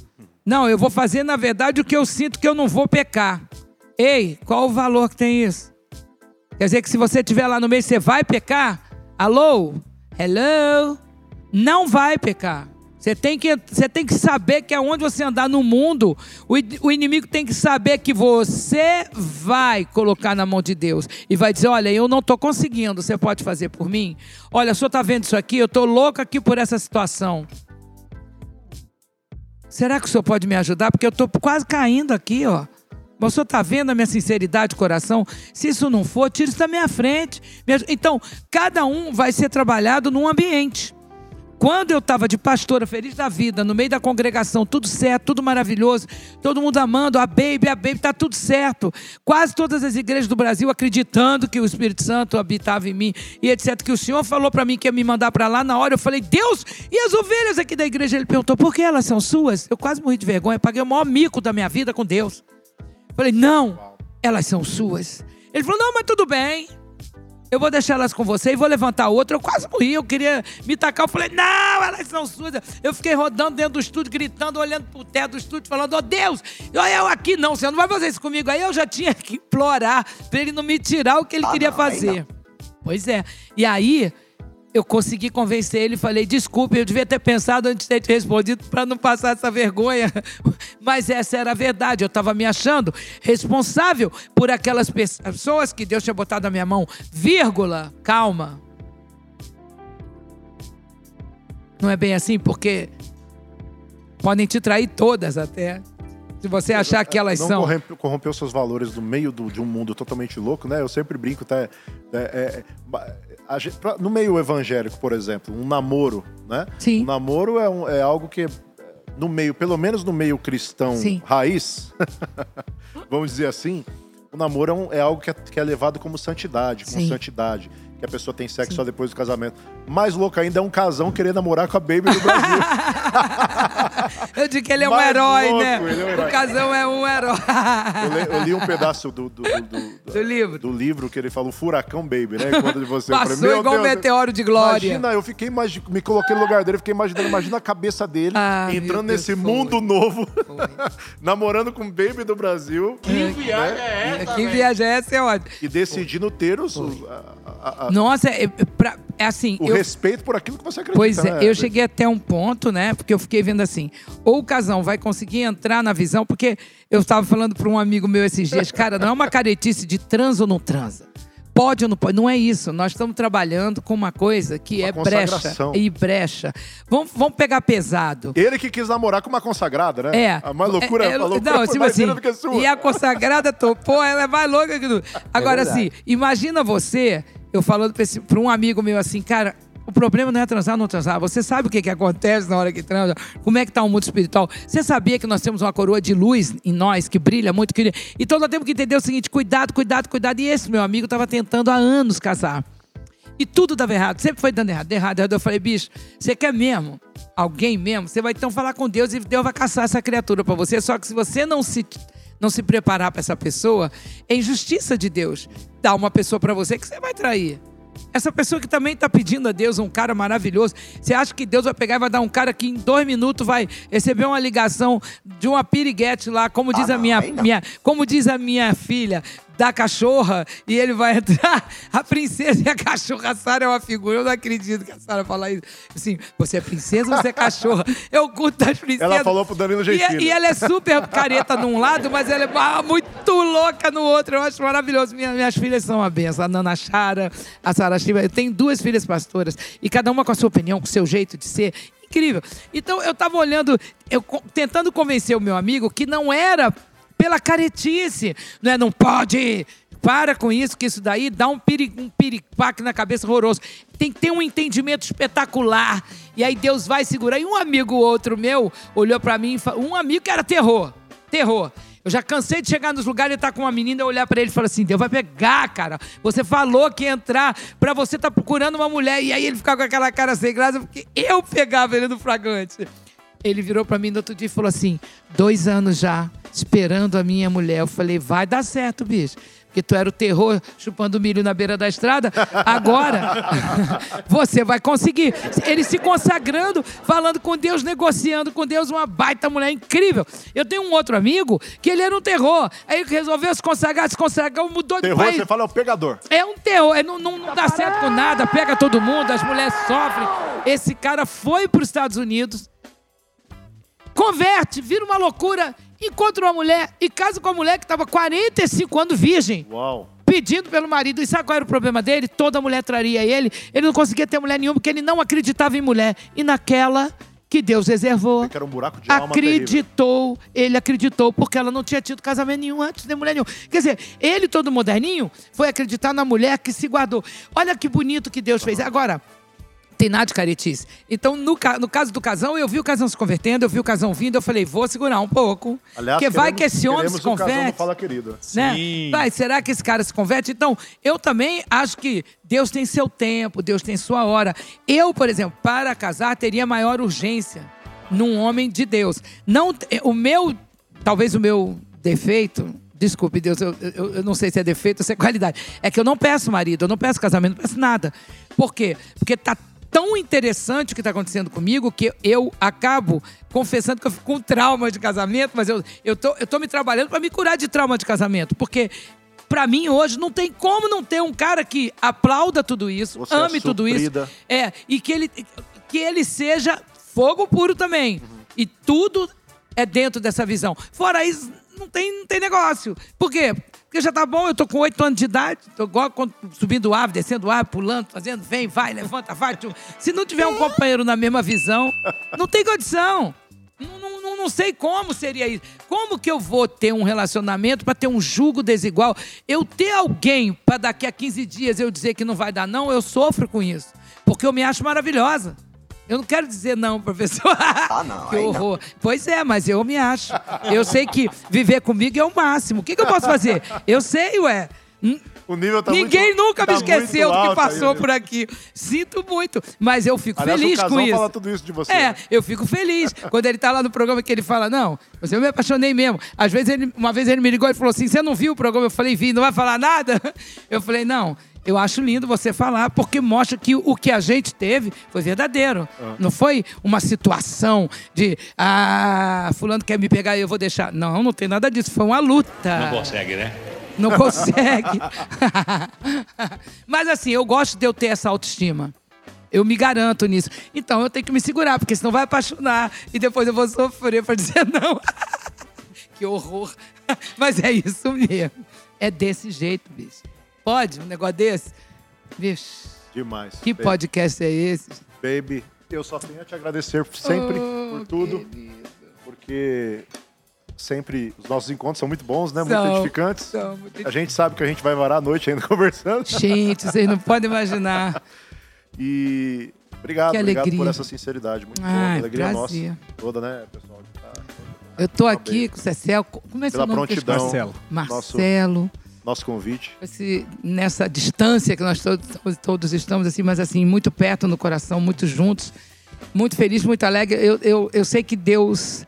Não, eu vou fazer, na verdade, o que eu sinto que eu não vou pecar. Ei, qual o valor que tem isso? Quer dizer que se você estiver lá no meio, você vai pecar? Alô? Hello? Não vai pecar. Você tem que, você tem que saber que aonde você andar no mundo, o, o inimigo tem que saber que você vai colocar na mão de Deus e vai dizer: Olha, eu não estou conseguindo, você pode fazer por mim? Olha, o senhor está vendo isso aqui? Eu estou louco aqui por essa situação. Será que o senhor pode me ajudar? Porque eu estou quase caindo aqui, ó. Mas o senhor está vendo a minha sinceridade de coração? Se isso não for, tira isso da minha frente. Então, cada um vai ser trabalhado num ambiente. Quando eu estava de pastora, feliz da vida, no meio da congregação, tudo certo, tudo maravilhoso, todo mundo amando, a baby, a baby, tá tudo certo. Quase todas as igrejas do Brasil acreditando que o Espírito Santo habitava em mim e etc. Que o Senhor falou para mim que ia me mandar para lá. Na hora eu falei, Deus, e as ovelhas aqui da igreja? Ele perguntou, por que elas são suas? Eu quase morri de vergonha, paguei o maior mico da minha vida com Deus. Falei, não, elas são suas. Ele falou, não, mas tudo bem. Eu vou deixar elas com você e vou levantar outra. Eu quase morri, eu queria me tacar. Eu falei, não, elas são suas. Eu fiquei rodando dentro do estúdio, gritando, olhando pro teto do estúdio, falando, ó Deus, olha eu aqui não, você não vai fazer isso comigo. Aí eu já tinha que implorar pra ele não me tirar o que ele queria fazer. Pois é. E aí, eu consegui convencer ele e falei, desculpe, eu devia ter pensado antes de ter te respondido para não passar essa vergonha. Mas essa era a verdade. Eu estava me achando responsável por aquelas pessoas que Deus tinha botado na minha mão. Vírgula, calma. Não é bem assim, porque podem te trair todas até. Se você achar que elas não são. corrompe- corromper os seus valores no meio do- de um mundo totalmente louco, né? Eu sempre brinco até É, é, a gente- pra- no meio evangélico, por exemplo, um namoro, né? Sim. Um namoro é, um- é algo que, no meio, pelo menos no meio cristão Sim. raiz, vamos dizer assim, o namoro é, um- é algo que é, que é levado como santidade, como Sim. santidade. Que a pessoa tem sexo só depois do casamento. Mais louco ainda é um casão querer namorar com a baby do Brasil. Eu digo que ele é um Mais herói, louco, né? ele é um herói. O casão é um herói. eu, li, eu li um pedaço do, do, do- do- Do livro. do livro que ele fala, o furacão baby, né? Quando de você. Eu falei, Passou "Meu igual um Deus, meteoro de glória. Imagina, eu fiquei imagi- me coloquei no lugar dele, fiquei imaginando, imagina a cabeça dele Ah, entrando Deus, nesse foi. mundo novo, namorando com baby do Brasil Que viagem é essa, Que velho? viagem é essa? É ótimo. e decidindo ter os, os- a- a- a- Nossa, é, é pra- é assim. o eu- respeito por aquilo que você acredita. Pois é, né? eu cheguei até um ponto, né? Porque eu fiquei vendo assim, ou o casão vai conseguir entrar na visão, porque eu estava falando para um amigo meu esses dias, cara, não é uma caretice de transa ou não transa. Pode ou não pode? Não é isso. Nós estamos trabalhando com uma coisa que Uma é brecha e brecha. Vamos, vamos pegar pesado. Ele que quis namorar com uma consagrada, né? É. A mais loucura, É, é, loucura não, tipo assim. E a consagrada topou, ela é mais louca que tudo. Agora, assim, imagina você, eu falando pra um amigo meu assim, cara, o problema não é transar não transar. Você sabe o que, que acontece na hora que transa? Como é que tá o mundo espiritual? Você sabia que nós temos uma coroa de luz em nós, que brilha muito? Que... Então nós temos que entender o seguinte: cuidado, cuidado, cuidado. E esse meu amigo estava tentando há anos casar. E tudo dava errado, sempre foi dando errado, errado, errado. Eu falei, bicho, você quer mesmo? Alguém mesmo? Você vai então falar com Deus e Deus vai caçar essa criatura para você. Só que se você não se, não se preparar para essa pessoa, é injustiça de Deus dar uma pessoa para você que você vai trair. Essa pessoa que também está pedindo a Deus um cara maravilhoso. Você acha que Deus vai pegar e vai dar um cara que em dois minutos vai receber uma ligação de uma piriguete lá, como diz a minha, minha, como diz a minha filha, da cachorra, e ele vai entrar. A princesa e a cachorra, a Sara é uma figura. Eu não acredito que a Sara fala isso. Assim, você é princesa ou você é cachorra? Eu curto das princesas. Ela falou pro Danilo E, é- Gentili. e ela é super careta num lado, mas ela é muito louca no outro. Eu acho maravilhoso. Minha- minhas filhas são uma benção. A Nana Chara, a Sara Shiva. Eu tenho duas filhas pastoras. E cada uma com a sua opinião, com o seu jeito de ser. Incrível. Então eu tava olhando, eu tentando convencer o meu amigo que não era pela caretice. Não é, não pode. Para com isso, que isso daí dá um, piri, um piripaque na cabeça horroroso. Tem que ter um entendimento espetacular. E aí Deus vai segurar. E um amigo outro meu olhou pra mim, um amigo que era terror. Terror. Eu já cansei de chegar nos lugares e estar com uma menina e olhar pra ele e falar assim: Deus vai pegar, cara. Você falou que ia entrar pra você estar procurando uma mulher. E aí ele ficava com aquela cara sem graça, porque eu pegava ele no fragante. Ele virou pra mim no outro dia e falou assim: dois anos já esperando a minha mulher. Eu falei: vai dar certo, bicho. Porque tu era o terror chupando milho na beira da estrada. Agora você vai conseguir. Ele se consagrando, falando com Deus, negociando com Deus, uma baita mulher incrível. Eu tenho um outro amigo que ele era um terror. Aí ele resolveu se consagrar, se consagrou, mudou de Terror, país. você fala, é o pegador. É um terror, é, não, não, não dá certo com nada, pega todo mundo, as mulheres sofrem. Esse cara foi para os Estados Unidos, converte, vira uma loucura, encontra uma mulher e casa com a mulher que estava 45 anos virgem, Uau. pedindo pelo marido. E sabe qual era o problema dele? Toda mulher traria ele, ele não conseguia ter mulher nenhuma porque ele não acreditava em mulher. E naquela que Deus reservou. Que era um buraco de. Acreditou, ele acreditou, porque ela não tinha tido casamento nenhum antes de mulher nenhuma. Quer dizer, ele, todo moderninho, foi acreditar na mulher que se guardou. Olha que bonito que Deus fez. Agora, tem nada de caretice. Então, no, no caso do casão, eu vi o casão se convertendo, eu vi o casão vindo, eu falei, vou segurar um pouco. Aliás, porque vai que esse homem se o casão converte Fala Querido. né? Sim. Vai, será que esse cara se converte? Então, eu também acho que Deus tem seu tempo, Deus tem sua hora. Eu, por exemplo, para casar, teria maior urgência num homem de Deus. Não, o meu, talvez o meu defeito, desculpe, Deus, eu, eu, eu não sei se é defeito ou se é qualidade, é que eu não peço marido, eu não peço casamento, não peço nada. Por quê? Porque tá tão interessante o que está acontecendo comigo que eu acabo confessando que eu fico com trauma de casamento, mas eu, eu, tô, eu tô me trabalhando para me curar de trauma de casamento, porque para mim hoje não tem como não ter um cara que aplauda tudo isso, Você é ame tudo isso, é e que ele que ele seja fogo puro também e tudo é dentro dessa visão. Fora isso não tem não tem negócio. Por quê? Porque já tá bom, eu tô com oito anos de idade, tô igual subindo árvore, descendo árvore, pulando, fazendo, vem, vai, levanta, vai. tchum. Se não tiver um companheiro na mesma visão, não tem condição. Não, não- não- não não sei como seria isso. Como que eu vou ter um relacionamento para ter um julgo desigual? Eu ter alguém para daqui a 15 dias eu dizer que não vai dar não, eu sofro com isso. Porque eu me acho maravilhosa. Eu não quero dizer não, professor. Ah, não. que horror. Pois é, mas eu me acho. Eu sei que viver comigo é o máximo. O que, que eu posso fazer? Eu sei, ué. O nível tá Ninguém muito, nunca tá me esqueceu do que passou aí, por aqui. Sinto muito, mas eu fico Aliás, feliz o com isso. fala tudo isso de você. É, né? eu fico feliz. Quando ele tá lá no programa que ele fala, não, eu me apaixonei mesmo. Às vezes, ele, uma vez ele me ligou e falou assim, você não viu o programa? Eu falei, vi, não vai falar nada? Eu falei, não, eu acho lindo você falar, porque mostra que o que a gente teve foi verdadeiro. Não foi uma situação de, ah, fulano quer me pegar e eu vou deixar. Não, não tem nada disso. Foi uma luta. Não consegue, né? Não consegue. Mas assim, eu gosto de eu ter essa autoestima. Eu me garanto nisso. Então eu tenho que me segurar, porque senão vai apaixonar e depois eu vou sofrer para dizer não. que horror. Mas é isso mesmo. É desse jeito, bicho. Pode um negócio desse? Bicho, Demais. que Baby, podcast é esse? Baby, eu só tenho a te agradecer sempre Oh, por tudo, querido. porque sempre os nossos encontros são muito bons, né? Muito São, edificantes. são muito A gente sabe que a gente vai varar a noite ainda conversando. Gente, vocês não podem imaginar. E obrigado, Que obrigado alegria. por essa sinceridade. Muito boa. Ai, Alegria prazer. nossa. Toda, né, pessoal? tá- Eu tô aqui com o Cecel. Como é seu nome? prontidão. Marcelo. Marcelo. Nosso convite. esse- nessa distância que nós todos, todos estamos, assim, mas assim, muito perto no coração, muito juntos, muito feliz, muito alegre. Eu, eu, eu sei que Deus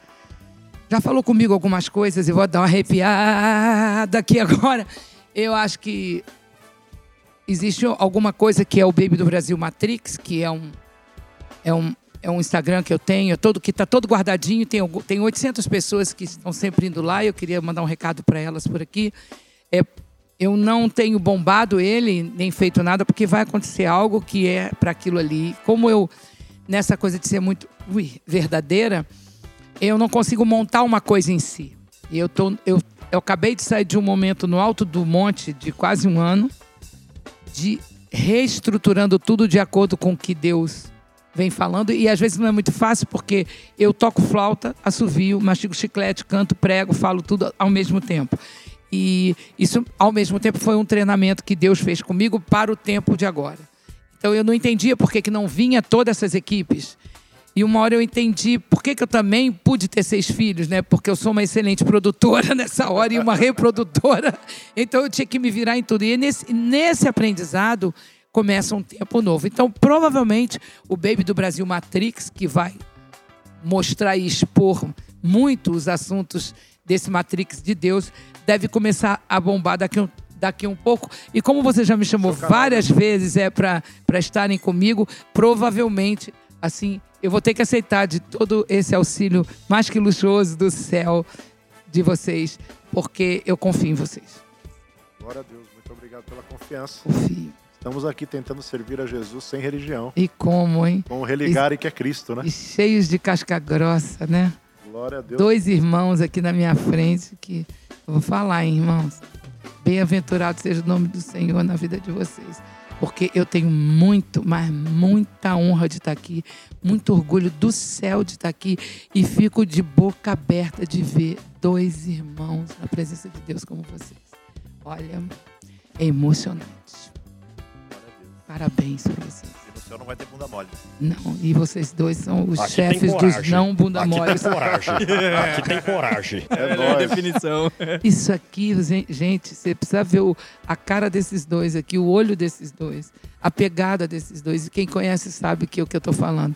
já falou comigo algumas coisas e vou dar uma arrepiada aqui agora. Eu acho que existe alguma coisa que é o Baby do Brasil Matrix, que é um, é um, é um Instagram que eu tenho, é todo, que está todo guardadinho, tem, tem 800 pessoas que estão sempre indo lá, eu queria mandar um recado para elas por aqui. É, eu não tenho bombado ele, nem feito nada, porque vai acontecer algo que é para aquilo ali. Como eu, nessa coisa de ser muito ui, verdadeira, eu não consigo montar uma coisa em si. Eu, tô, eu, eu acabei de sair de um momento no alto do monte de quase um ano, de reestruturando tudo de acordo com o que Deus vem falando. E às vezes não é muito fácil, porque eu toco flauta, assovio, mastigo chiclete, canto, prego, falo tudo ao mesmo tempo. E isso, ao mesmo tempo, foi um treinamento que Deus fez comigo para o tempo de agora. Então eu não entendia por que, que não vinha todas essas equipes. E uma hora eu entendi por que, que eu também pude ter seis filhos, né? Porque eu sou uma excelente produtora nessa hora e uma reprodutora. Então eu tinha que me virar em tudo. E nesse, nesse aprendizado começa um tempo novo. Então, provavelmente, o Baby do Brasil Matrix, que vai mostrar e expor muito os assuntos desse Matrix de Deus, deve começar a bombar daqui um, daqui um pouco. E como você já me chamou várias vezes é para estarem comigo, provavelmente, assim, eu vou ter que aceitar de todo esse auxílio mais que luxuoso do céu de vocês, porque eu confio em vocês. Glória a Deus. Muito obrigado pela confiança. Confio. Estamos aqui tentando servir a Jesus sem religião. E como, hein? Com o religare que é Cristo, né? E cheios de casca grossa, né? Glória a Deus. dois irmãos aqui na minha frente que eu vou falar, hein, irmãos. Bem-aventurado seja o nome do Senhor na vida de vocês. Porque eu tenho muito, mas muita honra de estar aqui, muito orgulho do céu de estar aqui e fico de boca aberta de ver dois irmãos na presença de Deus como vocês. Olha, é emocionante. Parabéns para vocês. No céu não vai ter bunda mole. Não, e vocês dois são os Aqui chefes dos não bunda Aqui moles. tem coragem. Aqui tem coragem. É Olha a nóis. definição. Isso aqui, gen- gente, você precisa ver o- a cara desses dois aqui, o olho desses dois, a pegada desses dois. E quem conhece sabe que é o que eu tô falando.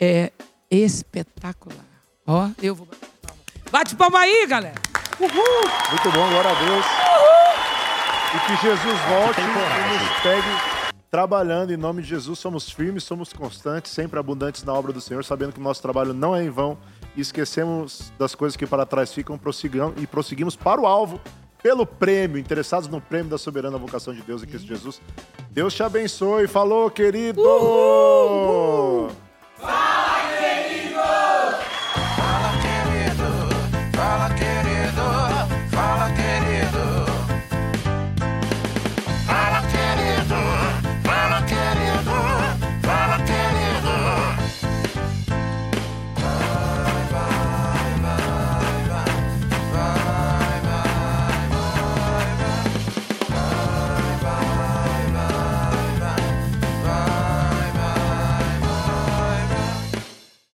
É espetacular. Ó, eu vou bater palma. Bate palma aí, galera! Muito bom, glória a Deus. E que Jesus volte e nos pegue trabalhando em nome de Jesus. Somos firmes, somos constantes, sempre abundantes na obra do Senhor, sabendo que o nosso trabalho não é em vão e esquecemos das coisas que para trás ficam e prosseguimos para o alvo pelo prêmio, interessados no prêmio da soberana vocação de Deus em Cristo Jesus. Deus te abençoe. Falou, querido!